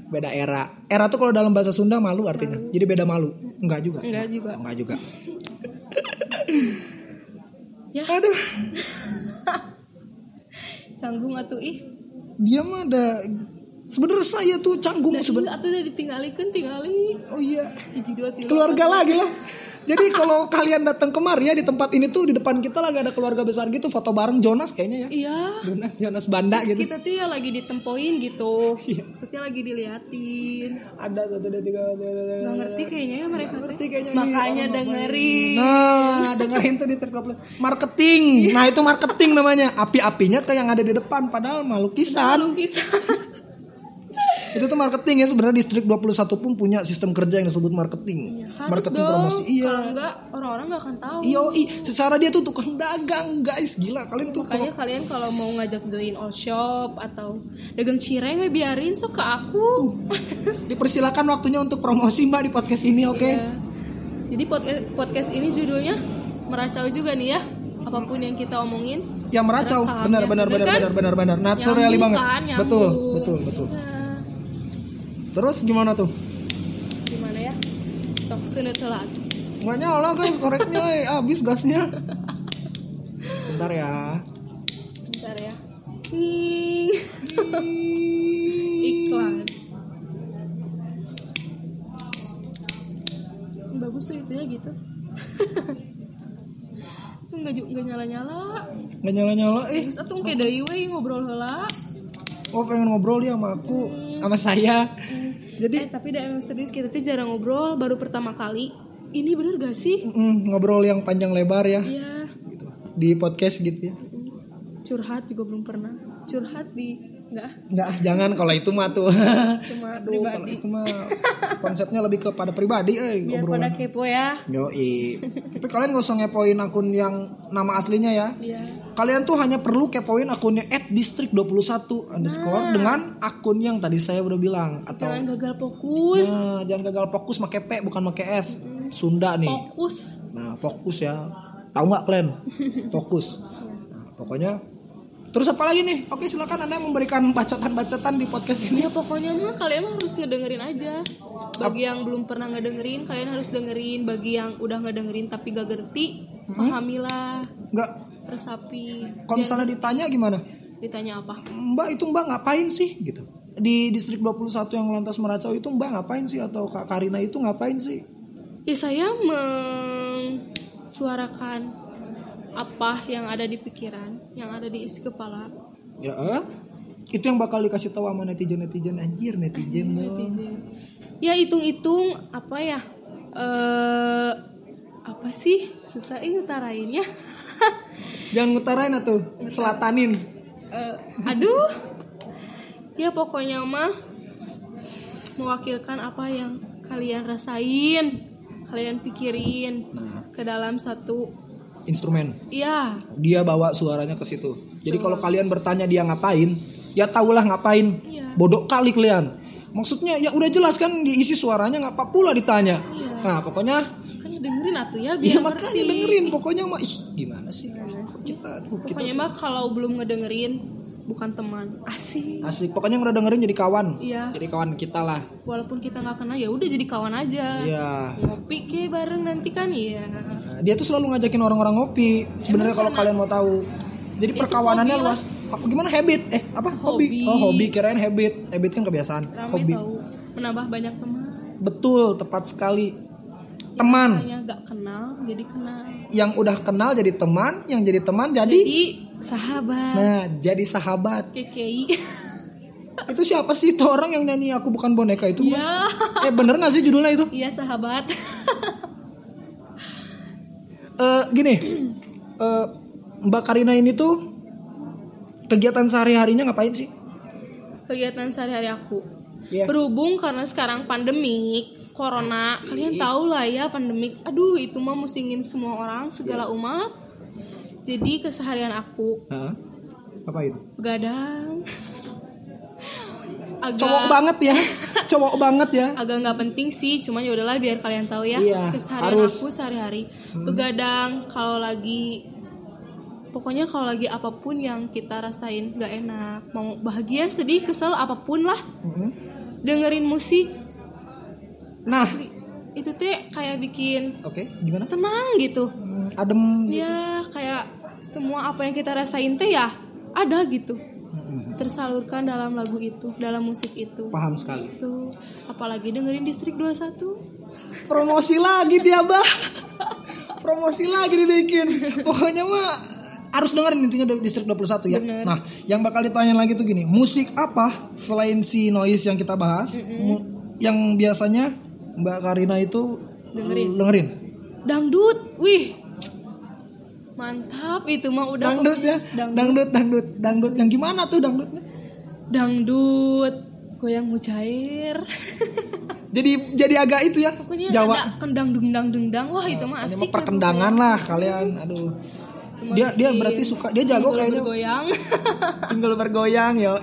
A: beda era. Era tuh kalau dalam bahasa Sunda malu artinya. Jadi beda malu. Enggak juga.
B: enggak juga
A: Enggak juga.
B: ya
A: Aduh,
B: canggung atuh ih
A: dia mah ada sebenarnya saya tuh canggung
B: Nah,
A: sebenarnya.
B: atuh udah ditinggalikeun tinggali
A: Oh iya.
B: hiji dua tiga
A: Keluarga lagi lah. Jadi kalau kalian datang kemari ya di tempat ini tuh di depan kita lagi ada keluarga besar gitu foto bareng Jonas kayaknya ya.
B: iya
A: Jonas Jonas Banda gitu.
B: kita tuh ya lagi ditempoin gitu
A: Iya.
B: maksudnya lagi diliatin
A: Ada satu dua tiga.
B: nggak ngerti kayaknya ya mereka teh
A: Ngerti kayaknya
B: makanya
A: ini orang
B: dengerin
A: Nah, dengerin tuh di terkoplo. Marketing. Nah, itu marketing namanya. Api-apinya tuh yang ada di depan padahal mah lukisan.
B: bisa
A: Itu tuh marketing ya sebenarnya distrik 21 pun punya sistem kerja yang disebut marketing.
B: harus
A: marketing
B: dong
A: promosi. Iya.
B: kalau enggak orang-orang nggak akan tahu
A: Iya, secara dia tuh tukang dagang, guys. Gila, kalian tuh
B: makanya kalian kalau mau ngajak join all shop atau dagang cireng we biarin sok ke aku
A: dipersilakan waktunya untuk promosi Mbak di podcast ini, oke?
B: Iya. jadi podcast podcast ini judulnya meracau juga nih ya apa pun yang kita omongin
A: Ya meracau, benar
B: ya.
A: benar benar
B: kan?
A: benar benar benar. Naturally
B: Nyambung
A: banget.
B: kan, nyambung.
A: Betul, betul, betul.
B: Ya,
A: Terus gimana tuh?
B: gimana ya sok sunut lah
A: Nggak nyala guys koreknya, eh. habis gasnya. Bentar ya.
B: Bentar ya. Iklan. Bagus tuh itunya gitu. Nggak nggak nyala-nyala.
A: Nggak nyala-nyala, eh.
B: Terus atuh kayak deui we ngobrol heula.
A: Oh pengen ngobrol dia sama aku, sama saya. Jadi
B: Eh tapi dah emang serius kita tuh jarang ngobrol baru pertama kali. Ini bener gak sih?
A: mm, ngobrol yang panjang lebar ya
B: Iya.
A: di podcast gitu ya.
B: Curhat juga belum pernah. Curhat di enggak
A: Nggak, jangan kalau itu mah tuh.
B: cuma
A: Aduh, kalau
B: pribadi.
A: itu mah konsepnya lebih kepada pribadi, eh
B: Biar
A: obrolan.
B: pada kepo ya.
A: Yoi. Tapi kalian gak usah ngepoin akun yang nama aslinya ya.
B: Iya.
A: Kalian tuh hanya perlu kepoin akunnya @distrik21 underscore dengan akun yang tadi saya udah bilang atau
B: Jangan gagal fokus.
A: Nah, jangan gagal fokus pakai P bukan pakai F. Sunda nih.
B: Fokus.
A: Nah, fokus ya. Tahu nggak kalian? Fokus. Nah, pokoknya Terus apa lagi nih? Oke, silakan Anda memberikan bacotan-bacotan di podcast ini.
B: Ya pokoknya mah kalian mah harus ngedengerin aja. Bagi yang belum pernah ngedengerin, kalian harus dengerin. Bagi yang udah ngedengerin tapi gak ngerti, pahamilah,
A: Enggak,
B: resapi.
A: kalau misalnya ditanya gimana?
B: Ditanya apa?
A: Mbak itu Mbak ngapain sih gitu? Di distrik 21 yang lantas meracau itu Mbak ngapain sih atau Kak Karina itu ngapain sih?
B: Ya saya mensuarakan apa yang ada di pikiran, yang ada di isi kepala
A: Ya, eh? itu yang bakal dikasih tahu sama netizen-netizen anjir netizen. dong.
B: netizen. Ya hitung-hitung apa ya? Eh apa sih? Susah ini utarainnya.
A: Jangan ngutarain atuh, selatanin.
B: Eh, aduh. Ya pokoknya mah mewakilkan apa yang kalian rasain, kalian pikirin
A: Nah,
B: ke dalam satu
A: instrumen.
B: ya
A: Dia bawa suaranya ke situ. Jadi kalau kalian bertanya dia ngapain, ya tahulah ngapain.
B: Iya.
A: Bodoh kali kalian. Maksudnya ya udah jelas kan diisi suaranya nggak apa pula ditanya.
B: Iya.
A: Nah, pokoknya
B: makanya dengerin atuh ya
A: Iya
B: biar
A: makanya
B: ngerti.
A: dengerin pokoknya mah ih gimana sih Kok kita aduh, kita
B: Pokoknya mah kalau belum ngedengerin bukan teman, asik.
A: asik. Pokoknya yang udah dengerin jadi kawan.
B: Iya.
A: jadi kawan kita lah.
B: Walaupun kita nggak kenal ya udah jadi kawan aja.
A: iya.
B: Ngopi ke bareng nanti kan ya.
A: Nah, dia tuh selalu ngajakin orang-orang ngopi. Sebenarnya kalau kalian mau tahu. Jadi perkawanannya
B: hobi lah.
A: luas apa gimana? Habit? Eh apa? Hobi,
B: Hobi.
A: oh hobi. Kirain habit. Habit kan kebiasaan.
B: Rame
A: hobi.
B: tahu menambah banyak teman.
A: betul. Tepat sekali. Teman.
B: Hanya gak kenal jadi kenal.
A: yang udah kenal jadi teman yang jadi teman jadi
B: Jadi sahabat.
A: nah jadi sahabat
B: KKI.
A: itu siapa sih itu orang yang nyanyi aku bukan boneka itu?
B: Iya.
A: eh bener gak sih judulnya itu
B: Iya sahabat.
A: Eh gini, eh, Mbak Karina ini tuh kegiatan sehari-harinya ngapain sih?
B: Kegiatan sehari-hari aku.
A: Iya.
B: Berhubung karena sekarang pandemik, corona, kalian tahu lah ya pandemik. Aduh, itu mah musingin semua orang, segala
A: Iya.
B: umat. Jadi keseharian aku
A: Hah? Apa itu?
B: begadang. Agak
A: Cowok banget ya, cowok banget ya.
B: agak nggak penting sih, cuman ya udahlah biar kalian tahu ya
A: Iya,
B: keseharian
A: harus.
B: aku sehari-hari. Begadang kalau lagi pokoknya kalau lagi apa pun yang kita rasain nggak enak, mau bahagia, sedih, kesel apa pun lah,
A: Mhm.
B: dengerin musik
A: Nah,
B: itu teh kayak bikin
A: oke, gimana?
B: tenang gitu.
A: Hmm, Adem.
B: Ya kayak semua apa yang kita rasain teh ya ada gitu. Tersalurkan dalam lagu itu, dalam musik itu.
A: Paham sekali.
B: Tuh, apalagi dengerin Distrik 21.
A: Promosi lagi dia, Bah. Promosi lagi dibikin. Pokoknya mah harus dengerin intinya di distrik 21 ya.
B: Bener.
A: Nah, yang bakal ditanya lagi tuh gini, musik apa selain si noise yang kita bahas mu- yang biasanya Mbak Karina itu
B: Dengerin.
A: dengerin.
B: Dangdut, wih. Mantap itu mah udah
A: Dangdut ya.
B: Dangdut.
A: Dangdut, dangdut, dangdut. Yang gimana tuh dangdutnya?
B: dangdut goyang mujair
A: Jadi jadi agak itu ya.
B: pokoknya
A: Jawa.
B: ada kendang dendang dendang wah itu mah asik
A: mah perkendangan lah kalian. Aduh.
B: Cuma
A: Dia dia berarti suka dia jago kayaknya
B: bergoyang
A: tinggal bergoyang yo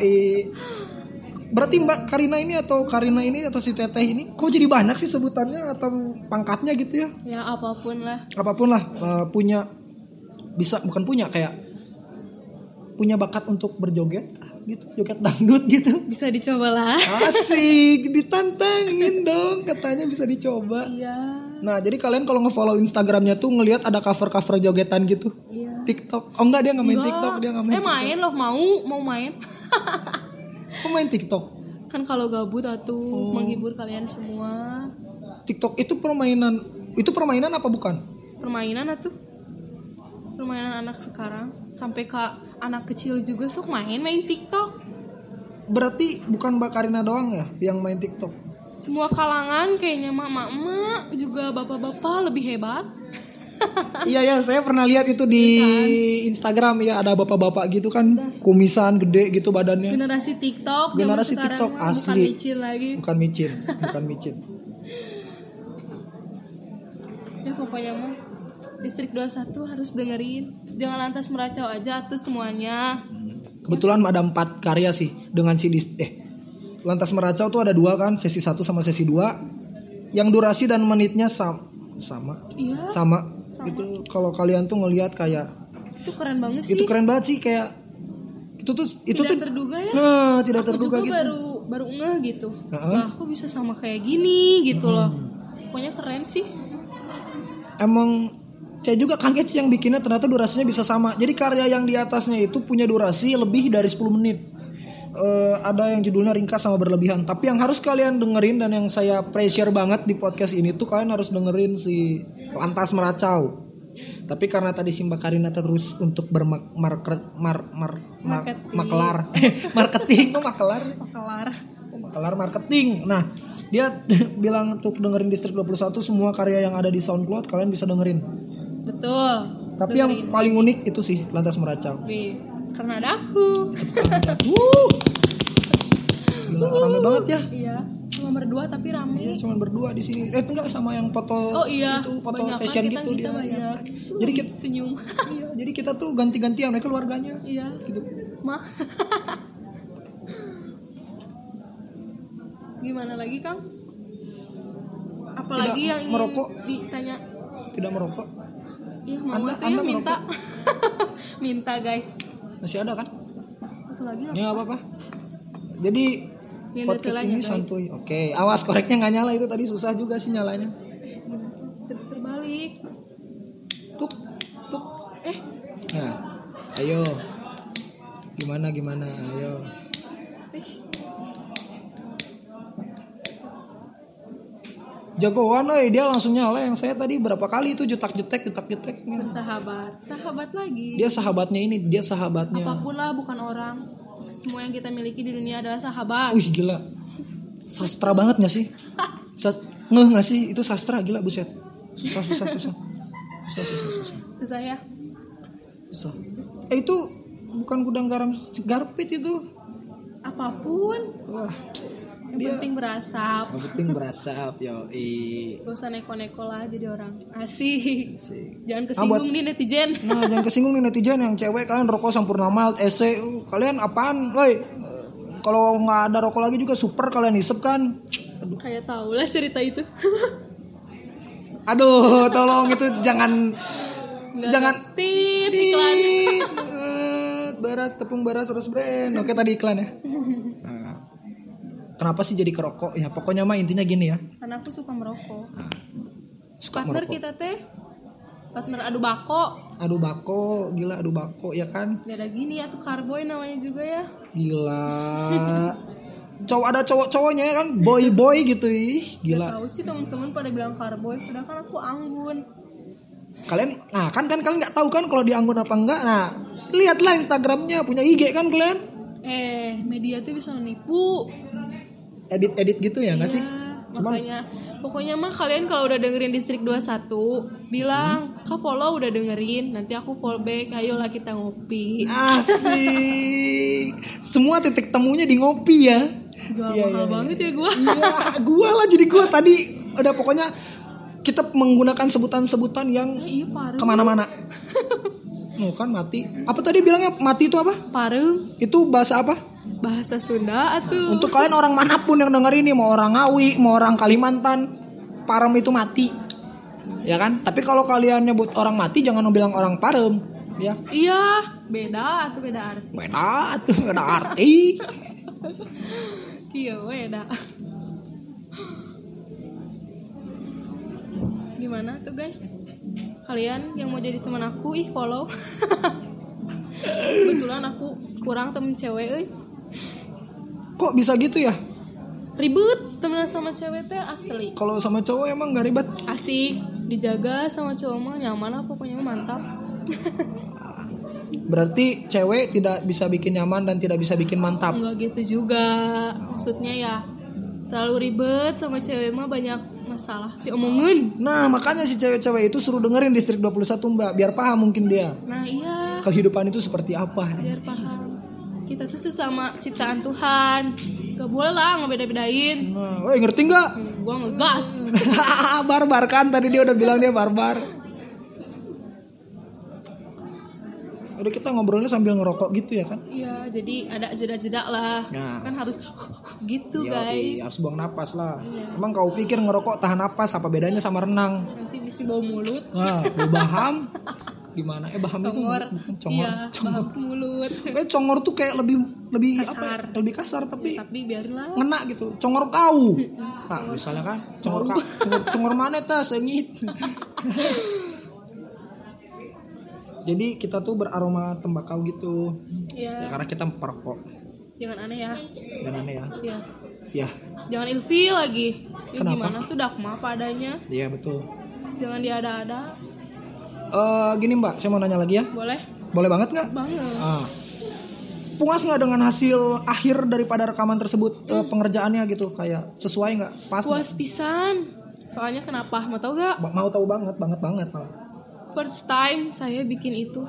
A: berarti Mbak Karina ini atau Karina ini atau si Teteh ini kok jadi banyak sih sebutannya atau pangkatnya gitu ya
B: ya apa pun lah
A: apa pun lah eh, punya bisa bukan punya kayak punya bakat untuk berjoget gitu joget dangdut gitu
B: bisa dicoba lah
A: asik ditantangin dong katanya bisa dicoba
B: iya
A: Nah, jadi kalian kalau nge-follow Instagramnya tuh ngelihat ada cover-cover jogetan gitu.
B: Iya.
A: TikTok. Oh enggak dia nggak main. TikTok, dia nggak main.
B: Eh main loh mau mau main.
A: Kok main TikTok?
B: kan kalau gabut atuh
A: Oh.
B: menghibur kalian semua.
A: TikTok itu permainan itu permainan apa bukan?
B: Permainan atuh. Permainan anak sekarang sampai ke anak kecil juga sok main main TikTok.
A: Berarti bukan Mbak Karina doang ya yang main TikTok.
B: Semua kalangan kayaknya mama-mama juga bapak-bapak lebih hebat.
A: iya ya, saya pernah lihat itu di Instagram ya ada bapak-bapak gitu kan, kumisan gede gitu badannya.
B: Generasi TikTok,
A: Generasi TikTok,
B: mah bukan
A: asli.
B: micin lagi.
A: Bukan micin, bukan micin.
B: Ya pokoknya mah Distrik 21 harus dengerin. Jangan lantas meracau aja tuh semuanya.
A: Kebetulan ada empat karya sih dengan si dis eh Lantas Meracau tuh ada dua kan, sesi satu sama sesi dua Yang durasi dan menitnya sam sama.
B: Iya,
A: Sama. Itu kalau kalian tuh ngelihat kayak
B: itu keren banget sih.
A: itu keren banget sih kayak itu tuh itu
B: Tidak
A: tuh
B: terduga ya.
A: nah tidak
B: Aku
A: terduga
B: juga
A: gitu.
B: baru baru ngeh gitu.
A: Heeh.
B: Wah, aku bisa sama kayak gini gitu loh.
A: Hmm.
B: Pokoknya keren sih.
A: Emang saya juga kaget sih yang bikinnya ternyata durasinya bisa sama. Jadi karya yang di atasnya itu punya durasi lebih dari 10 menit. Eh, ada yang judulnya ringkas sama berlebihan. Tapi yang harus kalian dengerin dan yang saya pressure banget di podcast ini tuh kalian harus dengerin si Lantas Meracau. Tapi karena tadi si Mbak Karina terus untuk bermak market mar, mar, mar-
B: Marketing.
A: makelar marketing kok makelar
B: Kelar.
A: kelar marketing. Nah, dia bilang untuk dengerin Distrik 21 semua karya yang ada di SoundCloud kalian bisa dengerin.
B: Betul.
A: Tapi yang paling unik itu sih Lantas Meracau.
B: Wih, karena ada aku.
A: Wuh. Gila rame banget ya.
B: Iya, cuma berdua tapi rame.
A: Iya, cuman berdua di sini. Eh enggak sama yang foto
B: Oh iya,
A: itu foto
B: banyak
A: session
B: kita-
A: gitu
B: kita
A: dia.
B: banyak.
A: Iya. Jadi kita
B: senyum.
A: iya, jadi kita tuh ganti-gantian mereka keluarganya
B: iya.
A: gitu.
B: Mah. Gimana lagi, Kang? Apalagi
A: Tidak
B: yang ingin
A: merokok.
B: ditanya?
A: Tidak merokok.
B: Iya, mau
A: Anda-
B: tuh ya
A: Anda
B: minta. minta, guys.
A: Masih ada kan?
B: Satu lagi apa?
A: Ya apa-apa. Jadi
B: Yang
A: podcast ini
B: guys.
A: santuy. Oke, awas koreknya nggak nyala itu tadi susah juga sih nyalanya.
B: Ter- terbalik.
A: Tuk, tuk.
B: Eh,
A: Nah, ayo. Gimana gimana? Ayo. Jagoan, oi dia langsung nyala yang saya tadi berapa kali itu jetak-jetek, jetak-jetek.
B: bersahabat. Sahabat lagi.
A: Dia sahabatnya ini, dia sahabatnya.
B: Apa pun lah bukan orang. Semua yang kita miliki di dunia adalah sahabat.
A: Wih gila. Sastra banget gak sih? Sas ngeh gak sih? Itu sastra gila buset. Susah, susah, susah. Susah, susah, susah.
B: Susah ya.
A: susah. Eh itu bukan gudang garam garpit itu.
B: Apa pun
A: Wah,
B: yang
A: Dia-
B: penting berasap.
A: yang penting berasap yo.
B: Gak usah neko-neko lah jadi orang. Asik.
A: Asik.
B: Jangan
A: Ah,
B: kesinggung nih netizen.
A: Nah, jangan kesinggung nih netizen yang cewek kalian rokok sampurna malt, EC, uh, kalian apaan? Woi, eh, kalau nggak ada rokok lagi juga super kalian isep kan? Aduh,
B: Kayak tau lah cerita itu.
A: aduh tolong itu jangan
B: Nggak
A: Jangan.
B: tit iklan.
A: Eh, Baras tepung baras terus brand. Oke tadi iklan ya. Kenapa sih jadi kerokok? Ya pokoknya mah intinya gini ya.
B: Karena aku suka merokok.
A: Nah, suka
B: Partner
A: merokok.
B: kita teh partner adu bako.
A: Aduh bako, gila aduh bako ya kan?
B: Gak ada gini ya tuh karboy namanya juga ya.
A: Gila. Cowok ada cowok-cowoknya ya kan, boy-boy gitu ih,
B: Gak
A: gila.
B: tahu sih teman-teman pada bilang karboy, padahal kan aku anggun.
A: Kalian, nah kan kan kalian nggak tahu kan kalau di anggun apa enggak. Nah, lihatlah Instagramnya punya IG kan kalian.
B: Eh, media tuh bisa menipu.
A: Edit-edit gitu ya nggak sih?
B: Ya,
A: Cuman-
B: makanya pokoknya mah kalian kalau udah dengerin distrik 21 bilang kak follow udah dengerin nanti aku follow back ayolah kita ngopi
A: Asik. Semua titik temunya di ngopi ya.
B: jual
A: Iya,
B: mahal
A: iya,
B: banget ya gua
A: Iya, gua lah jadi gua tadi udah pokoknya kita menggunakan sebutan-sebutan yang
B: iya ke
A: mana-mana. Nuh kan mati. Apa tadi bilangnya mati itu apa?
B: parem
A: Itu bahasa apa?
B: bahasa Sunda atuh
A: Untuk kalian orang mana pun yang denger ini, mau orang Ngawi, mau orang Kalimantan, parem itu mati. Ya kan? Tapi kalau kalian nyebut orang mati jangan bilang orang parem, ya.
B: iya beda atau beda arti
A: Beda tuh, beda arti.
B: iya beda gimana tuh guys kalian yang mau jadi teman aku ih follow kebetulan aku kurang temen cewek euy.
A: Kok bisa gitu ya?
B: ribet temenan sama cewek teh asli
A: Kalau sama cowok emang nggak ribet.
B: asik dijaga sama cowok mah nyaman lah pokoknya mantap
A: Berarti cewek tidak bisa bikin nyaman dan tidak bisa bikin mantap.
B: Enggak gitu juga maksudnya ya terlalu ribet sama cewek mah banyak masalah diomongin
A: Nah, makanya si cewek-cewek itu suruh dengerin Distrik 21, Mbak, biar paham mungkin dia.
B: nah iya
A: Kehidupan itu seperti apa.
B: biar paham kita tuh sesama ciptaan Tuhan gak boleh lah ngebeda-bedain
A: Nah, woi ngerti nggak?
B: gua ngegas
A: barbar kan tadi dia udah bilang dia barbar. Udah kita ngobrolnya sambil ngerokok gitu ya kan?
B: iya jadi ada jeda-jeda lah
A: Nah.
B: kan harus gitu
A: Yoi,
B: guys
A: harus buang napas lah.
B: Iya.
A: Emang kau pikir ngerokok tahan napas apa bedanya sama renang?
B: nanti bisa bau mulut
A: Nah, lu baham gimana? Eh baham
B: congor
A: itu bukan congor.
B: iya
A: congor.
B: bau mulut
A: Eh congor tuh kayak lebih lebih apa?
B: Kasar.
A: ya? Lebih kasar tapi
B: tapi biarin lah
A: ngena gitu. Congor kau. Nah, misalnya kan congor kau. Congor, congor mana tas sengit. Jadi kita tuh beraroma tembakau gitu. Ya
B: ya
A: karena kita perokok.
B: jangan aneh ya
A: Jangan aneh ya.
B: ya
A: Ya,
B: jangan ilfil lagi ya,
A: Kenapa?
B: gimana tuh dakma apa adanya
A: iya betul.
B: jangan diada-ada
A: Eh gini Mbak, saya mau nanya lagi ya.
B: boleh
A: Boleh banget nggak?
B: banget
A: Ah. Puas nggak dengan hasil akhir daripada rekaman tersebut eh, pengerjaannya gitu kayak sesuai nggak? Pas?
B: puas pisan soalnya kenapa mau tau gak
A: Ba- Mau tahu banget, banget banget malah.
B: First time saya bikin itu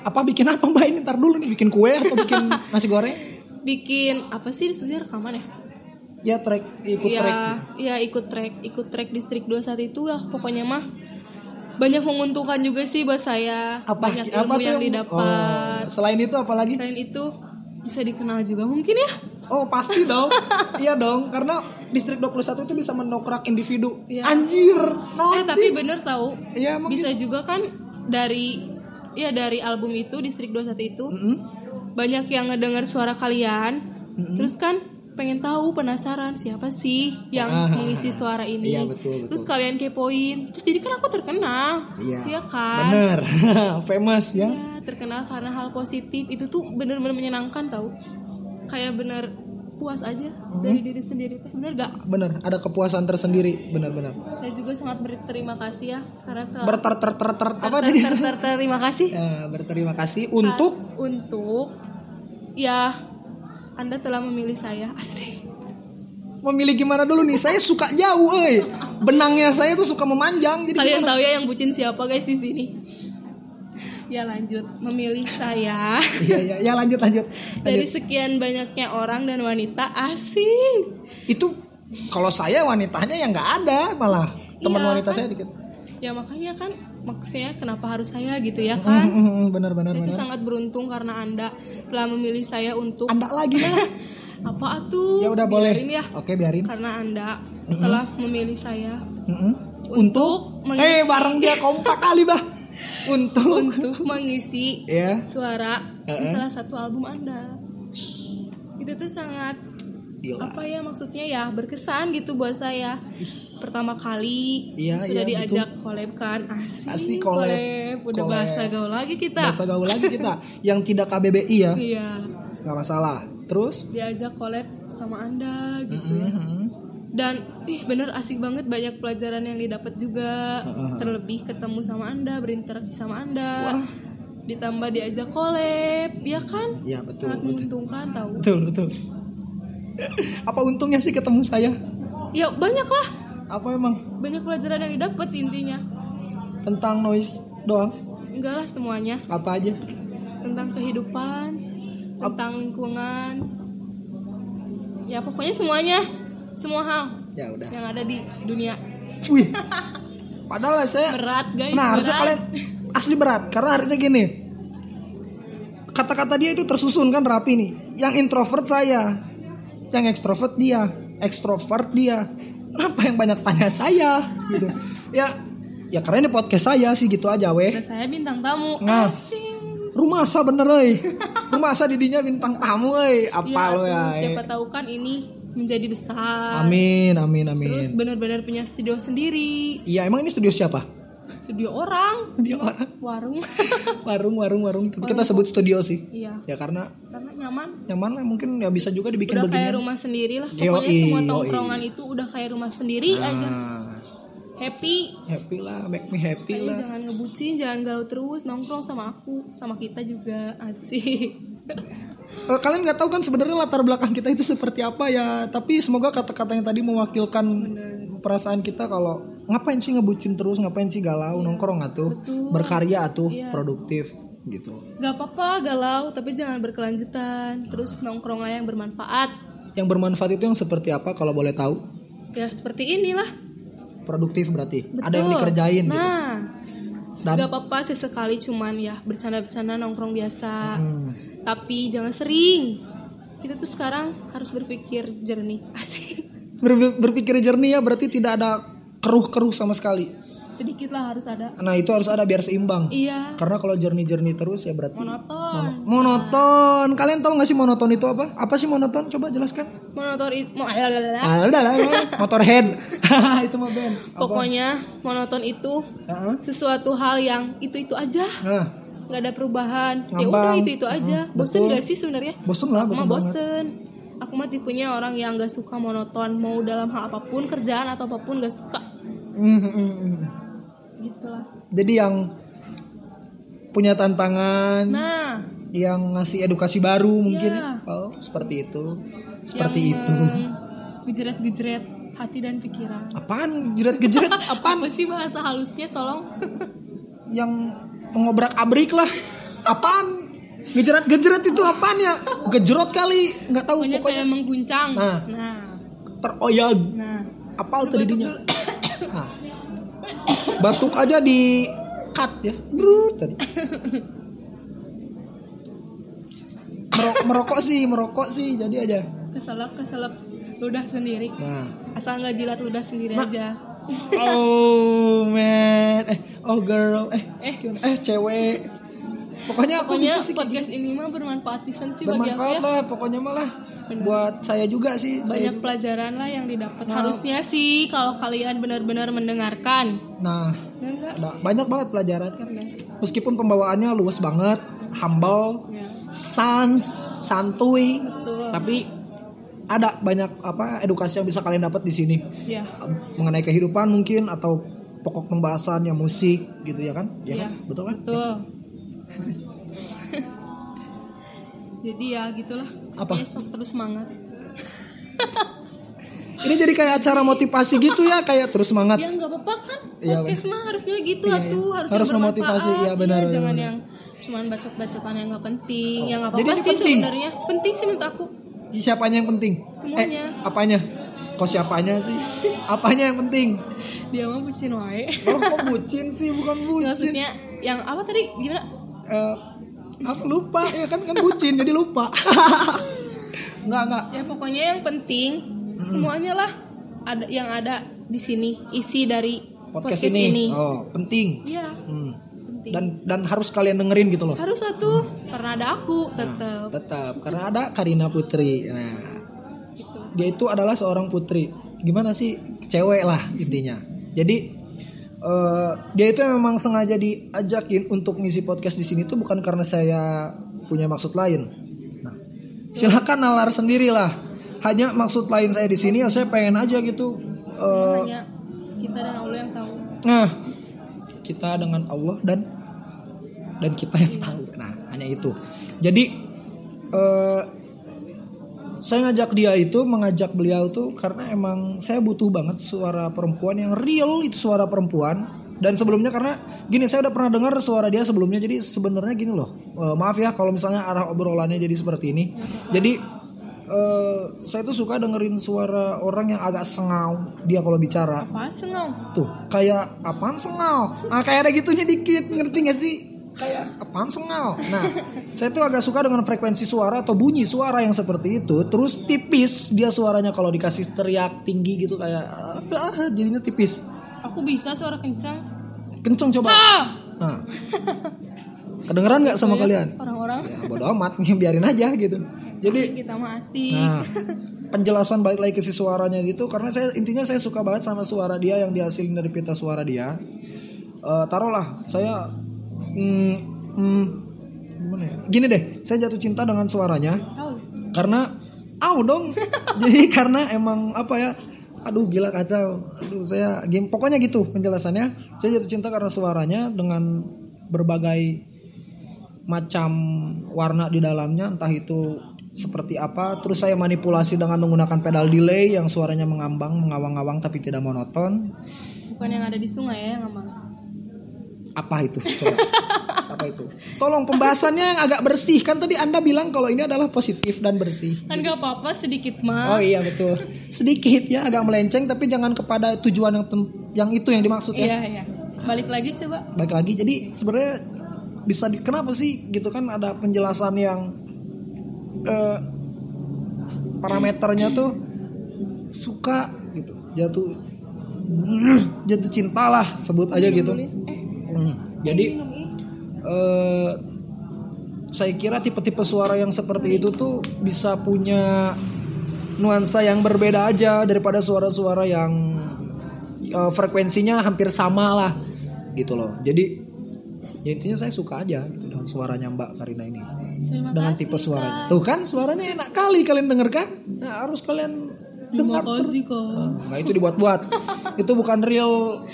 A: Apa bikin apa Mbak ini? Ntar dulu nih bikin kue atau bikin nasi goreng?
B: bikin apa sih sebenarnya rekaman ya
A: Ya track ikut
B: ya
A: track.
B: ya ikut track ikut track distrik 21 itu lah pokoknya mah banyak menguntungkan juga sih buat saya
A: Apa
B: banyak
A: apa
B: ilmu
A: tuh
B: yang
A: Oh,
B: didapat
A: selain itu apa lagi?
B: selain itu bisa dikenal juga mungkin ya
A: Oh pasti dong. iya dong karena distrik 21 itu bisa mendokrak individu.
B: Iya.
A: Anjir.
B: eh
A: naon
B: tapi bener tahu
A: Iya emang
B: bisa juga kan dari ya dari album itu distrik 21 itu
A: Mm-mm.
B: banyak yang ngedengar suara kalian
A: Mm-mm.
B: terus kan pengen tahu penasaran siapa sih yang
A: Ah,
B: mengisi suara ini
A: Iya, betul, betul.
B: terus kalian kepoin terus jadi kan aku terkenal
A: Iya.
B: kan
A: Bener. Famous ya.
B: ya terkenal karena hal positif itu tuh bener-bener menyenangkan tau kayak bener puas aja
A: Mm-hmm.
B: dari diri sendiri teh bener gak
A: Bener. Ada kepuasan tersendiri. Bener-bener.
B: saya juga sangat berterima kasih ya karena telah
A: Berter ter ter ter apa tadi?
B: ter- ter- terima kasih
A: Eh, berterima kasih untuk
B: untuk ya anda telah memilih saya asik
A: memilih gimana dulu nih. Saya suka jauh, eh. Benangnya saya tuh suka memanjang. Jadi
B: kalian
A: gimana?
B: tahu ya yang bucin siapa guys di sini ya lanjut memilih saya
A: Iya iya ya lanjut lanjut.
B: dari
A: Lanjut.
B: sekian banyaknya orang dan wanita asik
A: Itu kalau saya wanitanya yang nggak ada malah teman
B: Iya,
A: wanita
B: kan?
A: saya dikit.
B: ya makanya kan maksudnya kenapa harus saya gitu ya kan
A: bener bener
B: saya itu sangat beruntung karena anda telah memilih saya untuk
A: Anda lagi
B: apa tuh
A: ya udah boleh.
B: Biarin ya
A: Oke biarin.
B: karena anda telah memilih saya
A: Mm-mm.
B: untuk
A: Eh
B: mengisi,
A: bareng dia kompak kali bah. Untuk.
B: untuk mengisi
A: Ya.
B: suara di
A: Heeh.
B: salah satu album anda itu tuh sangat
A: Gila.
B: apa ya maksudnya ya berkesan gitu buat saya pertama kali
A: Iya,
B: sudah
A: iya,
B: diajak collab kan asik,
A: Asik collab.
B: udah
A: Collab.
B: bahasa gaul lagi kita
A: Bahasa gaul lagi kita yang tidak KBBI ya.
B: iya
A: nggak masalah. Terus?
B: diajak collab sama anda gitu ya
A: Mhm.
B: Dan ih bener asik banget banyak pelajaran yang didapat juga terlebih ketemu sama anda berinteraksi sama anda
A: Wah.
B: ditambah diajak collab ya kan
A: Iya betul.
B: sangat
A: Betul
B: menguntungkan tahu
A: betul. betul. Apa untungnya sih ketemu saya?
B: ya banyak lah
A: Apa emang
B: banyak pelajaran yang didapat intinya
A: tentang noise doang?
B: enggak lah semuanya
A: Apa aja?
B: tentang kehidupan tentang lingkungan ya pokoknya semuanya semua hal
A: Ya udah.
B: yang ada di dunia
A: Wih. Padahal saya
B: berat guys
A: Nah, harusnya kalian asli berat karena artinya gini. Kata-kata dia itu tersusun kan rapi nih. Yang introvert saya, yang ekstrovert dia, ekstrovert dia. Kenapa yang banyak tanya saya gitu. Ya ya karena ini podcast saya sih gitu aja weh.
B: dan saya bintang tamu
A: Nah.
B: asing
A: Rumah bener euy. Rumah didinya bintang tamu euy. Apa
B: Iya,
A: lo ya?
B: siapa tahu kan ini menjadi besar
A: Amin, amin, amin.
B: terus benar-benar punya studio sendiri
A: Iya, emang ini studio siapa?
B: studio orang
A: Studio orang.
B: warung
A: Warung, warung, warung. Tapi kita sebut studio sih.
B: iya
A: Ya karena
B: karena nyaman
A: nyaman lah mungkin ya bisa juga dibikin
B: udah kayak rumah sendiri lah
A: Yoi,
B: pokoknya semua
A: yoi.
B: tongkrongan itu udah kayak rumah sendiri aja
A: Ah,
B: happy
A: happy lah, make me happy
B: Kayaknya
A: lah.
B: jangan ngebucin, jangan galau terus, nongkrong sama aku, sama kita juga, asik.
A: Eh, kalian nggak tahu kan sebenarnya latar belakang kita itu seperti apa ya tapi semoga kata-kata yang tadi mewakilkan perasaan kita kalau ngapain sih ngebucin terus ngapain sih galau nongkrong atuh
B: Betul.
A: berkarya atuh
B: Iya.
A: produktif gitu
B: Gak apa-apa galau, tapi jangan berkelanjutan. Terus nongkronglah yang bermanfaat.
A: yang bermanfaat itu yang seperti apa kalau boleh tahu
B: Ya seperti inilah.
A: produktif berarti
B: Betul.
A: ada yang dikerjain gitu
B: Nah,
A: dan
B: gak apa-apa sesekali cuman ya bercanda-bercanda nongkrong biasa.
A: Hmm,
B: Tapi jangan sering. Kita tuh sekarang harus berpikir jernih. Asik.
A: ber- berpikir jernih ya berarti tidak ada keruh-keruh sama sekali
B: Sedikit lah harus ada.
A: nah itu harus ada biar seimbang.
B: Iya,
A: karena kalau jernih-jernih terus ya berarti
B: monoton.
A: monoton. Kalian tahu nggak sih monoton itu apa? Apa sih monoton? Coba jelaskan.
B: Monoton itu, mo-
A: Ah, lah ya. Motorhead. itu mah band.
B: Pokoknya monoton itu
A: Heeh.
B: sesuatu hal yang itu-itu aja.
A: Nah,
B: nggak ada perubahan. Ya udah itu itu aja.
A: Hmm,
B: bosen
A: betul.
B: gak sih sebenarnya?
A: Bosen lah, bosen
B: bosen. Aku mah tipenya orang yang gak suka monoton. Mau dalam hal apa pun kerjaan atau apa pun gak suka.
A: Hmm, hmm, hmm, hmm.
B: gitu lah
A: Jadi yang punya tantangan,
B: nah
A: yang ngasih edukasi baru mungkin.
B: Iya.
A: Oh, seperti itu. Seperti
B: yang
A: itu.
B: gejret-gejret hati dan pikiran
A: Apaan? Jerat-gejerat apaan?
B: apa sih bahasa halusnya tolong
A: yang mengobrak-abrik lah. Apaan? Gejerat-gejerat itu apaan ya? Gejerot kali, nggak tahu
B: pokoknya
A: pokoknya.
B: kayak mengguncang
A: Nah.
B: nah
A: Teroyag.
B: nah
A: Apal tadinya. Nah. Batuk aja di cut ya. Brut tadi. Merok- merokok sih, merokok sih jadi aja.
B: keselak keselak ludah sendiri
A: Nah.
B: asal nggak jilat ludah sendiri aja
A: Oh man, eh oh girl, eh
B: Eh.
A: eh cewek. Pokoknya aku
B: pokoknya
A: bisa sih
B: podcast ini mah bermanfaat pisan sih bagi aku
A: bermanfaat
B: ya
A: lah pokoknya malah buat saya juga sih
B: banyak pelajaran lah yang didapat.
A: Nah.
B: harusnya sih kalau kalian benar-benar mendengarkan.
A: Nah
B: ya enggak
A: banyak banget pelajaran.
B: Karena
A: meskipun pembawaannya luas banget humble
B: ya.
A: sans santuy
B: betul.
A: tapi ada banyak apa edukasi yang bisa kalian dapat di sini.
B: Ya.
A: Mengenai kehidupan mungkin atau pokok pembahasan yang musik gitu ya kan? Ya
B: Iya.
A: kan? betul kan?
B: Betul jadi ya gitulah.
A: Apa?
B: Pokoknya sok terus semangat.
A: Ini jadi kayak acara motivasi gitu ya kayak terus semangat.
B: Ya nggak apa-apa kan?
A: Iya,
B: podcast mah harusnya gitu
A: Iya,
B: atuh
A: iya.
B: harus,
A: Harus
B: yang
A: memotivasi, iya, benar,
B: Iya, jangan
A: benar.
B: yang cuman bacot-bacotan yang nggak penting yang nggak
A: Jadi
B: apa-apa
A: ini
B: sih sebenarnya. Penting sih menurut aku.
A: Siapanya yang penting?
B: Semuanya.
A: eh, apanya? Kok siapanya sih? Apanya yang penting?
B: Dia mah bucin wae.
A: Oh kok bucin sih? Bukan bucin.
B: maksudnya yang apa tadi? Gimana
A: Eh, apa lupa ya kan kan bucin jadi lupa. Nggak nggak.
B: Ya pokoknya yang penting semuanya lah ada yang ada di sini isi dari
A: podcast,
B: podcast,
A: ini.
B: ini,
A: oh penting.
B: Iya,
A: Hmm.
B: penting.
A: Dan dan harus kalian dengerin gitu loh.
B: Harus satu karena ada aku tetap
A: tetap karena ada Karina Putri. Nah
B: gitu.
A: dia itu adalah seorang putri. Gimana sih? Cewek lah intinya. Jadi eh, dia itu memang sengaja diajakin untuk ngisi podcast di sini tuh bukan karena saya punya maksud lain nah silakan nalar sendirilah hanya maksud lain saya di sini ya saya pengen aja gitu eh,
B: hanya kita dan Allah yang tahu
A: Nah, kita dengan Allah dan dan kita yang tahu. Nah, hanya itu. Jadi eh saya ngajak dia itu mengajak beliau tuh karena emang saya butuh banget suara perempuan yang real itu suara perempuan. Dan sebelumnya karena gini saya udah pernah dengar suara dia sebelumnya jadi sebenarnya gini loh. Eh, maaf ya kalau misalnya arah obrolannya jadi seperti ini. Jadi eh, saya tuh suka dengerin suara orang yang agak sengau dia kalau bicara.
B: Apa senang
A: tuh kayak apaan sengal ah kayak ada gitunya dikit ngerti gak sih kayak apaan sengal nah saya tuh agak suka dengan frekuensi suara atau bunyi suara yang seperti itu. Terus tipis dia suaranya kalau dikasih teriak tinggi gitu kayak ah, jadinya tipis.
B: Aku bisa suara kencang.
A: Kenceng coba.
B: Ah
A: nah. Kedengeran nggak sama kalian?
B: orang-orang.
A: Ya bodo amat biarin aja gitu. Jadi
B: kita masih.
A: Nah, penjelasan balik lagi ke si suaranya gitu karena saya intinya saya suka banget sama suara dia yang dihasilin dari pita suara dia. Eh taruhlah saya hmm, hmm, gimana ya? Gini deh, saya jatuh cinta dengan suaranya
B: Oh,
A: karena au dong. Jadi karena emang apa ya? Aduh gila kacau. Aduh saya game pokoknya gitu penjelasannya. Saya jatuh cinta karena suaranya dengan berbagai macam warna di dalamnya entah itu seperti apa terus saya manipulasi dengan menggunakan pedal delay yang suaranya mengambang mengawang-awang tapi tidak monoton
B: bukan yang ada di sungai ya yang ngomong.
A: Apa itu? Coba. Apa itu? Tolong pembahasannya yang agak bersih. Kan tadi anda bilang kalau ini adalah positif dan bersih.
B: Kan gak apa-apa sedikit mah.
A: oh iya betul. Sedikit ya agak melenceng tapi jangan kepada tujuan yang yang itu yang dimaksud ya.
B: Iya, iya. Balik lagi coba.
A: baik lagi. Jadi sebenarnya bisa di, kenapa sih gitu kan ada penjelasan yang eh, parameternya tuh suka gitu. Jatuh jatuh cinta lah sebut aja gitu.
B: Eh,
A: Hmm, jadi eh, saya kira tipe-tipe suara yang seperti itu tuh bisa punya nuansa yang berbeda aja daripada suara-suara yang eh, frekuensinya hampir sama lah gitu loh. Jadi ya intinya saya suka aja gitu dengan suaranya Mbak Karina ini.
B: Terima
A: dengan
B: kasih,
A: tipe suaranya.
B: Kak.
A: tuh kan suaranya enak kali kalian denger kan? Nah, harus kalian dengar
B: kasih kok.
A: Ah, nggak itu dibuat-buat. Itu bukan real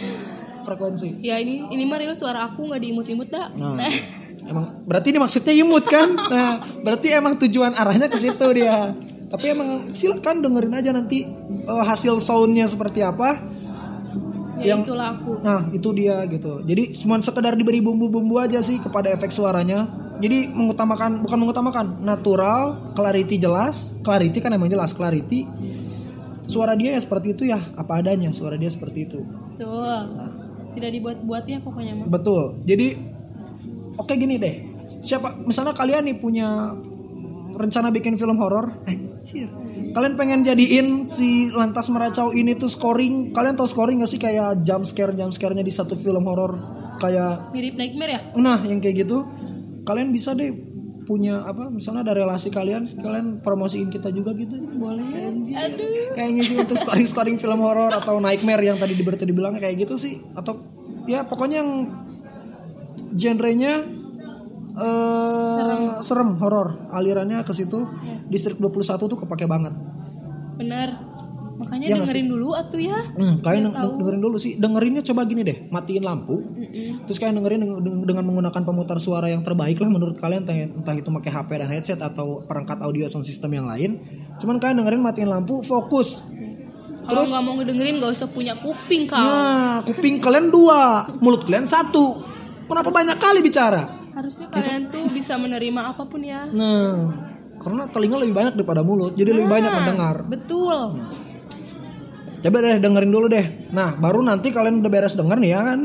A: frekuensi
B: Ya ini ini mah real suara aku nggak diimut-imut dah.
A: Nah, emang berarti ini maksudnya imut kan? Nah, berarti emang tujuan arahnya ke situ dia. Tapi emang silakan dengerin aja nanti eh, hasil soundnya seperti apa.
B: ya
A: yang-
B: itulah aku.
A: Nah, itu dia gitu. Jadi cuma sekedar diberi bumbu-bumbu aja sih kepada efek suaranya. Jadi mengutamakan bukan mengutamakan natural, clarity jelas, clarity kan emang jelas clarity. Suara dia ya seperti itu ya, apa adanya suara dia seperti itu.
B: Tuh. Tidak dibuat-buat ya pokoknya mah.
A: Betul. Jadi oke gini deh. Siapa misalnya kalian nih punya rencana bikin film horor, anjir. Kalian pengen jadiin si Lantas Meracau ini tuh scoring. Kalian tahu scoring gak sih kayak jump scare jump scare-nya di satu film horor kayak
B: Mirip nightmare ya?
A: nah yang kayak gitu. Kalian bisa deh punya apa misalnya ada relasi kalian kalian promosiin kita juga gitu boleh.
B: Aduh.
A: kayak ngisi untuk scoring scoring film horor atau nightmare yang tadi Liberty dibilang kayak gitu sih. Atau ya pokoknya yang genrenya eh serem, horor. Alirannya ke situ distrik 21 tuh kepake banget.
B: Bener. Makanya
A: nggak
B: dengerin dulu atuh ya.
A: hmm, kalian
B: tahu.
A: dengerin dulu sih dengerinnya coba gini deh matiin lampu
B: Mm-mm.
A: terus kalian dengerin dengan, dengan menggunakan pemutar suara yang terbaik lah menurut kalian entah, itu pakai HP dan headset atau perangkat audio sound system yang lain cuman kalian dengerin matiin lampu fokus
B: Kalau nggak mau ngedengerin nggak usah punya kuping kau.
A: Nah, kuping kalian dua, mulut kalian satu. Kenapa banyak kali bicara?
B: Harusnya kalian tuh bisa menerima apa pun ya.
A: Nah, karena telinga lebih banyak daripada mulut, jadi lebih banyak
B: Nah,
A: mendengar.
B: Betul.
A: Coba deh dengerin dulu deh. Nah, baru nanti kalian udah beres denger nih ya kan.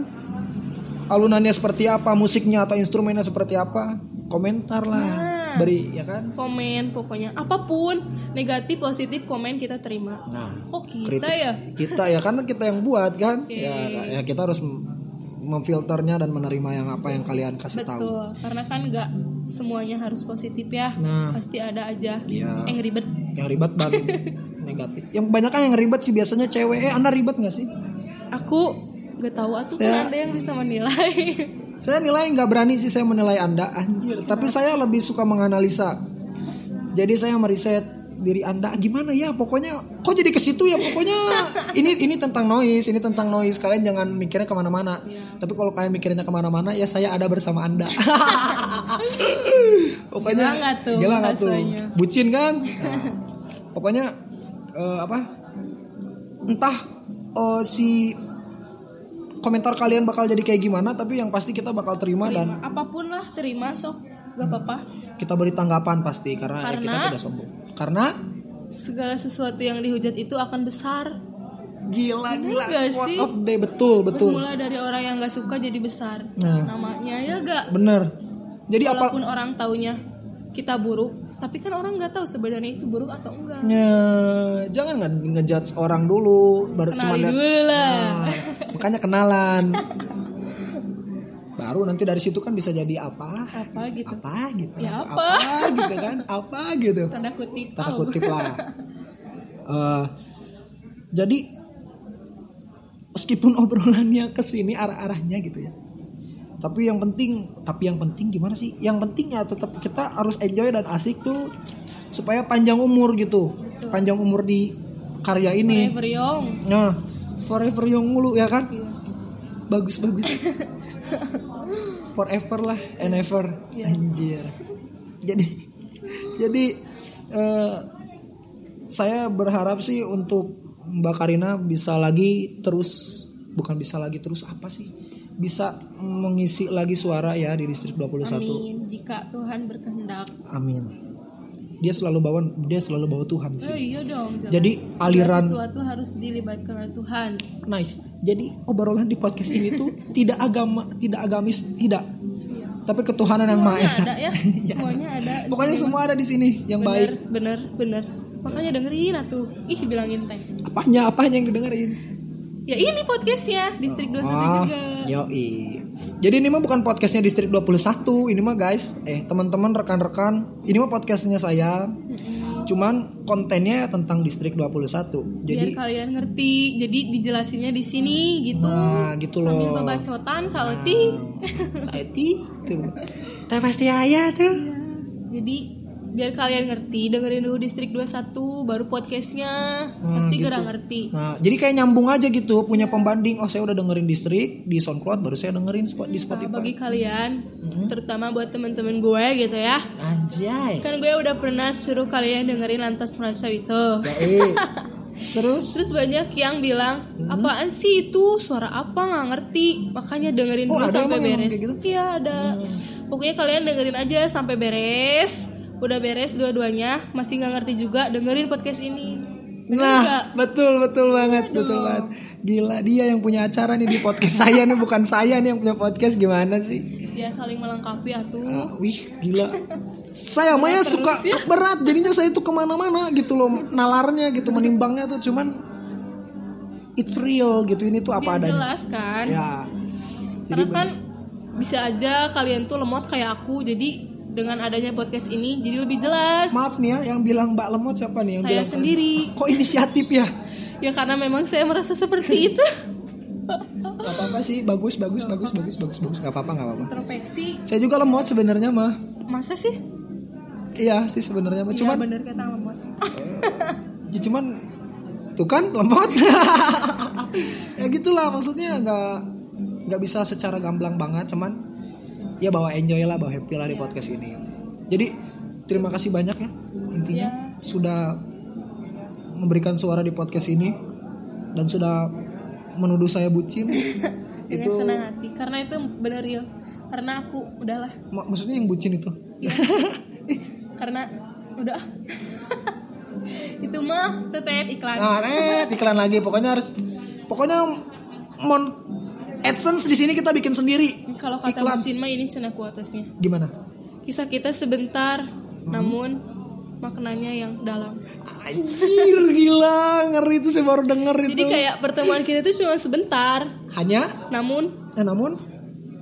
A: Alunannya seperti apa, musiknya atau instrumennya seperti apa, komentar lah.
B: Nah.
A: Beri ya kan.
B: Komen pokoknya apa pun negatif positif komen kita terima.
A: Nah,
B: Oh kita
A: kritik
B: ya.
A: kita ya karena kita yang buat kan.
B: Oke.
A: Ya, ya kita harus mem- memfilternya dan menerima yang apa yang kalian kasih tahu.
B: Betul. Karena kan nggak semuanya harus positif ya.
A: Nah.
B: Pasti ada aja
A: Iya.
B: yang ribet.
A: yang ribet banget negatif. Yang kebanyakan yang ribet sih biasanya cewek. Eh anda ribet nggak sih?
B: Aku gak tahu. Atuh
A: Saya-
B: kan ada yang bisa menilai.
A: saya nilai nggak berani sih saya menilai anda anjir. Tapi saya lebih suka menganalisa. Jadi saya meriset diri anda gimana ya pokoknya kok jadi ke situ ya pokoknya ini ini tentang noise ini tentang noise. Kalian jangan mikirnya ke mana-mana. Tapi kalau kalian mikirnya ke mana-mana ya saya ada bersama anda. Pokoknya
B: Gila nggak tuh
A: gila nggak tuh? bucin kan? Nah, pokoknya eh, apa entah eh, si komentar kalian bakal jadi kayak gimana tapi yang pasti kita bakal terima dan
B: Terima. apa pun lah terima sok gak apa-apa.
A: kita beri tanggapan pasti karena, ya kita
B: Karena-
A: tidak sombong karena
B: Segala sesuatu yang dihujat itu akan besar.
A: gila gila quote
B: sih?
A: of day betul betul
B: Bermula dari orang yang gak suka jadi besar.
A: nah
B: Namanya ya gak.
A: bener jadi apa
B: Walaupun orang taunya kita buruk, tapi kan orang nggak tahu sebenarnya itu buruk atau enggak.
A: Ya, jangan nge- ngejudge orang dulu baru cuma lihat.
B: dulu lah.
A: Nah, makanya kenalan. Baru nanti dari situ kan bisa jadi apa?
B: Apa gitu.
A: Apa gitu?
B: Ya, apa?
A: gitu kan? Apa gitu?
B: Tanda kutip.
A: Tanda kutip lah. Eh, jadi meskipun obrolannya ke sini arah-arahnya gitu ya tapi yang penting tapi yang penting gimana sih? Yang penting ya tetap kita harus enjoy dan asik tuh supaya panjang umur gitu. Panjang umur di karya ini.
B: Forever young.
A: Nah forever young mulu ya kan?
B: Iya.
A: bagus bagus. Forever lah and ever.
B: Iya.
A: anjir. Jadi jadi eh, saya berharap sih untuk Mbak Karina bisa lagi terus bukan bisa lagi terus apa sih bisa mengisi lagi suara ya di distrik 21
B: amin. Jika Tuhan berkehendak.
A: Amin. Dia selalu bawa dia selalu bawa Tuhan
B: oh
A: sih
B: iya dong jelas.
A: Jadi, aliran-
B: sesuatu harus dilibatkan oleh Tuhan.
A: Nice. Jadi obrolan di podcast ini tuh tidak agama tidak agamis tidak.
B: Iya.
A: tapi ketuhanan yang maha
B: semuanya
A: esa.
B: ada ya.
A: Ya.
B: semuanya ada
A: Pokoknya
B: sini.
A: semua ada di sini yang
B: bener,
A: baik.
B: bener bener makanya dengerin atuh. Ih bilangin teh.
A: Apanya apanya yang didengerin?
B: Ya ini podcastnya distrik 21
A: Ah,
B: juga
A: Yoi. Jadi ini mah bukan podcastnya distrik 21, ini mah guys, eh teman-teman rekan-rekan, ini mah podcastnya saya. Cuman kontennya tentang distrik 21.
B: biar
A: Jadi
B: kalian ngerti jadi dijelasinnya di sini gitu
A: Nah, gitu loh.
B: sambil babacotan salti
A: saya tuh. Teh pasti ayah tuh.
B: jadi biar kalian ngerti dengerin dulu distrik 21 baru podcastnya
A: Hmm,
B: pasti
A: gitu.
B: gerah ngerti
A: Nah, jadi kayak nyambung aja gitu, punya pembanding. Oh, saya udah dengerin distrik di SoundCloud, baru saya dengerin spot di
B: Nah,
A: Spotify.
B: bagi kalian
A: Mhm.
B: terutama buat temen-temen gue gitu ya
A: Anjay.
B: kan gue udah pernah suruh kalian dengerin lantas merasa itu
A: Baik. Terus
B: terus banyak yang bilang
A: Hmm.
B: apaan sih itu suara apa nggak ngerti makanya dengerin
A: Oh,
B: dulu sampai beres
A: gitu?
B: iya ada pokoknya kalian dengerin aja sampai beres udah beres dua-duanya masih nggak ngerti juga dengerin podcast ini Bener
A: Nah, betul betul banget, betul
B: dong.
A: banget. Gila dia yang punya acara nih di podcast saya nih bukan saya nih yang punya podcast gimana sih?
B: ya saling melengkapi atuh
A: Ah, wih, gila. Saya mah ya suka berat jadinya saya tuh ke mana-mana gitu loh nalarnya gitu menimbangnya tuh cuman it's real gitu ini tuh apa adanya.
B: jelas kan
A: Ya.
B: karena kan bisa aja kalian tuh lemot kayak aku jadi dengan adanya podcast ini jadi lebih jelas.
A: Maaf nih ya yang bilang Mbak Lemot siapa nih? Yang
B: saya
A: bilang
B: sendiri.
A: Kok inisiatif ya?
B: ya karena memang saya merasa seperti itu.
A: Gak apa-apa sih, bagus bagus bagus bagus bagus bagus. Gak apa-apa gak apa-apa.
B: introspeksi.
A: Saya juga lemot sebenarnya mah.
B: masa sih?
A: Iya sih sebenarnya mah
B: Iya
A: cuman
B: bener kata lemot.
A: Ya cuman tuh kan lemot. ya gitulah maksudnya nggak nggak bisa secara gamblang banget cuman ya bawa enjoy lah bawa happy lah di podcast ini. Jadi terima kasih banyak ya intinya
B: Ya.
A: sudah memberikan suara di podcast ini dan sudah menuduh saya bucin. itu
B: senang hati karena itu bener ya karena aku udahlah
A: mak- maksudnya yang bucin itu.
B: ya. karena udah itu mah tetet iklan
A: Nah, eh iklan lagi pokoknya harus pokoknya mon AdSense di sini kita bikin sendiri.
B: Kalau kata
A: iklan.
B: bucin mah ini cina kuatasnya
A: Gimana?
B: kisah kita sebentar namun maknanya yang dalam.
A: Anjir gila. Ngeri itu saya baru denger itu.
B: jadi kayak pertemuan kita itu cuma sebentar.
A: Hanya?
B: Namun
A: eh, namun?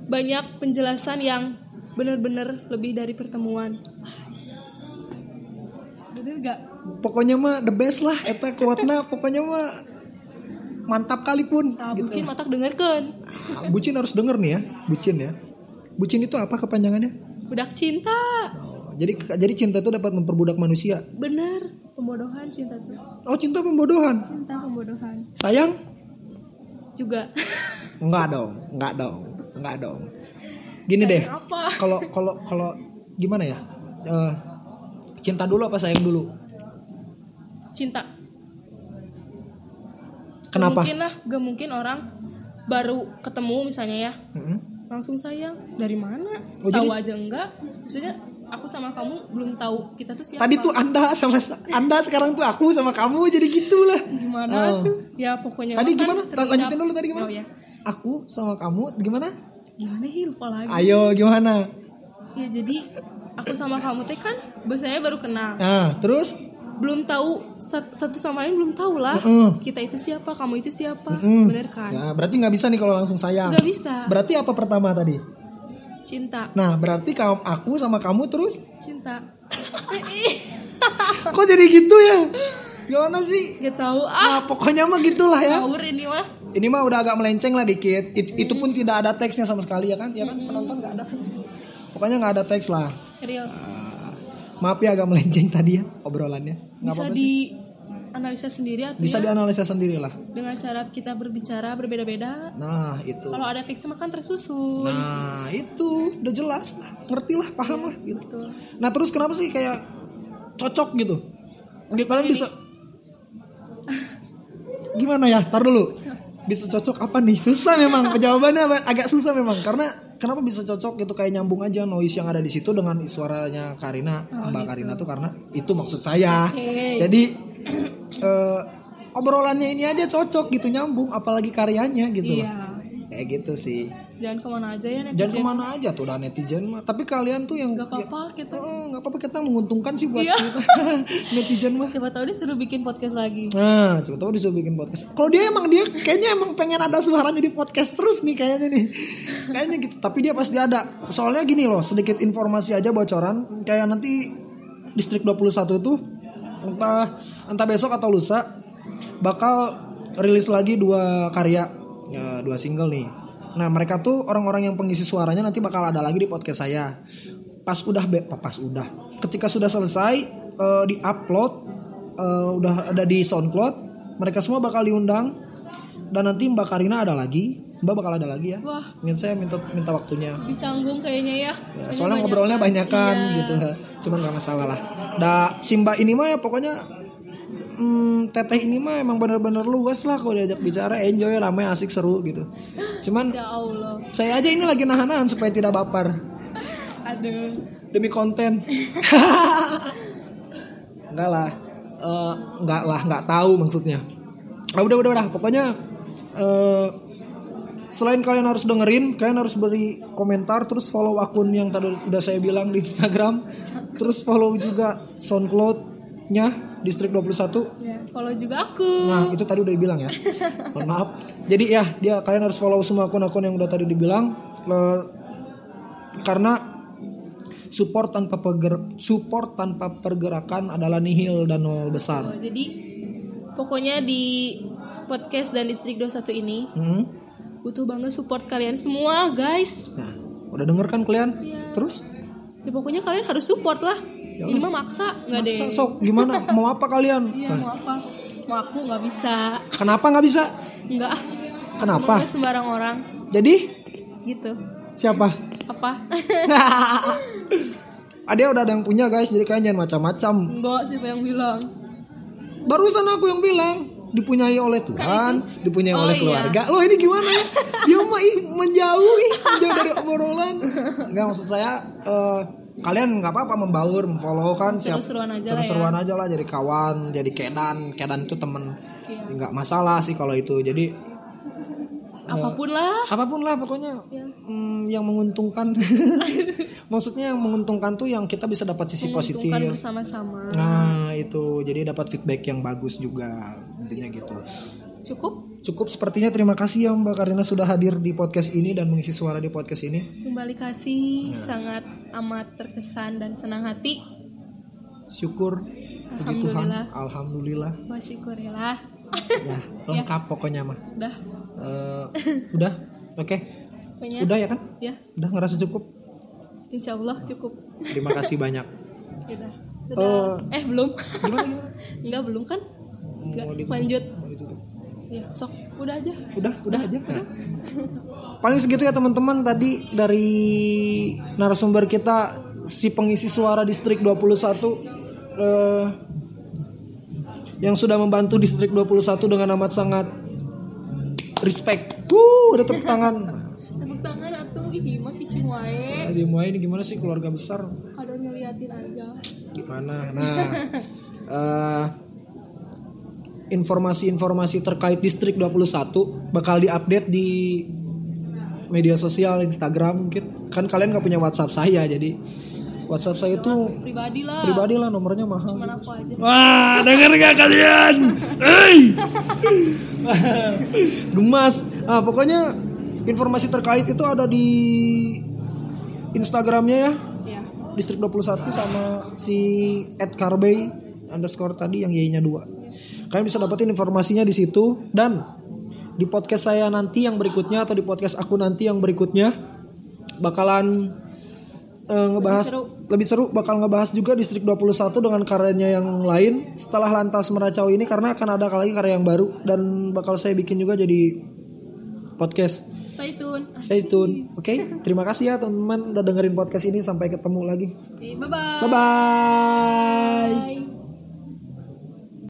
B: banyak penjelasan yang benar-benar lebih dari pertemuan. Bener gak
A: pokoknya mah the best lah eta kuatna. Pokoknya mah mantap kali pun
B: nah,
A: gitu.
B: bucin matak dengerkan
A: Ah, bucin harus denger nih ya bucin ya. Bucin itu apa kepanjangannya?
B: Budak cinta.
A: Oh, jadi jadi cinta itu dapat memperbudak manusia?
B: Bener pembodohan cinta tuh
A: oh cinta pembodohan?
B: Cinta pembodohan.
A: Sayang?
B: Juga.
A: Enggak dong enggak dong enggak dong. Gini deh
B: apa?
A: kalau kalau kalau gimana ya? Eh, cinta dulu apa sayang dulu?
B: Cinta
A: kenapa?
B: Gak mungkin lah gak mungkin orang baru ketemu misalnya ya.
A: Mm-mm.
B: langsung sayang dari mana?
A: Oh,
B: tahu
A: jadi-
B: aja enggak maksudnya aku sama kamu belum tahu kita tuh siapa.
A: Tadi tuh anda sama anda sekarang tuh aku sama kamu jadi gitulah.
B: Gimana
A: Oh.
B: tuh? Ya pokoknya
A: Tadi
B: kan
A: gimana? Lanjutin dulu tadi gimana?
B: oh ya.
A: Aku sama kamu gimana?
B: Gimana sih? Lupa lagi.
A: Ayo gimana?
B: Ya jadi aku sama kamu teh kan biasanya baru kenal.
A: Nah terus
B: belum tahu sat- satu sama lain belum tahu lah
A: Mm-mm.
B: kita itu siapa kamu itu siapa
A: Mm-mm.
B: bener kan
A: ya berarti nggak bisa nih kalau langsung sayang
B: nggak bisa
A: berarti apa pertama tadi
B: cinta
A: Nah, berarti kamu aku sama kamu terus
B: cinta
A: kok jadi gitu ya? Gimana sih?
B: gak tahu ah
A: Nah, pokoknya mah gitulah ya.
B: ngawur ini mah
A: Ini mah udah agak melenceng lah dikit. It- itu pun tidak ada teksnya sama sekali ya kan? Ya kan penonton nggak ada. Pokoknya nggak ada teks lah.
B: real
A: Ah, maaf ya agak melenceng tadi ya obrolannya. Nggak
B: bisa di analisa sendiri atau
A: Bisa
B: ya
A: dianalisa sendiri lah.
B: dengan cara kita berbicara berbeda-beda
A: Nah itu.
B: kalau ada teksnya mah kan tersusun
A: Nah itu udah jelas, ngerti lah, paham lah gitu.
B: Betul.
A: Nah terus kenapa sih kayak cocok gitu? Gitu kalian bisa gimana ya? Tar dulu. Bisa cocok apa nih? Susah memang jawabannya agak susah memang karena kenapa bisa cocok gitu kayak nyambung aja noise yang ada di situ dengan suaranya Karina, Mbak Karina tuh karena itu maksud saya.
B: Oke.
A: Jadi eh, obrolannya ini aja cocok gitu nyambung apalagi karyanya gitu.
B: iya
A: Kayak gitu sih.
B: jangan ke mana aja ya
A: Jangan
B: netizen
A: ke mana aja tuh udah netizen mah. Tapi kalian tuh yang
B: gak apa-apa kita
A: Eh, nggak apa-apa kita menguntungkan sih buat
B: Iya.
A: kita netizen mah.
B: siapa tahu dia suruh bikin podcast lagi
A: Nah, coba tahu disuruh bikin podcast. Kalau dia emang dia kayaknya emang pengen ada suaranya di podcast terus nih kayaknya nih. Kayaknya gitu. Tapi dia pasti ada. Soalnya gini loh, sedikit informasi aja bocoran. Kayak nanti distrik 21 itu entah entah besok atau lusa bakal rilis lagi dua karya, ya, dua single nih. Nah, mereka tuh orang-orang yang pengisi suaranya nanti bakal ada lagi di podcast saya. Pas udah be- pas udah. Ketika sudah selesai eh, di-upload eh, udah ada di SoundCloud, mereka semua bakal diundang dan nanti Mbak Karina ada lagi, Mbak bakal ada lagi ya.
B: wah
A: Ingin saya minta minta waktunya.
B: di canggung kayaknya ya,
A: Ya, soalnya ngobrolnya banyak kan
B: Iya.
A: gitu. Cuman gak masalah lah. Da si Mbak ini mah ya pokoknya hmm, teteh ini mah emang bener-bener luas lah kalau diajak bicara enjoy ramai asik seru gitu. Cuman
B: ya Allah
A: saya aja ini lagi nahan-nahan supaya tidak baper
B: aduh
A: demi konten. enggak lah. Eh, enggak lah, enggak tahu maksudnya. Ah, udah udah udah, pokoknya eh selain kalian harus dengerin, kalian harus beri komentar terus follow akun yang tadi udah saya bilang di Instagram. Terus follow juga SoundCloud-nya Distrik 21.
B: ya follow juga aku
A: Nah, itu tadi udah dibilang ya. Mohon maaf. Jadi ya, dia kalian harus follow semua akun-akun yang udah tadi dibilang Eh, karena support tanpa perger support tanpa pergerakan adalah nihil dan nol besar.
B: Oh, jadi pokoknya di podcast dan distrik 21 ini
A: Hmm.
B: butuh banget support kalian semua guys
A: Nah, udah denger kan kalian?
B: Iya.
A: Terus?
B: ya pokoknya kalian harus support lah
A: Ya
B: ini mah maksa nggak deh
A: Maksa, sok gimana? Mau apa kalian?
B: iya mau apa mau aku nggak bisa
A: Kenapa nggak bisa?
B: nggak
A: Kenapa?
B: Maunya sembarang orang
A: Jadi
B: gitu
A: siapa?
B: apa
A: Ada udah ada yang punya guys, jadi kalian jangan macam-macam.
B: enggak siapa yang bilang
A: Barusan aku yang bilang dipunyai oleh Tuhan, dipunyai
B: Oh,
A: oleh
B: iya.
A: keluarga. Lo ini gimana ya? Dia mah ih, menjauh, dari obrolan. Enggak maksud saya eh, kalian nggak apa-apa membaur, memfollow kan siap
B: seru-seruan aja lah ya
A: seru-seruan aja lah jadi kawan, jadi kedan, kedan itu temen.
B: Iya.
A: Nggak masalah sih kalau itu. Jadi
B: apa pun lah
A: apa pun lah pokoknya
B: Ya.
A: yang menguntungkan. Maksudnya yang menguntungkan tuh yang kita bisa dapat sisi positif.
B: bersama-sama
A: Nah itu jadi dapat feedback yang bagus juga intinya gitu.
B: Cukup
A: Cukup sepertinya terima kasih ya Mbak Karina sudah hadir di podcast ini dan mengisi suara di podcast ini.
B: kembali kasih sangat amat terkesan dan senang hati
A: Syukur puji Tuhan,
B: Alhamdulillah.
A: alhamdulillah.
B: bersyukurillah
A: Ya lengkap pokoknya mah.
B: udah
A: Eh, udah, oke,
B: pokoknya
A: udah ya kan?
B: ya
A: Udah ngerasa cukup.
B: insya Allah cukup
A: Terima kasih banyak.
B: udah udah eh belum
A: Gimana gimana?
B: enggak belum kan enggak sih lanjut? Ya sok udah aja
A: Udah, udah aja. Nah. Paling segitu ya teman-teman tadi dari narasumber kita si pengisi suara distrik 21 eh, yang sudah membantu distrik 21 dengan amat sangat respect. Wuh, ada tepuk tangan.
B: tepuk tangan atuh ih masih cingwae
A: Nah, di Muay ini gimana sih keluarga besar?
B: ada ngeliatin aja
A: Gimana? Nah, eh, informasi-informasi terkait distrik 21 bakal diupdate di media sosial Instagram mungkin. Kan kalian nggak punya WhatsApp saya jadi WhatsApp saya itu
B: pribadi lah
A: pribadi lah nomornya mahal.
B: cuman aku aja
A: Wah, denger gak kalian? Hei! Gemas. Ah, pokoknya informasi terkait itu ada di Instagramnya ya
B: Ya.
A: distrik 21 sama si Ed Carbey underscore tadi yang y-nya 2 kalian bisa dapetin informasinya di situ dan di podcast saya nanti yang berikutnya atau di podcast aku nanti yang berikutnya bakalan eh, ngebahas lebih seru. bakal ngebahas juga distrik 21 dengan karyanya yang lain setelah lantas meracau ini karena akan ada lagi karya yang baru dan bakal saya bikin juga jadi podcast
B: Stay tune.
A: stay tune oke terima kasih ya teman-teman udah dengerin podcast ini sampai ketemu lagi
B: Oke, bye-bye.
A: bye bye
B: Bye.